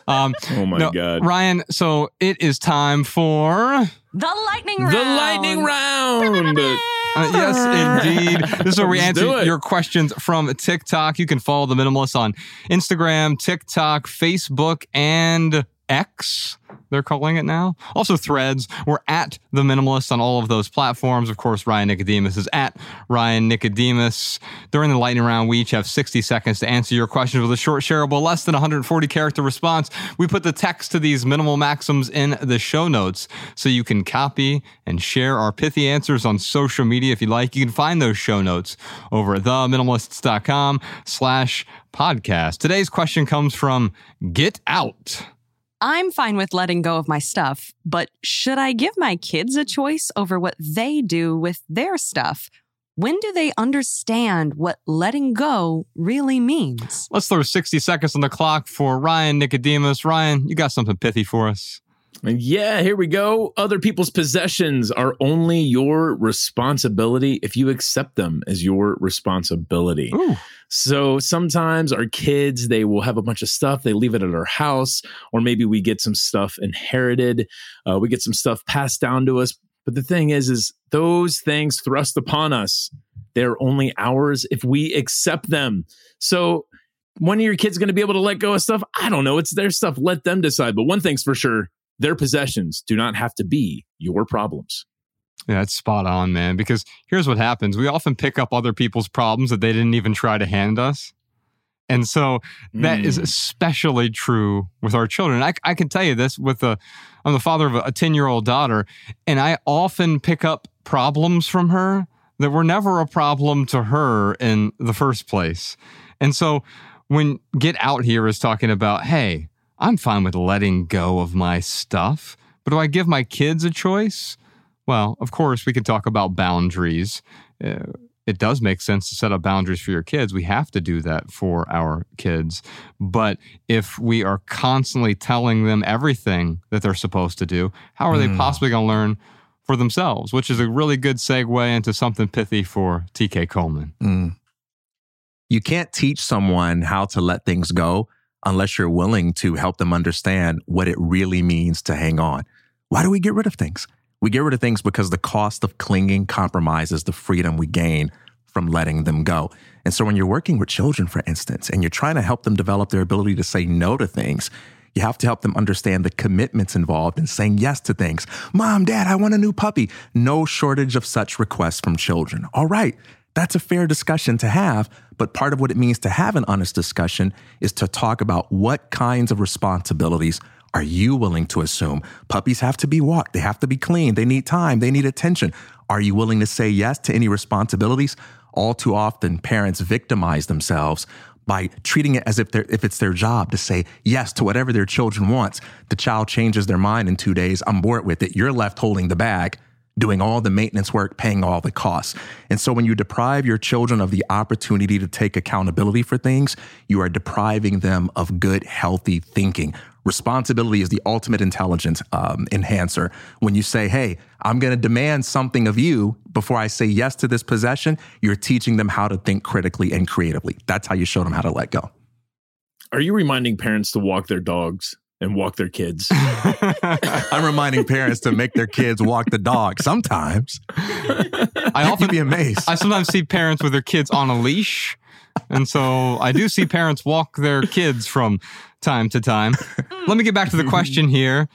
Um, oh my no, god, Ryan! So it is time for the lightning round. The lightning round. Uh, yes, indeed. This is where we Let's answer your questions from TikTok. You can follow the Minimalists on Instagram, TikTok, Facebook, and X. They're calling it now. Also, Threads. We're at the Minimalists on all of those platforms. Of course, Ryan Nicodemus is at Ryan Nicodemus. During the lightning round, we each have 60 seconds to answer your questions with a short, shareable, less than 140 character response. We put the text to these minimal maxims in the show notes so you can copy and share our pithy answers on social media if you like. You can find those show notes over at theminimalists.com slash podcast. Today's question comes from Get Out. I'm fine with letting go of my stuff, but should I give my kids a choice over what they do with their stuff? When do they understand what letting go really means? Let's throw 60 seconds on the clock for Ryan Nicodemus. Ryan, you got something pithy for us. Yeah, here we go. Other people's possessions are only your responsibility if you accept them as your responsibility. Ooh. So sometimes our kids, they will have a bunch of stuff, they leave it at our house, or maybe we get some stuff inherited, uh, we get some stuff passed down to us. But the thing is, is those things thrust upon us, they're only ours if we accept them. So when are your kids going to be able to let go of stuff? I don't know. It's their stuff. Let them decide. But one thing's for sure their possessions do not have to be your problems. Yeah, that's spot on, man. Because here's what happens we often pick up other people's problems that they didn't even try to hand us. And so that is Mm. especially true with our children. I, I can tell you this with the, I'm the father of a 10 year old daughter, and I often pick up problems from her that were never a problem to her in the first place. And so when Get Out here is talking about, hey, I'm fine with letting go of my stuff, but do I give my kids a choice? Well, of course, we could talk about boundaries. Uh, it does make sense to set up boundaries for your kids. We have to do that for our kids. But if we are constantly telling them everything that they're supposed to do, how are they Mm. possibly going to learn for themselves? Which is a really good segue into something pithy for TK Coleman. Mm. You can't teach someone how to let things go unless you're willing to help them understand what it really means to hang on. Why do we get rid of things? We get rid of things because the cost of clinging compromises the freedom we gain from letting them go. And so when you're working with children, for instance, and you're trying to help them develop their ability to say no to things, you have to help them understand the commitments involved in saying yes to things. Mom, dad, I want a new puppy. No shortage of such requests from children. All right. That's a fair discussion to have, but part of what it means to have an honest discussion is to talk about what kinds of responsibilities are you willing to assume? Puppies have to be walked, they have to be cleaned, they need time, they need attention. Are you willing to say yes to any responsibilities? All too often, parents victimize themselves by treating it as if if it's their job to say yes to whatever their children wants. The child changes their mind in two days. I'm bored with it. You're left holding the bag doing all the maintenance work, paying all the costs. And so when you deprive your children of the opportunity to take accountability for things, you are depriving them of good, healthy thinking. Responsibility is the ultimate intelligence um, enhancer. When you say, hey, I'm going to demand something of you before I say yes to this possession, you're teaching them how to think critically and creatively. That's how you show them how to let go. Are you reminding parents to walk their dogs? And walk their kids. I'm reminding parents to make their kids walk the dog sometimes. I often be amazed. I sometimes see parents with their kids on a leash. And so I do see parents walk their kids from time to time. Let me get back to the question here.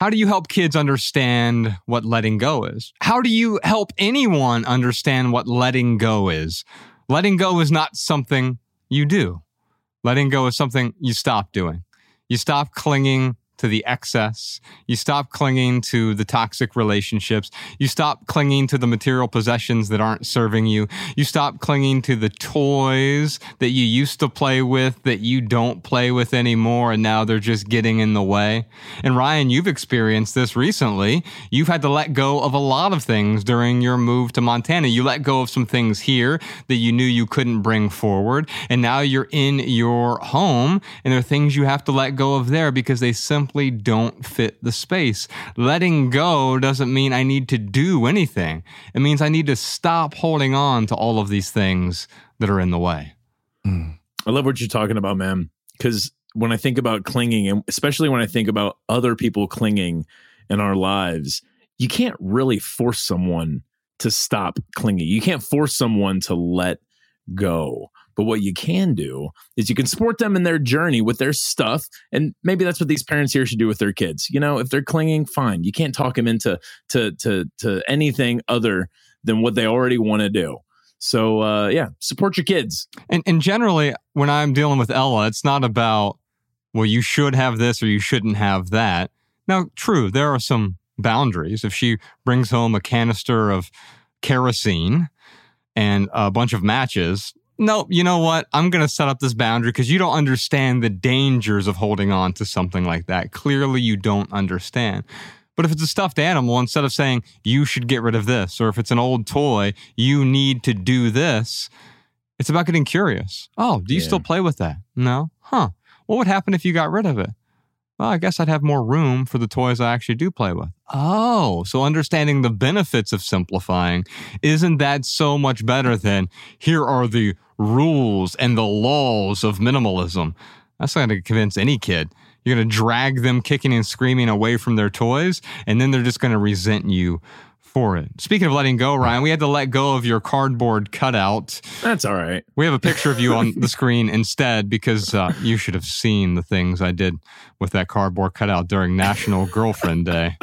How do you help kids understand what letting go is? How do you help anyone understand what letting go is? Letting go is not something you do. Letting go is something you stop doing. You stop clinging to the excess. You stop clinging to the toxic relationships. You stop clinging to the material possessions that aren't serving you. You stop clinging to the toys that you used to play with that you don't play with anymore and now they're just getting in the way. And Ryan, you've experienced this recently. You've had to let go of a lot of things during your move to Montana. You let go of some things here that you knew you couldn't bring forward. And now you're in your home and there are things you have to let go of there because they simply don't fit the space. Letting go doesn't mean I need to do anything. It means I need to stop holding on to all of these things that are in the way. Hmm. I love what you're talking about, man. Because when I think about clinging, and especially when I think about other people clinging in our lives, you can't really force someone to stop clinging. You can't force someone to let go. But what you can do is you can support them in their journey with their stuff. And maybe that's what these parents here should do with their kids. You know, if they're clinging, fine. You can't talk them into to to to anything other than what they already want to do. So uh, yeah, support your kids. And, and generally, when I'm dealing with Ella, it's not about, well, you should have this or you shouldn't have that. Now, true, there are some boundaries. If she brings home a canister of kerosene and a bunch of matches, no, you know what? I'm going to set up this boundary because you don't understand the dangers of holding on to something like that. Clearly, you don't understand. But if it's a stuffed animal, instead of saying you should get rid of this, or if it's an old toy, you need to do this, it's about getting curious. Oh, do you Yeah. still play with that? No? Huh. What would happen if you got rid of it? Well, I guess I'd have more room for the toys I actually do play with. Oh, so understanding the benefits of simplifying, isn't that so much better than here are the rules and the laws of minimalism? That's not going to convince any kid. You're going to drag them kicking and screaming away from their toys, and then they're just going to resent you for it. Speaking of letting go, Ryan, we had to let go of your cardboard cutout. That's all right. We have a picture of you on the screen instead because uh, you should have seen the things I did with that cardboard cutout during National Girlfriend Day.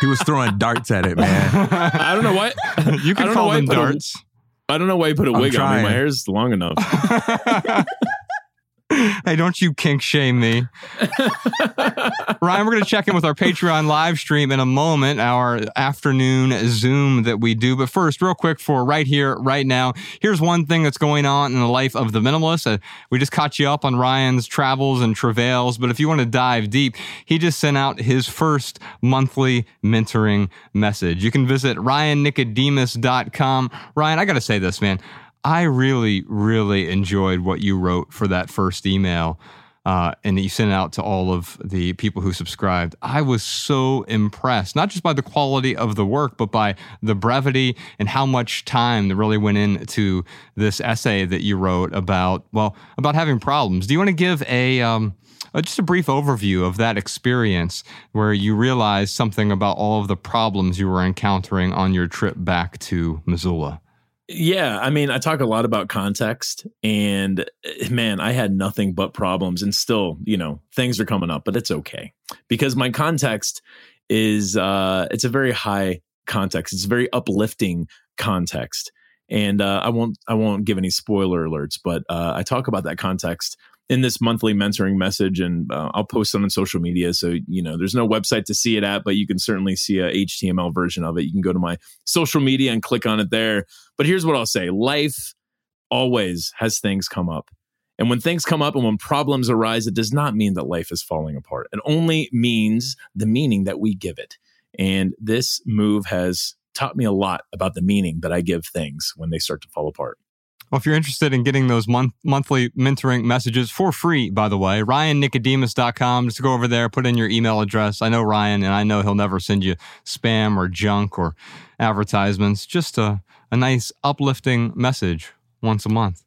He was throwing darts at it, man. I don't know why. You I can don't know call them you put a- darts. I don't know why you put a I'm wig on me. trying. My hair's long enough. hey, don't you kink shame me. Ryan, we're going to check in with our Patreon live stream in a moment, our afternoon Zoom that we do. But first, real quick for right here, right now, here's one thing that's going on in the life of the minimalist. Uh, we just caught you up on Ryan's travels and travails, but if you want to dive deep, he just sent out his first monthly mentoring message. You can visit ryannicodemus.com. Ryan, I got to say this, man. I really, really enjoyed what you wrote for that first email uh, and that you sent out to all of the people who subscribed. I was so impressed, not just by the quality of the work, but by the brevity and how much time that really went into this essay that you wrote about, well, about having problems. Do you want to give a, um, uh, just a brief overview of that experience where you realized something about all of the problems you were encountering on your trip back to Missoula? Yeah, I mean, I talk a lot about context, and eh, man, I had nothing but problems, and still, you know, things are coming up, but it's okay because my context is uh, it's a very high context. It's a very uplifting context, and uh, I won't I won't give any spoiler alerts, but uh, I talk about that context in this monthly mentoring message, and uh, I'll post it on social media. So you know, there's no website to see it at, but you can certainly see a HTML version of it. You can go to my social media and click on it there. But here's what I'll say: life always has things come up. And when things come up and when problems arise, it does not mean that life is falling apart. It only means the meaning that we give it. And this move has taught me a lot about the meaning that I give things when they start to fall apart. Well, if you're interested in getting those month, monthly mentoring messages for free, by the way, ryannicodemus.com, just go over there, put in your email address. I know Ryan, and I know he'll never send you spam or junk or advertisements. Just a, a nice uplifting message once a month.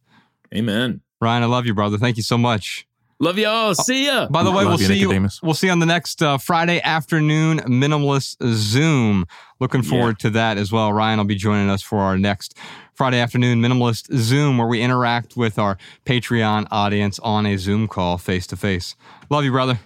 Amen. Ryan, I love you, brother. Thank you so much. Love y'all. See ya. By the way, Love we'll you, see you. We'll see you on the next uh, Friday afternoon minimalist Zoom. Looking forward to that as well. Ryan will be joining us for our next Friday afternoon minimalist Zoom, where we interact with our Patreon audience on a Zoom call face to face. Love you, brother.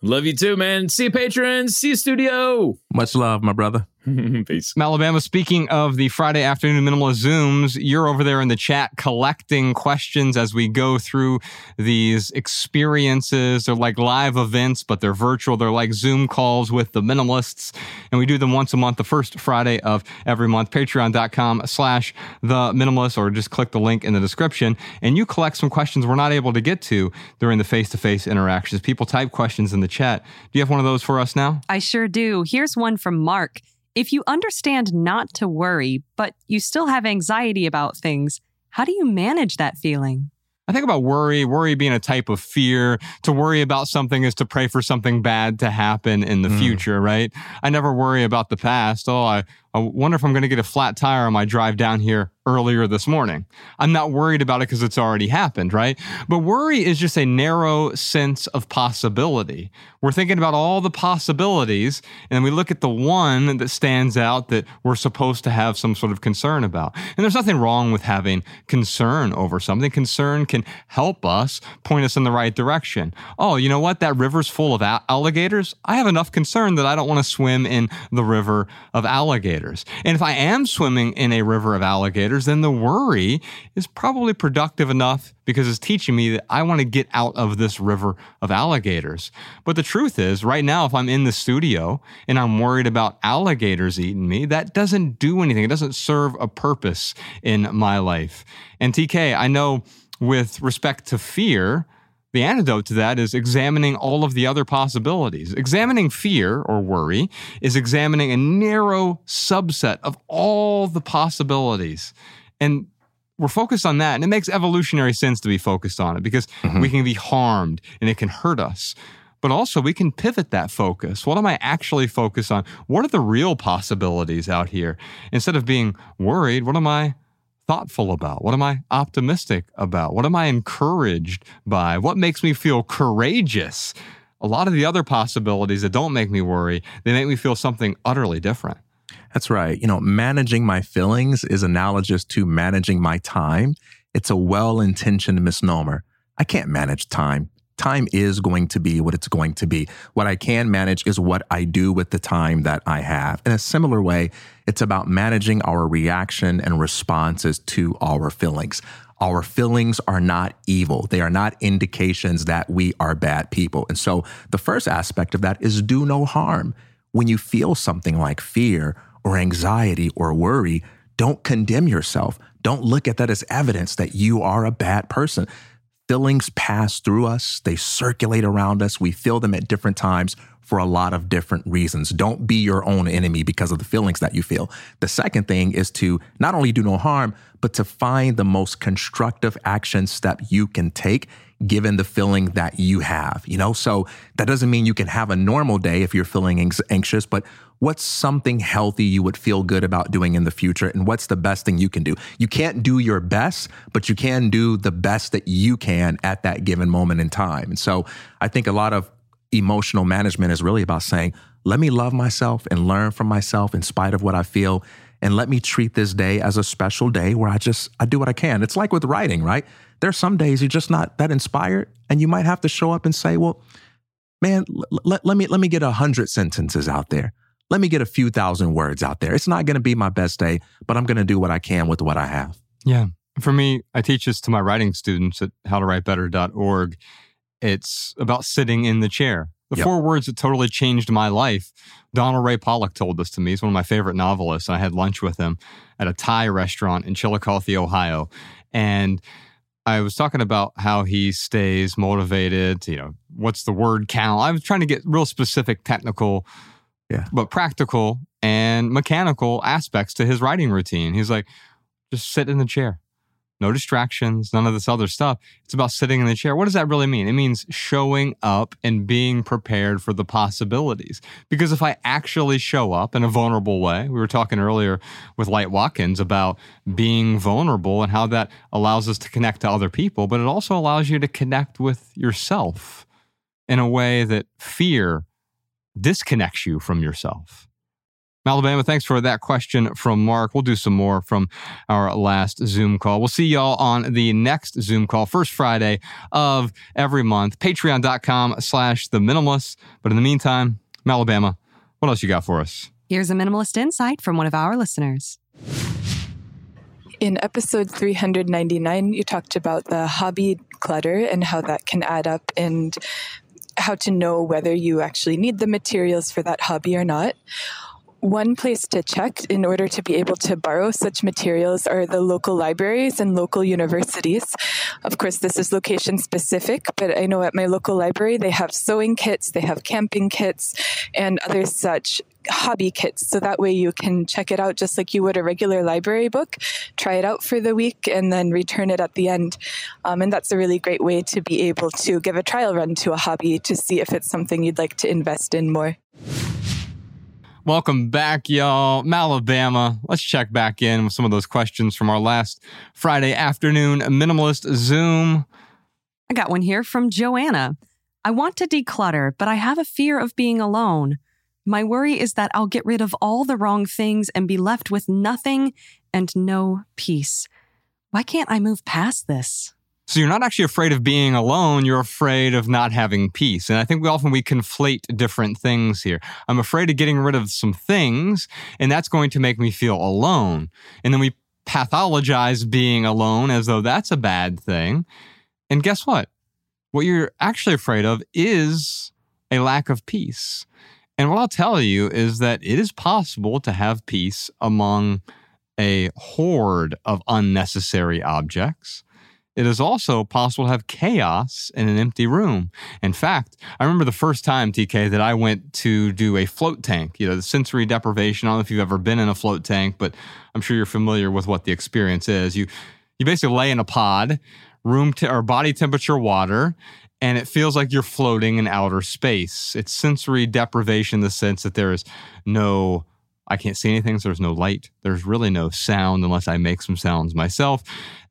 Love you too, man. See you, patrons. See you, studio. Much love, my brother. Peace. Alabama, speaking of the Friday afternoon minimalist Zooms, you're over there in the chat collecting questions as we go through these experiences. They're like live events, but they're virtual. They're like Zoom calls with the minimalists. And we do them once a month, the first Friday of every month. Patreon.com slash the minimalist, or just click the link in the description. And you collect some questions we're not able to get to during the face to face interactions. People type questions in the chat. Do you have one of those for us now? I sure do. Here's one from Mark. If you understand not to worry, but you still have anxiety about things, how do you manage that feeling? I think about worry, worry being a type of fear. To worry about something is to pray for something bad to happen in the mm. future, right? I never worry about the past. Oh, I, I wonder if I'm going to get a flat tire on my drive down here earlier this morning. I'm not worried about it because it's already happened, right? But worry is just a narrow sense of possibility. We're thinking about all the possibilities and we look at the one that stands out that we're supposed to have some sort of concern about. And there's nothing wrong with having concern over something. Concern can help us point us in the right direction. Oh, you know what? That river's full of alligators. I have enough concern that I don't want to swim in the river of alligators. And if I am swimming in a river of alligators, then the worry is probably productive enough because it's teaching me that I want to get out of this river of alligators. But the truth is, right now, if I'm in the studio and I'm worried about alligators eating me, that doesn't do anything. It doesn't serve a purpose in my life. And TK, I know with respect to fear, the antidote to that is examining all of the other possibilities. Examining fear or worry is examining a narrow subset of all the possibilities. And we're focused on that. And it makes evolutionary sense to be focused on it because mm-hmm. we can be harmed and it can hurt us. But also, we can pivot that focus. What am I actually focused on? What are the real possibilities out here? Instead of being worried, what am I thoughtful about? What am I optimistic about? What am I encouraged by? What makes me feel courageous? A lot of the other possibilities that don't make me worry, they make me feel something utterly different. That's right. You know, managing my feelings is analogous to managing my time. It's a well intentioned misnomer. I can't manage time. Time is going to be what it's going to be. What I can manage is what I do with the time that I have. In a similar way, it's about managing our reaction and responses to our feelings. Our feelings are not evil. They are not indications that we are bad people. And so the first aspect of that is do no harm. When you feel something like fear or anxiety or worry, don't condemn yourself. Don't look at that as evidence that you are a bad person. Feelings pass through us, they circulate around us. We feel them at different times for a lot of different reasons. Don't be your own enemy because of the feelings that you feel. The second thing is to not only do no harm, but to find the most constructive action step you can take given the feeling that you have, you know? So that doesn't mean you can have a normal day if you're feeling anx- anxious, but what's something healthy you would feel good about doing in the future and what's the best thing you can do? You can't do your best, but you can do the best that you can at that given moment in time. And so I think a lot of emotional management is really about saying, let me love myself and learn from myself in spite of what I feel. And let me treat this day as a special day where I just I do what I can. It's like with writing, right? There's some days you're just not that inspired, and you might have to show up and say, "Well, man, l- let, let me let me get a hundred sentences out there. Let me get a few thousand words out there. It's not going to be my best day, but I'm going to do what I can with what I have." Yeah. For me, I teach this to my writing students at howtowritebetter.org. It's about sitting in the chair. The Yep. four words that totally changed my life. Donald Ray Pollock told this to me. He's one of my favorite novelists. I had lunch with him at a Thai restaurant in Chillicothe, Ohio. And I was talking about how he stays motivated, you know, what's the word count. I was trying to get real specific technical, Yeah. but practical and mechanical aspects to his writing routine. He's like, just sit in the chair no distractions, none of this other stuff. It's about sitting in the chair. What does that really mean? It means showing up and being prepared for the possibilities. Because if I actually show up in a vulnerable way, we were talking earlier with Light Watkins about being vulnerable and how that allows us to connect to other people, but it also allows you to connect with yourself in a way that fear disconnects you from yourself. Alabama, thanks for that question from Mark. We'll do some more from our last Zoom call. We'll see y'all on the next Zoom call, first Friday of every month. Patreon.com slash the minimalist. But in the meantime, Alabama, what else you got for us? Here's a minimalist insight from one of our listeners. In episode 399, you talked about the hobby clutter and how that can add up and how to know whether you actually need the materials for that hobby or not. One place to check in order to be able to borrow such materials are the local libraries and local universities. Of course, this is location specific, but I know at my local library they have sewing kits, they have camping kits, and other such hobby kits. So that way you can check it out just like you would a regular library book, try it out for the week, and then return it at the end. Um, and that's a really great way to be able to give a trial run to a hobby to see if it's something you'd like to invest in more. Welcome back, y'all. Malabama. Let's check back in with some of those questions from our last Friday afternoon minimalist Zoom. I got one here from Joanna. I want to declutter, but I have a fear of being alone. My worry is that I'll get rid of all the wrong things and be left with nothing and no peace. Why can't I move past this? So you're not actually afraid of being alone, you're afraid of not having peace. And I think we often we conflate different things here. I'm afraid of getting rid of some things, and that's going to make me feel alone. And then we pathologize being alone as though that's a bad thing. And guess what? What you're actually afraid of is a lack of peace. And what I'll tell you is that it is possible to have peace among a horde of unnecessary objects it is also possible to have chaos in an empty room. In fact, I remember the first time, TK, that I went to do a float tank, you know, the sensory deprivation. I don't know if you've ever been in a float tank, but I'm sure you're familiar with what the experience is. You, you basically lay in a pod, room to, or body temperature water, and it feels like you're floating in outer space. It's sensory deprivation in the sense that there is no I can't see anything, so there's no light. There's really no sound unless I make some sounds myself.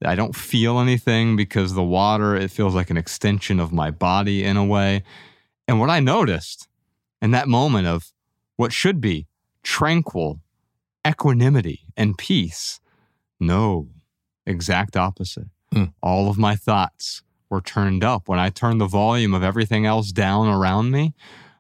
I don't feel anything because the water, it feels like an extension of my body in a way. And what I noticed in that moment of what should be tranquil equanimity and peace, no, exact opposite. Mm. All of my thoughts were turned up. When I turned the volume of everything else down around me,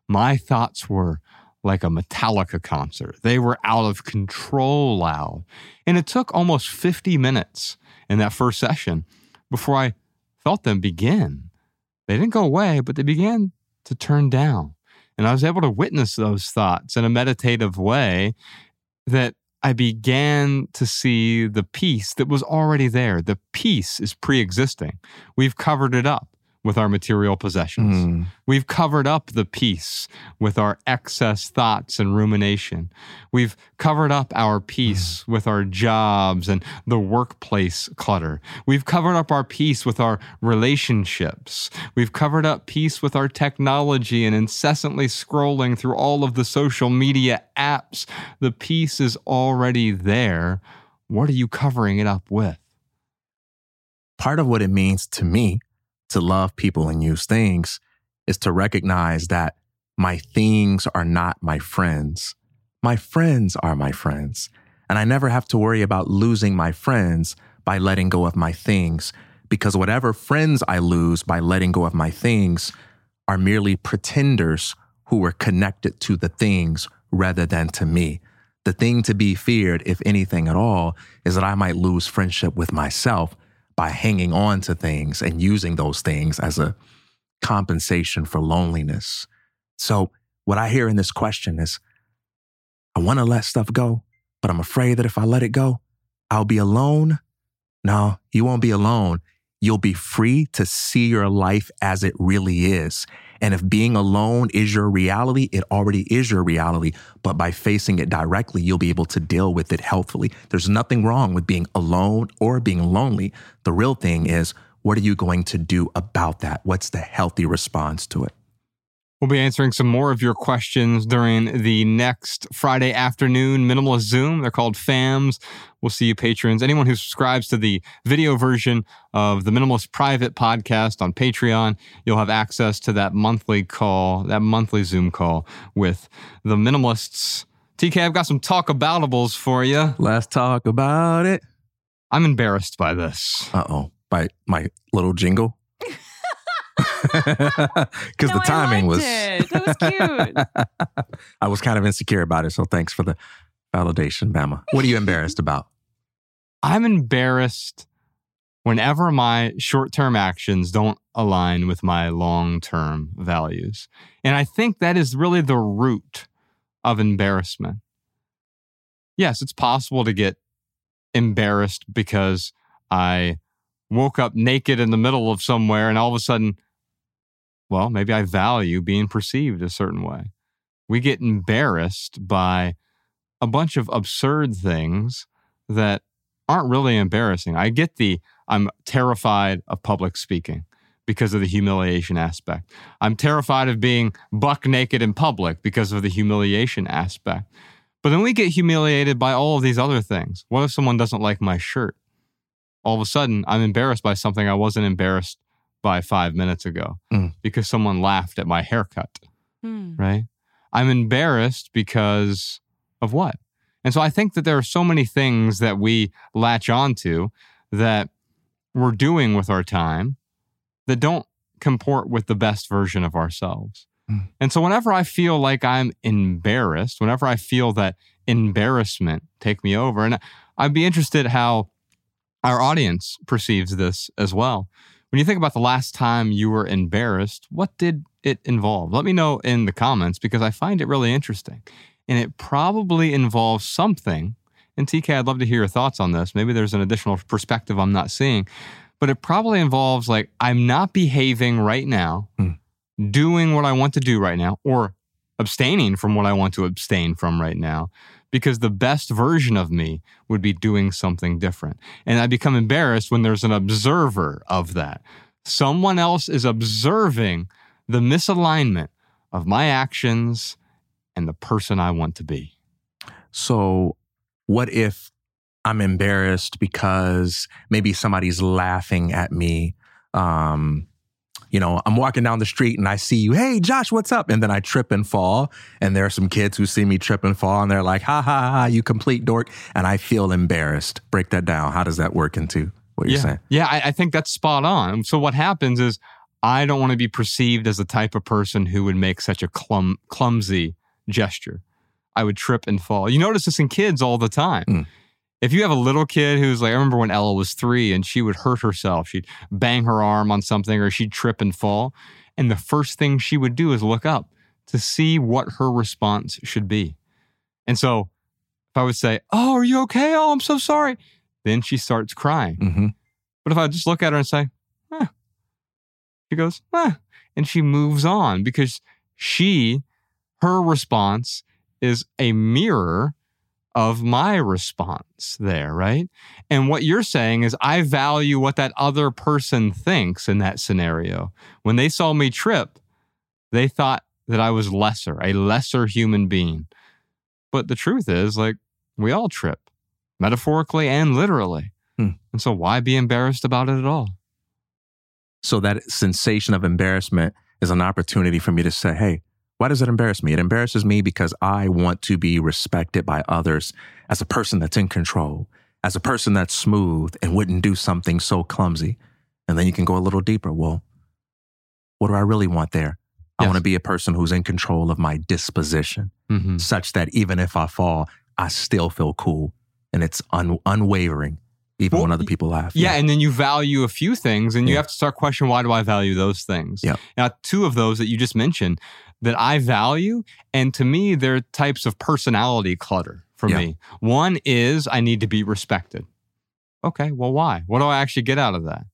my thoughts were like a Metallica concert. They were out of control loud. And it took almost 50 minutes in that first session before I felt them begin. They didn't go away, but they began to turn down. And I was able to witness those thoughts in a meditative way that I began to see the peace that was already there. The peace is pre existing. We've covered it up with our material possessions. Mm. We've covered up the peace with our excess thoughts and rumination. We've covered up our peace mm. with our jobs and the workplace clutter. We've covered up our peace with our relationships. We've covered up peace with our technology and incessantly scrolling through all of the social media apps. The peace is already there. What are you covering it up with? Part of what it means to me to love people and use things is to recognize that my things are not my friends. My friends are my friends. And I never have to worry about losing my friends by letting go of my things because whatever friends I lose by letting go of my things are merely pretenders who were connected to the things rather than to me. The thing to be feared, if anything at all, is that I might lose friendship with myself by hanging on to things and using those things as a compensation for loneliness. So, what I hear in this question is I want to let stuff go, but I'm afraid that if I let it go, I'll be alone. No, you won't be alone. You'll be free to see your life as it really is. And if being alone is your reality, it already is your reality. But by facing it directly, you'll be able to deal with it healthfully. There's nothing wrong with being alone or being lonely. The real thing is, what are you going to do about that? What's the healthy response to it? We'll be answering some more of your questions during the next Friday afternoon minimalist Zoom. They're called FAMs. We'll see you patrons. Anyone who subscribes to the video version of the Minimalist Private podcast on Patreon, you'll have access to that monthly call, that monthly Zoom call with the minimalists. TK, I've got some talk aboutables for you. Let's talk about it. I'm embarrassed by this. Uh oh. By my little jingle? Because No, the timing I was. it. That was cute. I was kind of insecure about it. So thanks for the validation, Bama. What are you embarrassed about? I'm embarrassed whenever my short term actions don't align with my long term values. And I think that is really the root of embarrassment. Yes, it's possible to get embarrassed because I woke up naked in the middle of somewhere and all of a sudden, well, maybe I value being perceived a certain way. We get embarrassed by a bunch of absurd things that aren't really embarrassing. I get the I'm terrified of public speaking because of the humiliation aspect. I'm terrified of being buck naked in public because of the humiliation aspect. But then we get humiliated by all of these other things. What if someone doesn't like my shirt? All of a sudden, I'm embarrassed by something I wasn't embarrassed by five minutes ago Mm. because someone laughed at my haircut Hmm. right? I'm embarrassed because of what? And so I think that there are so many things that we latch onto that we're doing with our time that don't comport with the best version of ourselves. Mm. And so whenever I feel like I'm embarrassed, whenever I feel that embarrassment take me over, and I'd be interested how our audience perceives this as well. When you think about the last time you were embarrassed, what did it involve? Let me know in the comments because I find it really interesting. And it probably involves something. And TK, I'd love to hear your thoughts on this. Maybe there's an additional perspective I'm not seeing, but it probably involves like, I'm not behaving right now, Hmm. doing what I want to do right now, or abstaining from what I want to abstain from right now because the best version of me would be doing something different. And I become embarrassed when there's an observer of that. Someone else is observing the misalignment of my actions and the person I want to be. So, what if I'm embarrassed because maybe somebody's laughing at me? Um, you know, I'm walking down the street and I see you, hey, Josh, what's up? And then I trip and fall. And there are some kids who see me trip and fall and they're like, ha ha ha, you complete dork. And I feel embarrassed. Break that down. How does that work into what you're yeah. saying? Yeah, I, I think that's spot on. So what happens is I don't want to be perceived as the type of person who would make such a clum, clumsy gesture. I would trip and fall. You notice this in kids all the time. Mm. If you have a little kid who's like, I remember when Ella was three and she would hurt herself, she'd bang her arm on something or she'd trip and fall. And the first thing she would do is look up to see what her response should be. And so if I would say, Oh, are you okay? Oh, I'm so sorry. Then she starts crying. Mm-hmm. But if I just look at her and say, eh, she goes, eh, and she moves on because she, her response is a mirror of my response there, right? And what you're saying is, I value what that other person thinks in that scenario. When they saw me trip, they thought that I was lesser, a lesser human being. But the truth is, like, we all trip, metaphorically and literally. Hmm. And so, why be embarrassed about it at all? So that sensation of embarrassment is an opportunity for me to say, hey, why does it embarrass me? It embarrasses me because I want to be respected by others as a person that's in control, as a person that's smooth and wouldn't do something so clumsy. And then you can go a little deeper. Well, what do I really want there? I want to be a person who's in control of my disposition, Mm-hmm. such that even if I fall, I still feel cool and it's un- unwavering, even Well, when other people laugh. Yeah, and then you value a few things, and you have to start questioning why do I value those things? Yeah. Now, two of those that you just mentioned that I value, and to me, they're types of personality clutter for Yeah. me. One is I need to be respected. Okay, well, why? What do I actually get out of that?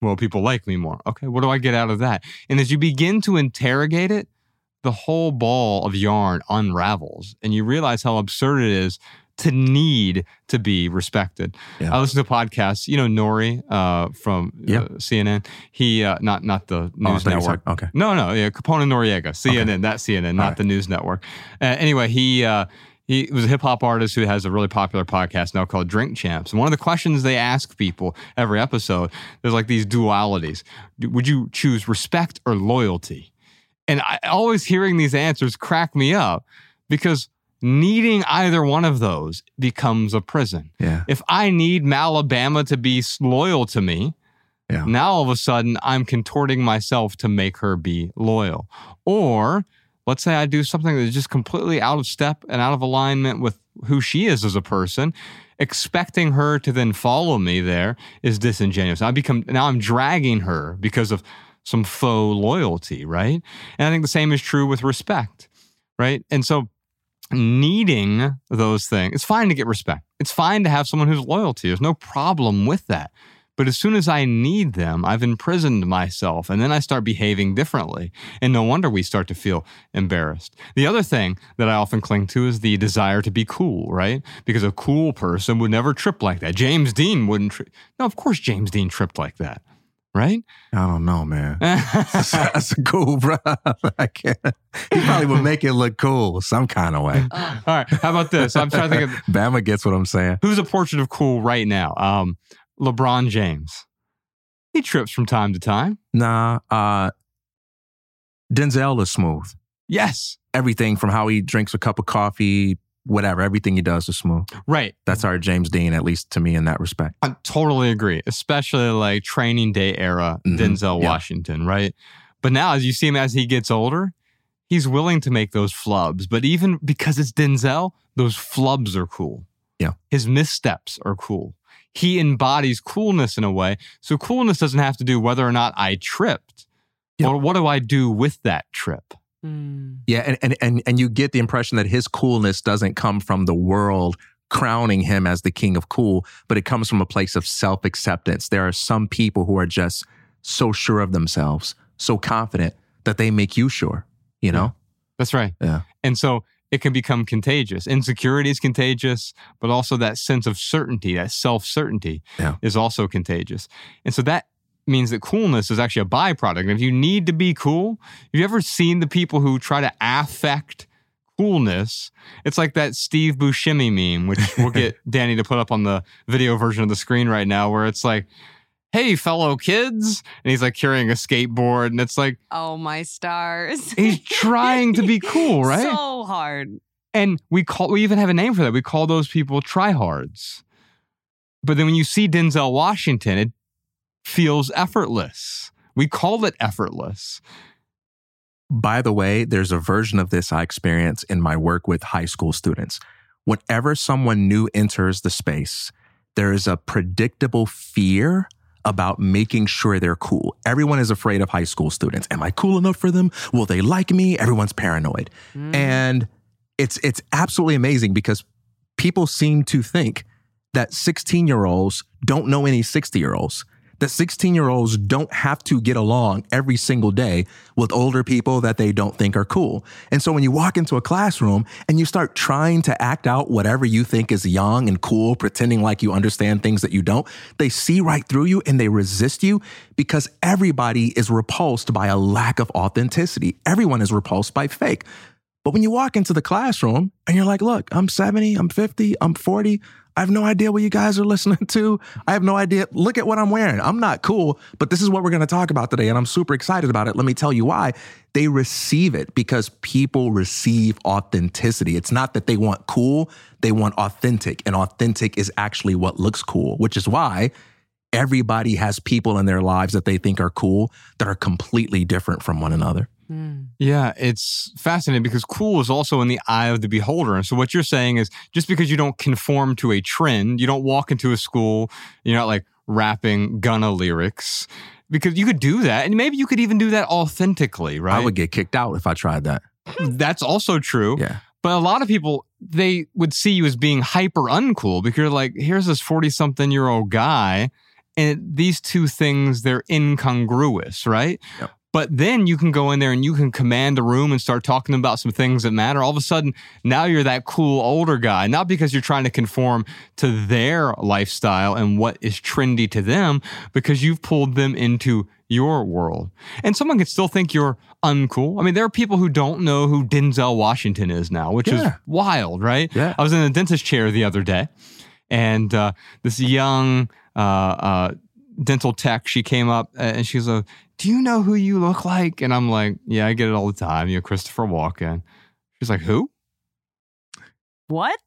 Well, people like me more. Okay, what do I get out of that? And as you begin to interrogate it, the whole ball of yarn unravels and you realize how absurd it is to need to be respected. Yeah. I listen to podcasts, you know, Nori uh, from uh, CNN. He, uh, not not the Oh, news were network. okay. No, no, yeah, Capone Noreaga, CNN, that CNN, not right. the news network. Uh, anyway, he uh, he was a hip hop artist who has a really popular podcast now called Drink Champs. And one of the questions they ask people every episode, there's like these dualities. Would you choose respect or loyalty? And I always hearing these answers crack me up because needing either one of those becomes a prison. Yeah. If I need Malabama to be loyal to me, Yeah. now all of a sudden I'm contorting myself to make her be loyal. Or let's say I do something that's just completely out of step and out of alignment with who she is as a person. Expecting her to then follow me there is disingenuous. I become now I'm dragging her because of some faux loyalty, right? And I think the same is true with respect, right? And so needing those things, it's fine to get respect. It's fine to have someone who's loyal to you. There's no problem with that. But as soon as I need them, I've imprisoned myself and then I start behaving differently. And no wonder we start to feel embarrassed. The other thing that I often cling to is the desire to be cool, right? Because a cool person would never trip like that. James Dean wouldn't trip. No, of course James Dean tripped like that, right? I don't know, man. that's, that's cool, bro. I can't. He probably would make it look cool some kind of way. All right. How about this? I'm trying to think of Bama gets what I'm saying. who's a portrait of cool right now. Um, LeBron James. He trips from time to time. Nah, uh, Denzel is smooth. Yes. Everything from how he drinks a cup of coffee, whatever, everything he does is smooth. Right. That's our James Dean, at least to me, in that respect. I totally agree, especially like training day era Mhm. Denzel Yeah. Washington, right? But now, as you see him as he gets older, he's willing to make those flubs. But even because it's Denzel, those flubs are cool. Yeah. His missteps are cool. He embodies coolness in a way. So coolness doesn't have to do whether or not I tripped. Yeah. Or what do I do with that trip? Mm. Yeah, and, and and and you get the impression that his coolness doesn't come from the world crowning him as the king of cool, but it comes from a place of self-acceptance. There are some people who are just so sure of themselves, so confident that they make you sure, you know? That's right. Yeah. And so it can become contagious. Insecurity is contagious, but also that sense of certainty, that self certainty Yeah. is also contagious. And so that means that coolness is actually a byproduct. And if you need to be cool, have you ever seen the people who try to affect coolness? It's like that Steve Buscemi meme, which we'll get Danny to put up on the video version of the screen right now, where it's like, Hey, fellow kids. And he's like carrying a skateboard. And it's like, Oh my stars. he's trying to be cool, right? So hard. And we call we even have a name for that. We call those people tryhards. But then when you see Denzel Washington, it feels effortless. We call it effortless. By the way, there's a version of this I experience in my work with high school students. Whenever someone new enters the space, there is a predictable fear about making sure they're cool. Everyone is afraid of high school students. Am I cool enough for them? Will they like me? Everyone's paranoid. Mm. And it's it's absolutely amazing because people seem to think that 16 year olds don't know any 60 year olds. That 16 year olds don't have to get along every single day with older people that they don't think are cool. And so when you walk into a classroom and you start trying to act out whatever you think is young and cool, pretending like you understand things that you don't, they see right through you and they resist you because everybody is repulsed by a lack of authenticity. Everyone is repulsed by fake. But when you walk into the classroom and you're like, look, I'm 70, I'm 50, I'm 40. I have no idea what you guys are listening to. I have no idea. Look at what I'm wearing. I'm not cool, but this is what we're going to talk about today. And I'm super excited about it. Let me tell you why. They receive it because people receive authenticity. It's not that they want cool, they want authentic. And authentic is actually what looks cool, which is why everybody has people in their lives that they think are cool that are completely different from one another. Mm. Yeah, it's fascinating because cool is also in the eye of the beholder. And so what you're saying is just because you don't conform to a trend, you don't walk into a school, you're not like rapping Gunna lyrics because you could do that. And maybe you could even do that authentically, right? I would get kicked out if I tried that. That's also true. Yeah. But a lot of people, they would see you as being hyper uncool because you're like, here's this 40 something year old guy And these two things, they're incongruous, right? Yep. But then you can go in there and you can command the room and start talking about some things that matter. All of a sudden, now you're that cool older guy, not because you're trying to conform to their lifestyle and what is trendy to them, because you've pulled them into your world. And someone could still think you're uncool. I mean, there are people who don't know who Denzel Washington is now, which is wild, right? Yeah. I was in a dentist chair the other day, and uh, this young uh, uh, dental tech, she came up and she's like, "Do you know who you look like?" And I'm like, "Yeah, I get it all the time. You're Christopher Walken." She's like, "Who?" What?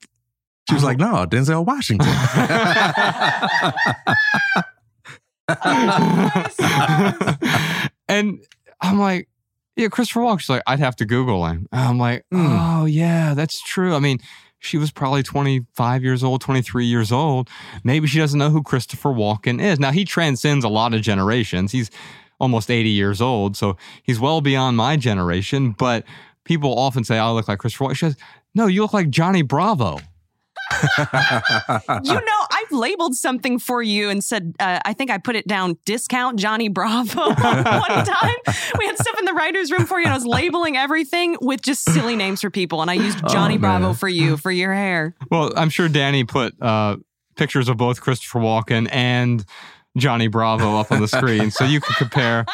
She was like, no, Denzel Washington. and I'm like, yeah, Christopher Walken. She's like, I'd have to Google him. And I'm like, hmm. oh, yeah, that's true. I mean, she was probably 25 years old, 23 years old. Maybe she doesn't know who Christopher Walken is. Now, he transcends a lot of generations. He's almost 80 years old, so he's well beyond my generation. But people often say, I look like Christopher Walken. She says, no, you look like Johnny Bravo. You know, I've labeled something for you and said, uh, I think I put it down discount Johnny Bravo one time. We had stuff in the writer's room for you, and I was labeling everything with just silly names for people. And I used Johnny Bravo for you for your hair. Well, I'm sure Danny put uh, pictures of both Christopher Walken and Johnny Bravo up on the screen so you can compare.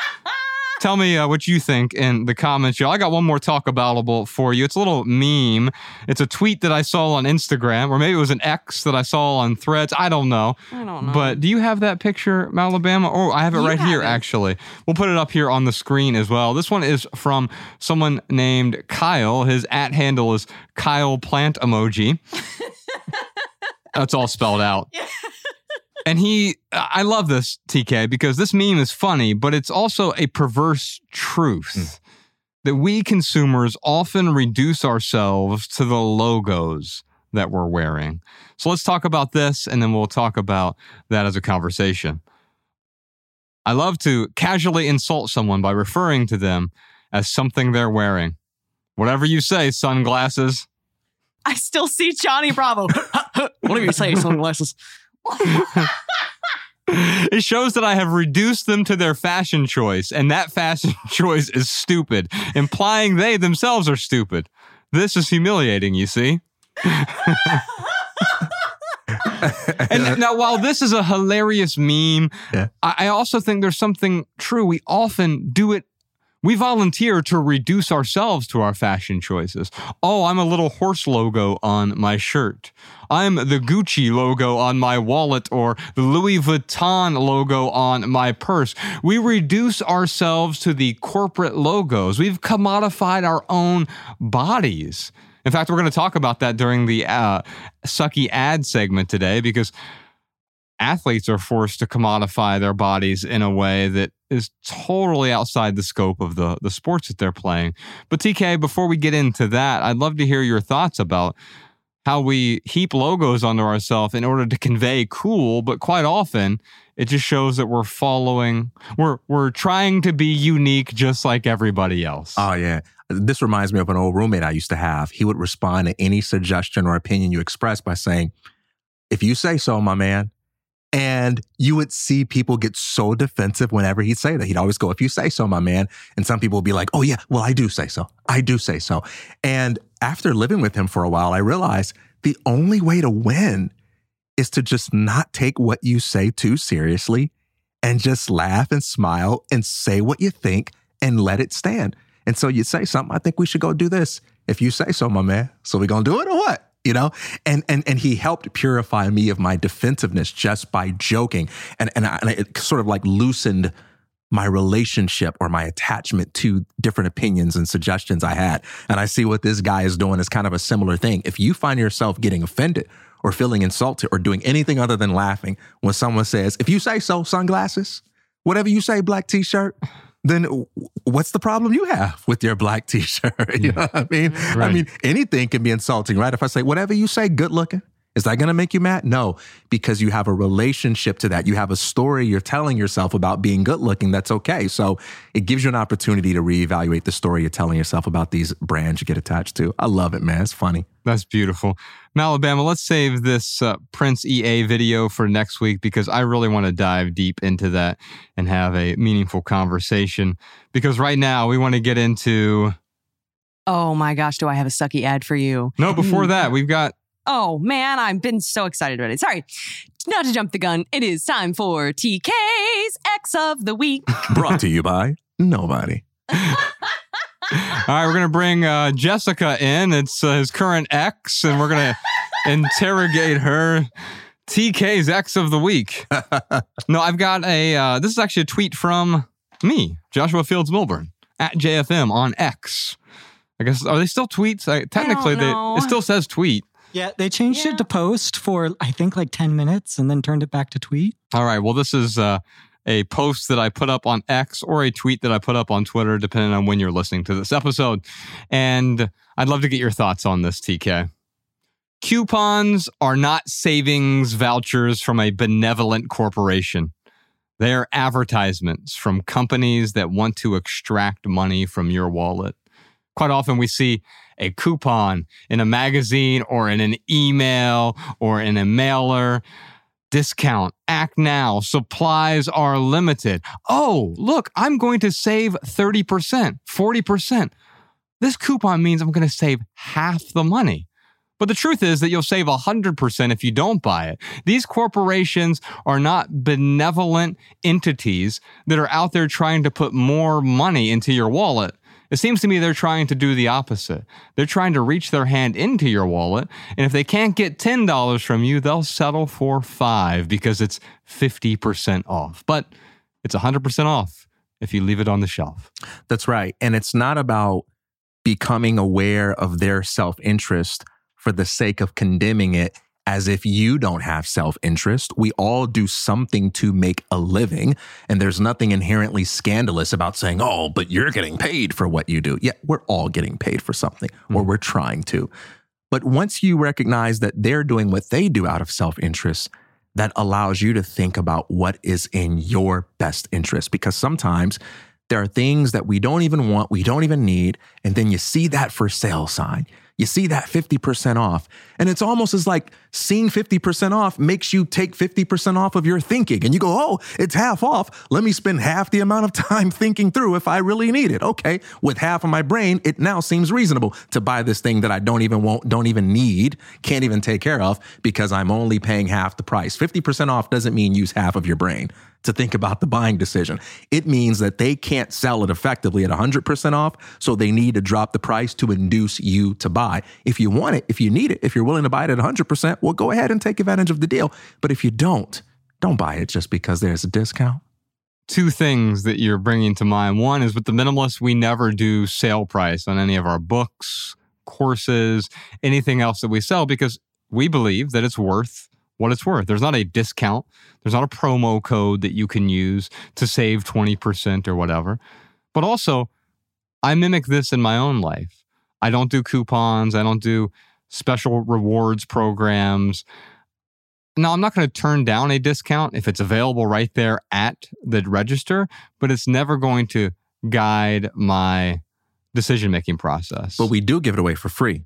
Tell me uh, what you think in the comments, y'all. I got one more talk aboutable for you. It's a little meme. It's a tweet that I saw on Instagram, or maybe it was an X that I saw on Threads. I don't know. I don't know. But do you have that picture, Alabama? Oh, I have it You right here, it. actually. We'll put it up here on the screen as well. This one is from someone named Kyle. His at handle is Kyle Plant Emoji. That's all spelled out. And he, I love this, TK, because this meme is funny, but it's also a perverse truth hmm. that we consumers often reduce ourselves to the logos that we're wearing. So let's talk about this and then we'll talk about that as a conversation. I love to casually insult someone by referring to them as something they're wearing. Whatever you say, sunglasses. I still see Johnny Bravo. what do you say, sunglasses? It shows that I have reduced them to their fashion choice, and that fashion choice is stupid, implying they themselves are stupid. This is humiliating, you see. and now, while this is a hilarious meme, Yeah. I, I also think there's something true. We often do it. We volunteer to reduce ourselves to our fashion choices. Oh, I'm a little horse logo on my shirt. I'm the Gucci logo on my wallet or the Louis Vuitton logo on my purse. We reduce ourselves to the corporate logos. We've commodified our own bodies. In fact, we're going to talk about that during the uh, sucky ad segment today because athletes are forced to commodify their bodies in a way that is totally outside the scope of the, the sports that they're playing. But TK, before we get into that, I'd love to hear your thoughts about how we heap logos onto ourselves in order to convey cool, but quite often it just shows that we're following we're we're trying to be unique just like everybody else. Oh yeah. This reminds me of an old roommate I used to have. He would respond to any suggestion or opinion you expressed by saying, "If you say so, my man." And you would see people get so defensive whenever he'd say that. He'd always go, "If you say so, my man." And some people would be like, "Oh yeah, well I do say so. I do say so." And after living with him for a while, I realized the only way to win is to just not take what you say too seriously and just laugh and smile and say what you think and let it stand. And so you say something, I think we should go do this. If you say so, my man. So we gonna do it or what? You know? And and and he helped purify me of my defensiveness just by joking. And and, I, and it sort of like loosened my relationship or my attachment to different opinions and suggestions I had. And I see what this guy is doing is kind of a similar thing. If you find yourself getting offended or feeling insulted or doing anything other than laughing when someone says, if you say so, sunglasses, whatever you say, black t shirt, then what's the problem you have with your black t shirt? you know what I mean? I mean, anything can be insulting, right? If I say, whatever you say, good looking, Is that going to make you mad? No, because you have a relationship to that. You have a story you're telling yourself about being good looking. That's okay. So it gives you an opportunity to reevaluate the story you're telling yourself about these brands you get attached to. I love it, man. It's funny. That's beautiful. Now, Alabama, let's save this uh, Prince EA video for next week because I really want to dive deep into that and have a meaningful conversation. Because right now we want to get into. Oh my gosh, do I have a sucky ad for you? No, before that, we've got Oh man, I've been so excited about it. Sorry, not to jump the gun. It is time for TK's X of the Week. Brought to you by nobody. All right, we're gonna bring uh, Jessica in. It's uh, his current ex, and we're gonna interrogate her. TK's X of the Week. no, I've got a. Uh, this is actually a tweet from me, Joshua Fields Millburn at JFM on X. I guess are they still tweets? I, technically, they it still says tweet. Yeah, they changed yeah. it to post for I think like 10 minutes and then turned it back to tweet. All right. Well, this is uh, a post that I put up on X or a tweet that I put up on Twitter, depending on when you're listening to this episode. And I'd love to get your thoughts on this, TK. Coupons are not savings vouchers from a benevolent corporation. They are advertisements from companies that want to extract money from your wallet. Quite often we see a coupon in a magazine or in an email or in a mailer. Discount, act now, supplies are limited. Oh, look, I'm going to save 30%, 40%. This coupon means I'm going to save half the money. But the truth is that you'll save 100% if you don't buy it. These corporations are not benevolent entities that are out there trying to put more money into your wallet. It seems to me they're trying to do the opposite. They're trying to reach their hand into your wallet, and if they can't get $10 from you, they'll settle for 5 because it's 50% off. But it's 100% off if you leave it on the shelf. That's right. And it's not about becoming aware of their self-interest for the sake of condemning it as if you don't have self interest. We all do something to make a living. And there's nothing inherently scandalous about saying, oh, but you're getting paid for what you do. Yeah, we're all getting paid for something, mm-hmm. or we're trying to. But once you recognize that they're doing what they do out of self interest, that allows you to think about what is in your best interest. Because sometimes there are things that we don't even want, we don't even need. And then you see that for sale sign you see that 50% off. And it's almost as like seeing 50% off makes you take 50% off of your thinking. And you go, oh, it's half off. Let me spend half the amount of time thinking through if I really need it. Okay. With half of my brain, it now seems reasonable to buy this thing that I don't even want, don't even need, can't even take care of because I'm only paying half the price. 50% off doesn't mean use half of your brain to think about the buying decision. It means that they can't sell it effectively at 100% off, so they need to drop the price to induce you to buy. If you want it, if you need it, if you're willing to buy it at 100%, well, go ahead and take advantage of the deal. But if you don't, don't buy it just because there's a discount. Two things that you're bringing to mind. One is with the minimalist, we never do sale price on any of our books, courses, anything else that we sell because we believe that it's worth what it's worth. There's not a discount, there's not a promo code that you can use to save 20% or whatever. But also, I mimic this in my own life. I don't do coupons, I don't do special rewards programs. Now, I'm not going to turn down a discount if it's available right there at the register, but it's never going to guide my decision making process. But we do give it away for free.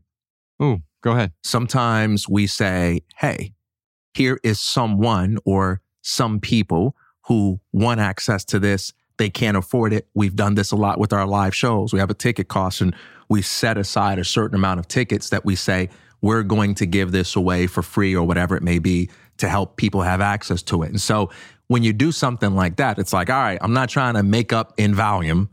Ooh, go ahead. Sometimes we say, hey, here is someone or some people who want access to this. They can't afford it. We've done this a lot with our live shows. We have a ticket cost and we set aside a certain amount of tickets that we say, we're going to give this away for free or whatever it may be to help people have access to it. And so when you do something like that, it's like, all right, I'm not trying to make up in volume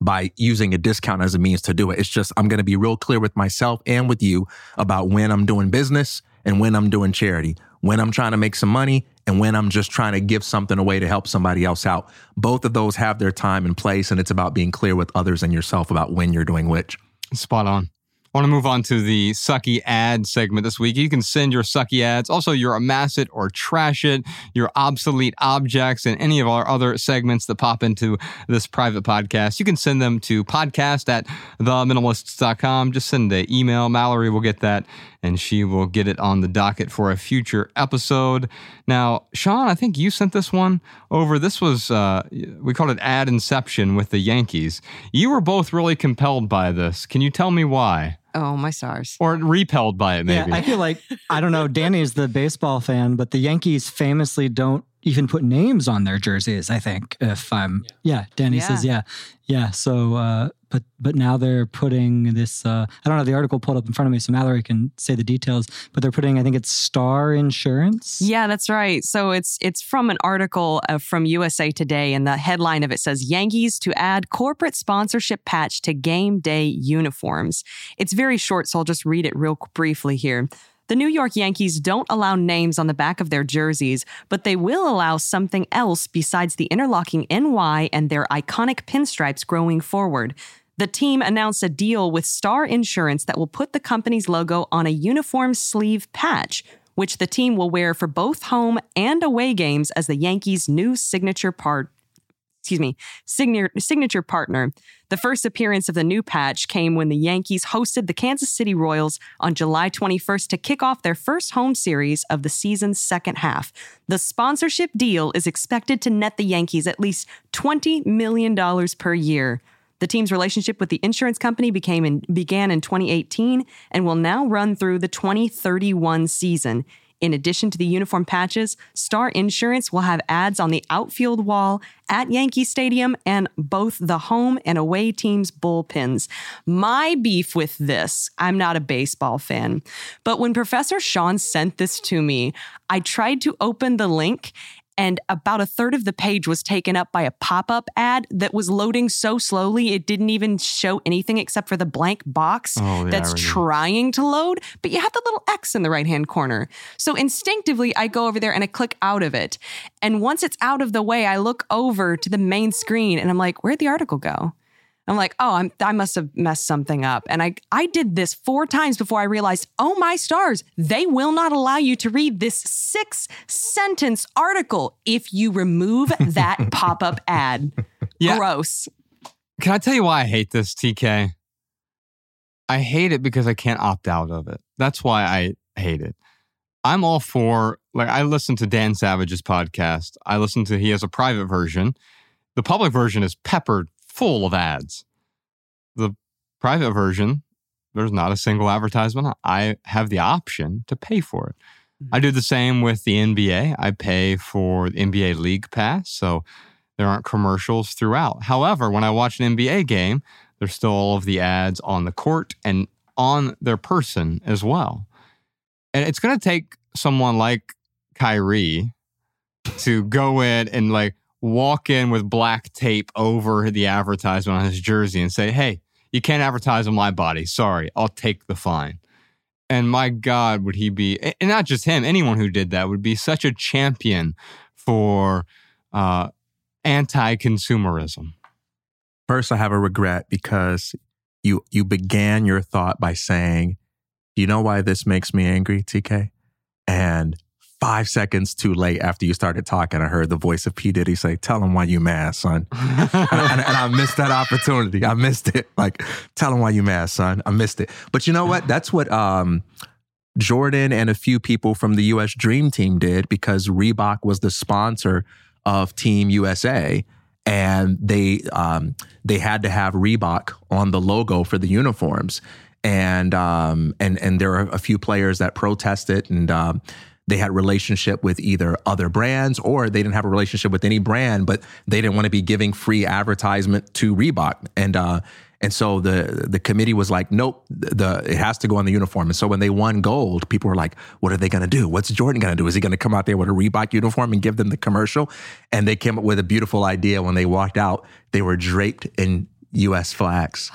by using a discount as a means to do it. It's just, I'm going to be real clear with myself and with you about when I'm doing business and when I'm doing charity when I'm trying to make some money and when I'm just trying to give something away to help somebody else out. Both of those have their time and place, and it's about being clear with others and yourself about when you're doing which. Spot on. I want to move on to the sucky ad segment this week. You can send your sucky ads, also your amass it or trash it, your obsolete objects, and any of our other segments that pop into this private podcast. You can send them to podcast at theminimalists.com. Just send the email. Mallory will get that and she will get it on the docket for a future episode. Now, Shawn, I think you sent this one over. This was, uh, we called it Ad Inception with the Yankees. You were both really compelled by this. Can you tell me why? Oh, my stars. Or repelled by it, maybe. Yeah, I feel like I don't know. Danny's the baseball fan, but the Yankees famously don't even put names on their jerseys. I think if I'm yeah, Danny Yeah. says yeah, yeah. So uh, but but now they're putting this. Uh, I don't have the article pulled up in front of me, so Mallory can say the details. But they're putting I think it's Starr Insurance. Yeah, that's right. So it's it's from an article uh, from USA Today, and the headline of it says Yankees to add corporate sponsorship patch to game day uniforms. It's very short, so I'll just read it real briefly here. The New York Yankees don't allow names on the back of their jerseys, but they will allow something else besides the interlocking NY and their iconic pinstripes growing forward. The team announced a deal with Starr Insurance that will put the company's logo on a uniform sleeve patch, which the team will wear for both home and away games as the Yankees' new signature part. Excuse me, signature, signature partner. The first appearance of the new patch came when the Yankees hosted the Kansas City Royals on July 21st to kick off their first home series of the season's second half. The sponsorship deal is expected to net the Yankees at least $20 million per year. The team's relationship with the insurance company became in, began in 2018 and will now run through the 2031 season. In addition to the uniform patches, Starr Insurance will have ads on the outfield wall at Yankee Stadium and both the home and away teams' bullpens. My beef with this, I'm not a baseball fan, but when Professor Shawn sent this to me, I tried to open the link and about a third of the page was taken up by a pop up ad that was loading so slowly it didn't even show anything except for the blank box Oh, the that's trying to load, but you have the little X in the right hand corner. So instinctively, I go over there and I click out of it. And once it's out of the way, I look over to the main screen and I'm like, where'd the article go? I'm like, oh, I'm, I must have messed something up. And I, I did this four times before I realized, oh my stars, they will not allow you to read this six sentence article if you remove that pop up ad. Yeah. Gross. Can I tell you why I hate this, TK? I hate it because I can't opt out of it. That's why I hate it. I'm all for like I listen to Dan Savage's podcast. I listen to he has a private version. The public version is peppered full of ads. The private version, there's not a single advertisement. I have the option to pay for it. I mm-hmm. do the same with the NBA. I pay for the NBA League Pass, so there aren't commercials throughout. However, when I watch an NBA game, there's still all of the ads on the court and on their person as well. And it's going to take someone like Kyrie to go in and like walk in with black tape over the advertisement on his jersey and say, hey, you can't advertise on my body. Sorry, I'll take the fine. And my God, would he be, and not just him, anyone who did that would be such a champion for uh, anti consumerism. First, I have a regret because you you began your thought by saying, "You know why this makes me angry, TK?" And five seconds too late after you started talking, I heard the voice of P Diddy say, "Tell him why you mad, son." and, and- and I missed that opportunity. I missed it. Like, tell him why you mad, son. I missed it. But you know what? That's what um, Jordan and a few people from the U.S. Dream Team did because Reebok was the sponsor of Team USA, and they um, they had to have Reebok on the logo for the uniforms, and um, and and there are a few players that protested and. They had relationship with either other brands or they didn't have a relationship with any brand, but they didn't want to be giving free advertisement to Reebok. And uh, and so the the committee was like, nope, the it has to go on the uniform. And so when they won gold, people were like, what are they going to do? What's Jordan going to do? Is he going to come out there with a Reebok uniform and give them the commercial? And they came up with a beautiful idea. When they walked out, they were draped in U.S. flags.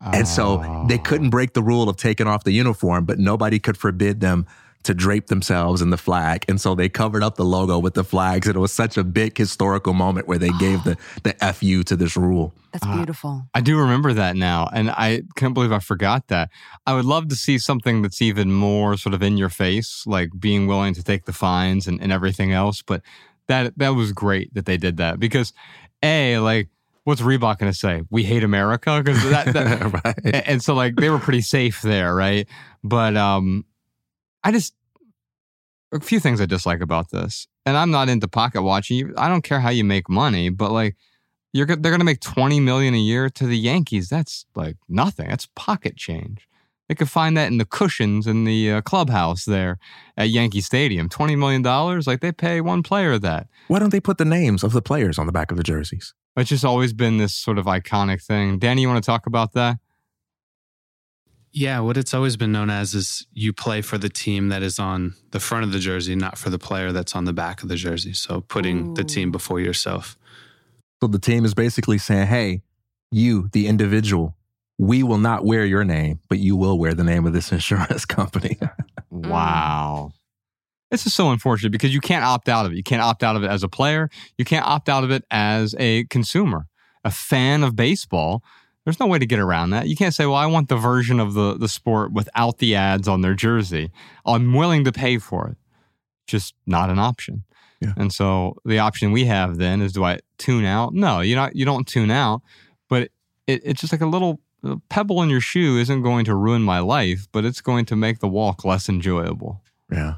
And so they couldn't break the rule of taking off the uniform, but nobody could forbid them to drape themselves in the flag. And so they covered up the logo with the flags. And it was such a big historical moment where they gave the, the FU to this rule. That's beautiful. I do remember that now, and I can't believe I forgot that. I would love to see something that's even more sort of in your face, like being willing to take the fines and, and everything else. But that that was great that they did that because, a like, what's Reebok going to say? We hate America because that, that right. and, and so like they were pretty safe there, right? But um, I just a few things I dislike about this, and I'm not into pocket watching. I don't care how you make money, but like you're they're going to make 20 million a year to the Yankees. That's like nothing. That's pocket change. They could find that in the cushions in the uh, clubhouse there at Yankee Stadium. $20 million, like they pay one player that. Why don't they put the names of the players on the back of the jerseys? It's just always been this sort of iconic thing. Danny, you want to talk about that? Yeah, what it's always been known as is you play for the team that is on the front of the jersey, not for the player that's on the back of the jersey. So putting Ooh. the team before yourself. So the team is basically saying, hey, you, the individual, we will not wear your name, but you will wear the name of this insurance company. Mm. wow. This is so unfortunate because you can't opt out of it. You can't opt out of it as a player. You can't opt out of it as a consumer, a fan of baseball. There's no way to get around that. You can't say, well, I want the version of the, the sport without the ads on their jersey. I'm willing to pay for it. Just not an option. Yeah. And so the option we have then is do I tune out? No, you not you don't tune out, but it, it's just like a little pebble in your shoe isn't going to ruin my life, but it's going to make the walk less enjoyable. Yeah.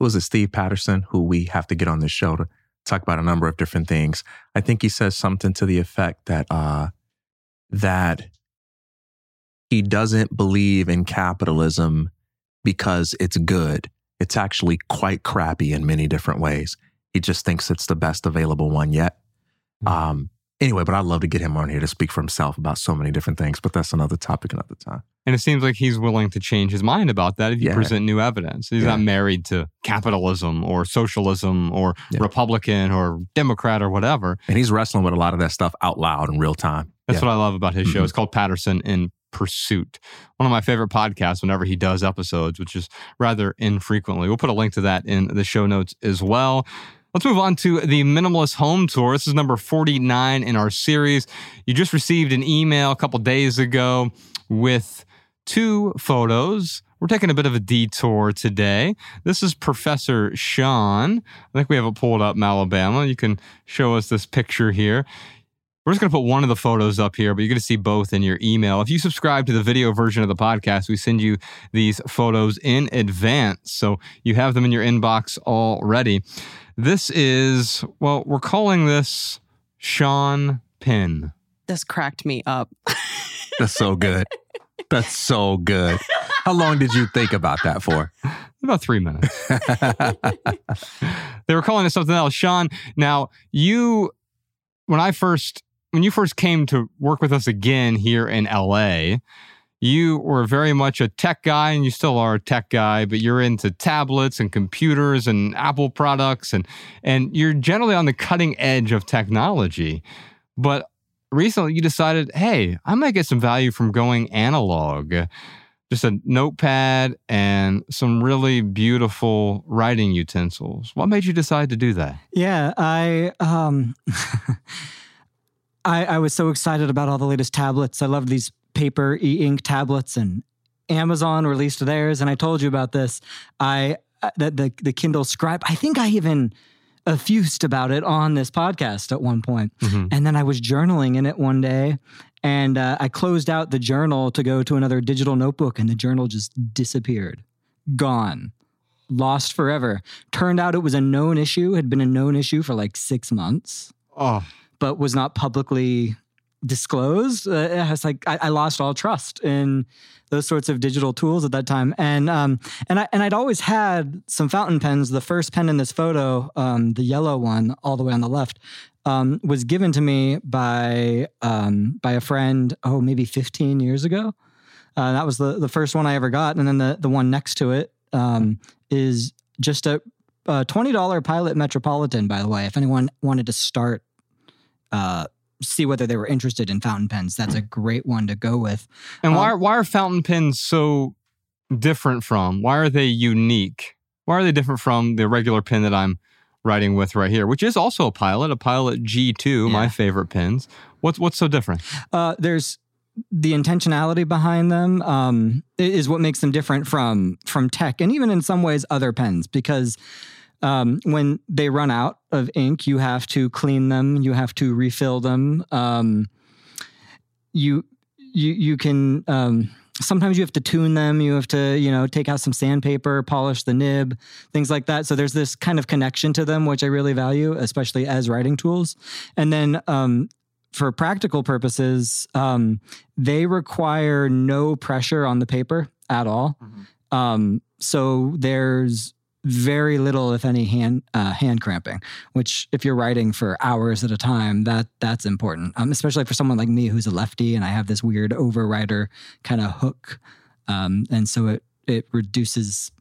It Was it Steve Patterson who we have to get on this show to talk about a number of different things? I think he says something to the effect that uh, that he doesn't believe in capitalism because it's good. It's actually quite crappy in many different ways. He just thinks it's the best available one yet. Mm-hmm. Um, anyway, but I'd love to get him on here to speak for himself about so many different things, but that's another topic another time. And it seems like he's willing to change his mind about that if you yeah. present new evidence. He's yeah. not married to capitalism or socialism or yeah. Republican or Democrat or whatever. And he's wrestling with a lot of that stuff out loud in real time. That's what I love about his show. Mm-hmm. It's called Patterson in Pursuit. One of my favorite podcasts whenever he does episodes, which is rather infrequently. We'll put a link to that in the show notes as well. Let's move on to the Minimalist Home Tour. This is number 49 in our series. You just received an email a couple days ago with two photos. We're taking a bit of a detour today. This is Professor Shawn. I think we have it pulled up in Alabama. You can show us this picture here. We're just going to put one of the photos up here, but you're going to see both in your email. If you subscribe to the video version of the podcast, we send you these photos in advance. So you have them in your inbox already. This is, well, we're calling this Sean Penn. This cracked me up. That's so good. That's so good. How long did you think about that for? About three minutes. they were calling it something else. Shawn, now you, when I first, when you first came to work with us again here in LA, you were very much a tech guy and you still are a tech guy, but you're into tablets and computers and Apple products and and you're generally on the cutting edge of technology. But recently you decided, hey, I might get some value from going analog. Just a notepad and some really beautiful writing utensils. What made you decide to do that? Yeah, I um I, I was so excited about all the latest tablets. I love these paper e-ink tablets and Amazon released theirs and I told you about this. I uh, the the, the Kindle Scribe. I think I even effused about it on this podcast at one point. Mm-hmm. And then I was journaling in it one day and uh, I closed out the journal to go to another digital notebook and the journal just disappeared. Gone. Lost forever. Turned out it was a known issue, had been a known issue for like 6 months. Oh. But was not publicly disclosed. Uh, it's like I, I, lost all trust in those sorts of digital tools at that time, and um, and I and I'd always had some fountain pens. The first pen in this photo, um, the yellow one, all the way on the left, um, was given to me by um, by a friend. Oh, maybe 15 years ago. Uh, that was the the first one I ever got, and then the the one next to it um, is just a, a twenty dollar Pilot Metropolitan. By the way, if anyone wanted to start. Uh, see whether they were interested in fountain pens. That's a great one to go with. And why, um, are, why are fountain pens so different from? Why are they unique? Why are they different from the regular pen that I'm writing with right here, which is also a Pilot, a Pilot G2, yeah. my favorite pens. What's what's so different? Uh, there's the intentionality behind them um, is what makes them different from from tech, and even in some ways other pens because um, when they run out of ink, you have to clean them, you have to refill them. Um, you you you can um, sometimes you have to tune them. You have to, you know, take out some sandpaper, polish the nib, things like that. So there's this kind of connection to them, which I really value, especially as writing tools. And then um, for practical purposes, um, they require no pressure on the paper at all. Mm-hmm. Um, so there's very little, if any, hand uh, hand cramping. Which, if you're writing for hours at a time, that that's important. Um, especially for someone like me who's a lefty and I have this weird overwriter kind of hook, um, and so it it reduces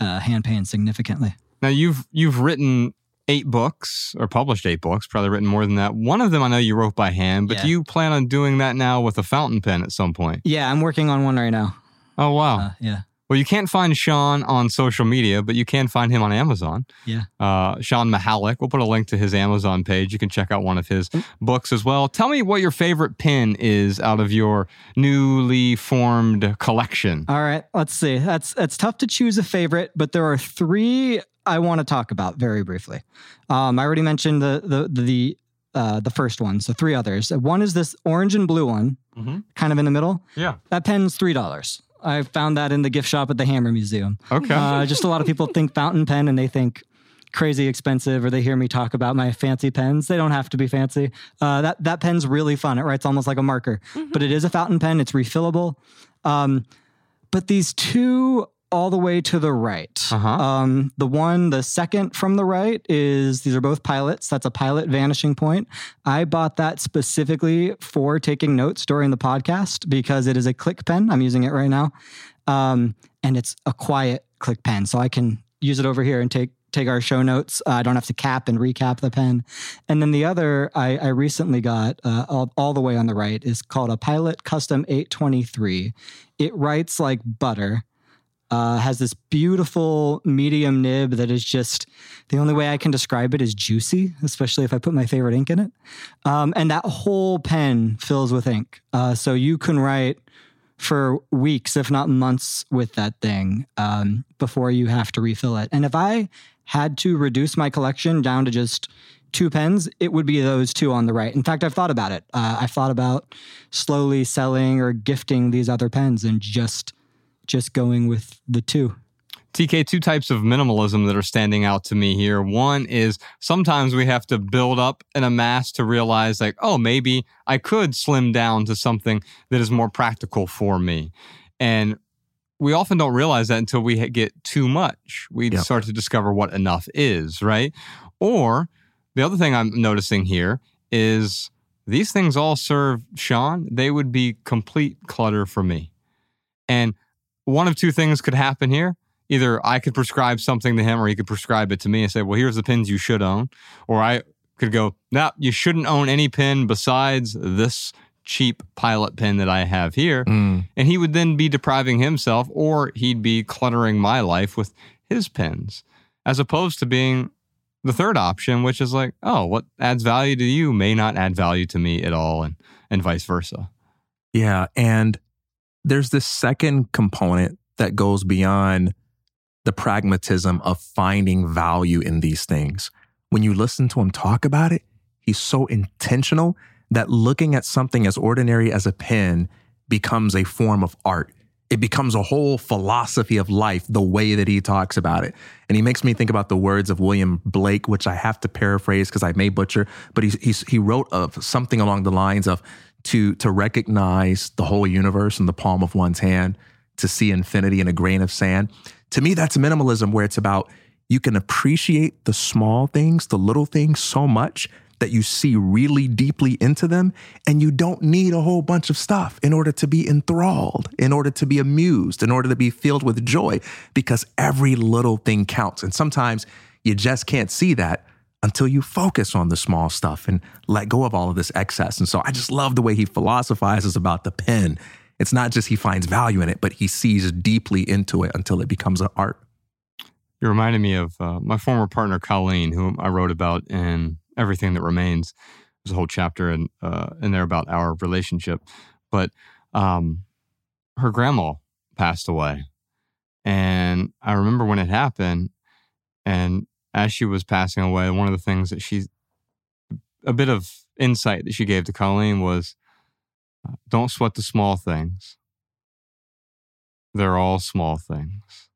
uh, hand pain significantly. Now you've you've written eight books or published eight books, probably written more than that. One of them I know you wrote by hand, but yeah. do you plan on doing that now with a fountain pen at some point? Yeah, I'm working on one right now. Oh wow. Uh, yeah. Well, you can't find Shawn on social media, but you can find him on Amazon. Yeah. Uh, Shawn Mihalik. We'll put a link to his Amazon page. You can check out one of his mm. books as well. Tell me what your favorite pin is out of your newly formed collection. All right. Let's see. That's that's tough to choose a favorite, but there are three I want to talk about very briefly. Um, I already mentioned the the the uh, the first one, so three others. One is this orange and blue one, mm-hmm. kind of in the middle. Yeah, that pen's three dollars. I found that in the gift shop at the Hammer Museum. Okay. Uh, just a lot of people think fountain pen and they think crazy expensive, or they hear me talk about my fancy pens. They don't have to be fancy. Uh, that that pen's really fun. It writes almost like a marker, mm-hmm. but it is a fountain pen. It's refillable. Um, but these two all the way to the right. Uh-huh. Um, the one, the second from the right is these are both pilots. That's a pilot vanishing point. I bought that specifically for taking notes during the podcast because it is a click pen. I'm using it right now. Um, and it's a quiet click pen. So I can use it over here and take take our show notes. Uh, I don't have to cap and recap the pen. And then the other I, I recently got uh, all, all, the way on the right is called a Pilot Custom 823. It writes like butter. Uh, has this beautiful medium nib that is just the only way I can describe it is juicy, especially if I put my favorite ink in it. Um, and that whole pen fills with ink. Uh, so you can write for weeks, if not months, with that thing um, before you have to refill it. And if I had to reduce my collection down to just two pens, it would be those two on the right. In fact, I've thought about it. Uh, I've thought about slowly selling or gifting these other pens and just just going with the two. TK, two types of minimalism that are standing out to me here. One is sometimes we have to build up and amass to realize, like, oh, maybe I could slim down to something that is more practical for me. And we often don't realize that until we get too much. We yep. start to discover what enough is, right? Or the other thing I'm noticing here is these things all serve Shawn. They would be complete clutter for me. And one of two things could happen here. Either I could prescribe something to him or he could prescribe it to me and say, well, here's the pins you should own. Or I could go, no, you shouldn't own any pin besides this cheap pilot pin that I have here. Mm. And he would then be depriving himself or he'd be cluttering my life with his pins, as opposed to being the third option, which is like, oh, what adds value to you may not add value to me at all, and, and vice versa. Yeah. And there's this second component that goes beyond the pragmatism of finding value in these things. When you listen to him talk about it, he's so intentional that looking at something as ordinary as a pen becomes a form of art. It becomes a whole philosophy of life, the way that he talks about it. And he makes me think about the words of William Blake, which I have to paraphrase because I may butcher, but he's, he's, he wrote of something along the lines of to to recognize the whole universe in the palm of one's hand, to see infinity in a grain of sand. To me, that's minimalism, where it's about you can appreciate the small things, the little things so much that you see really deeply into them, and you don't need a whole bunch of stuff in order to be enthralled, in order to be amused, in order to be filled with joy, because every little thing counts. And sometimes you just can't see that until you focus on the small stuff and let go of all of this excess. And so I just love the way he philosophizes about the pen. It's not just he finds value in it, but he sees deeply into it until it becomes an art. You reminded me of uh, my former partner, Colleen, whom I wrote about in Everything That Remains. There's a whole chapter in, uh, in there about our relationship. But um, her grandma passed away. And I remember when it happened, and as she was passing away, one of the things that she, a bit of insight that she gave to Colleen was uh, don't sweat the small things. they're all small things.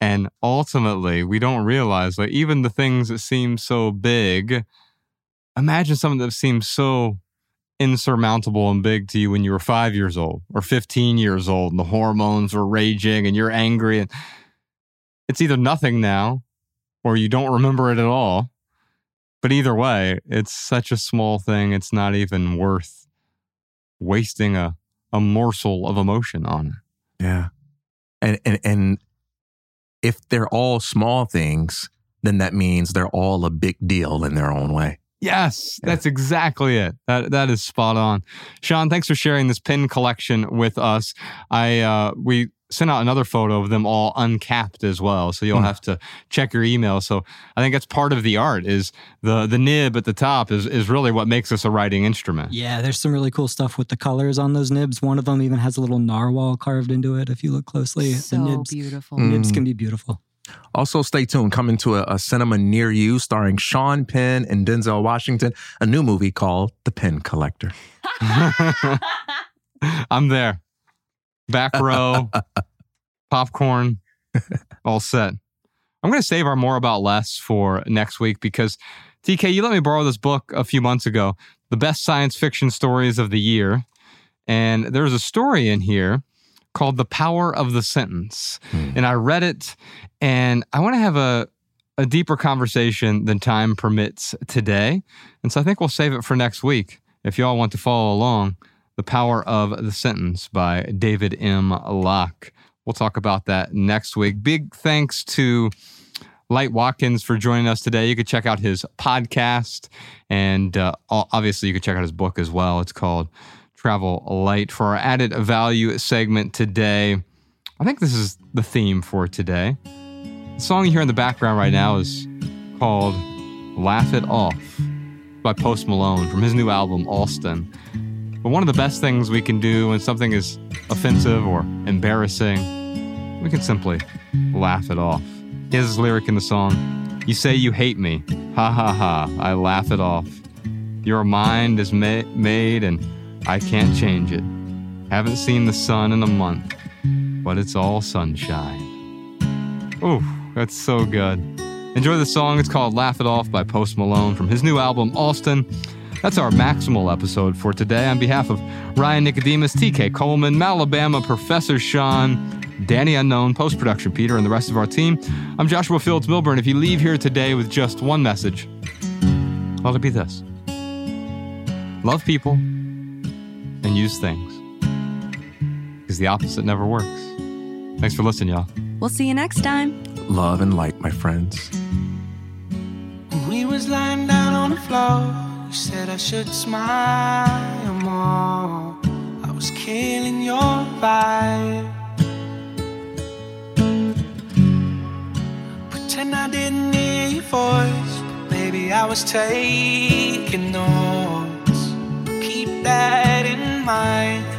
And ultimately, we don't realize like even the things that seem so big, imagine something that seems so insurmountable and big to you when you were five years old or 15 years old and the hormones were raging and you're angry. And it's either nothing now or you don't remember it at all. But either way, it's such a small thing, it's not even worth wasting a, a morsel of emotion on it. Yeah. And and and if they're all small things, then that means they're all a big deal in their own way. Yes, that's exactly it. That that is spot on. Shawn, thanks for sharing this pin collection with us. I uh we sent out another photo of them all uncapped as well. So you'll Hmm. have to check your email. So I think that's part of the art is the the nib at the top is is really what makes this a writing instrument. Yeah, there's some really cool stuff with the colors on those nibs. One of them even has a little narwhal carved into it. If you look closely, So the nibs, beautiful. Nibs Mm. can be beautiful. Also, stay tuned. Coming to a, a cinema near you, starring Sean Penn and Denzel Washington, a new movie called The Pen Collector. I'm there. Back row, popcorn, all set. I'm going to save our more about less for next week because TK, you let me borrow this book a few months ago, The Best Science Fiction Stories of the Year. And there's a story in here called The Power of the Sentence. Hmm. And I read it and I want to have a a deeper conversation than time permits today. And so I think we'll save it for next week. If y'all want to follow along, The Power of the Sentence by David M. Locke. We'll talk about that next week. Big thanks to Light Watkins for joining us today. You could check out his podcast, and uh, obviously, you could check out his book as well. It's called Travel Light. For our added value segment today, I think this is the theme for today. The song you hear in the background right now is called Laugh It Off by Post Malone from his new album, Austin. But one of the best things we can do when something is offensive or embarrassing, we can simply laugh it off. Here's his lyric in the song You say you hate me. Ha ha ha. I laugh it off. Your mind is ma- made and I can't change it. Haven't seen the sun in a month, but it's all sunshine. Ooh, that's so good. Enjoy the song. It's called Laugh It Off by Post Malone from his new album, Austin. That's our maximal episode for today. On behalf of Ryan Nicodemus, TK Coleman, Malabama, Professor Shawn, Danny Unknown, post production Peter, and the rest of our team, I'm Joshua Fields Millburn. If you leave here today with just one message, let it be this love people and use things. Because the opposite never works. Thanks for listening, y'all. We'll see you next time. Love and light, my friends. We was lying down on the floor. You said I should smile more. I was killing your vibe. Pretend I didn't hear your voice, but baby I was taking notes. Keep that in mind.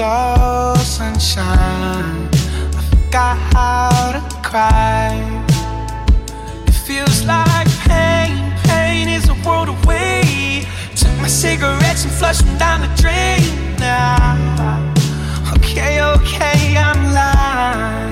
All sunshine. I forgot how to cry. It feels like pain, pain is a world away. Took my cigarettes and flushed them down the drain. Now, okay, okay, I'm lying.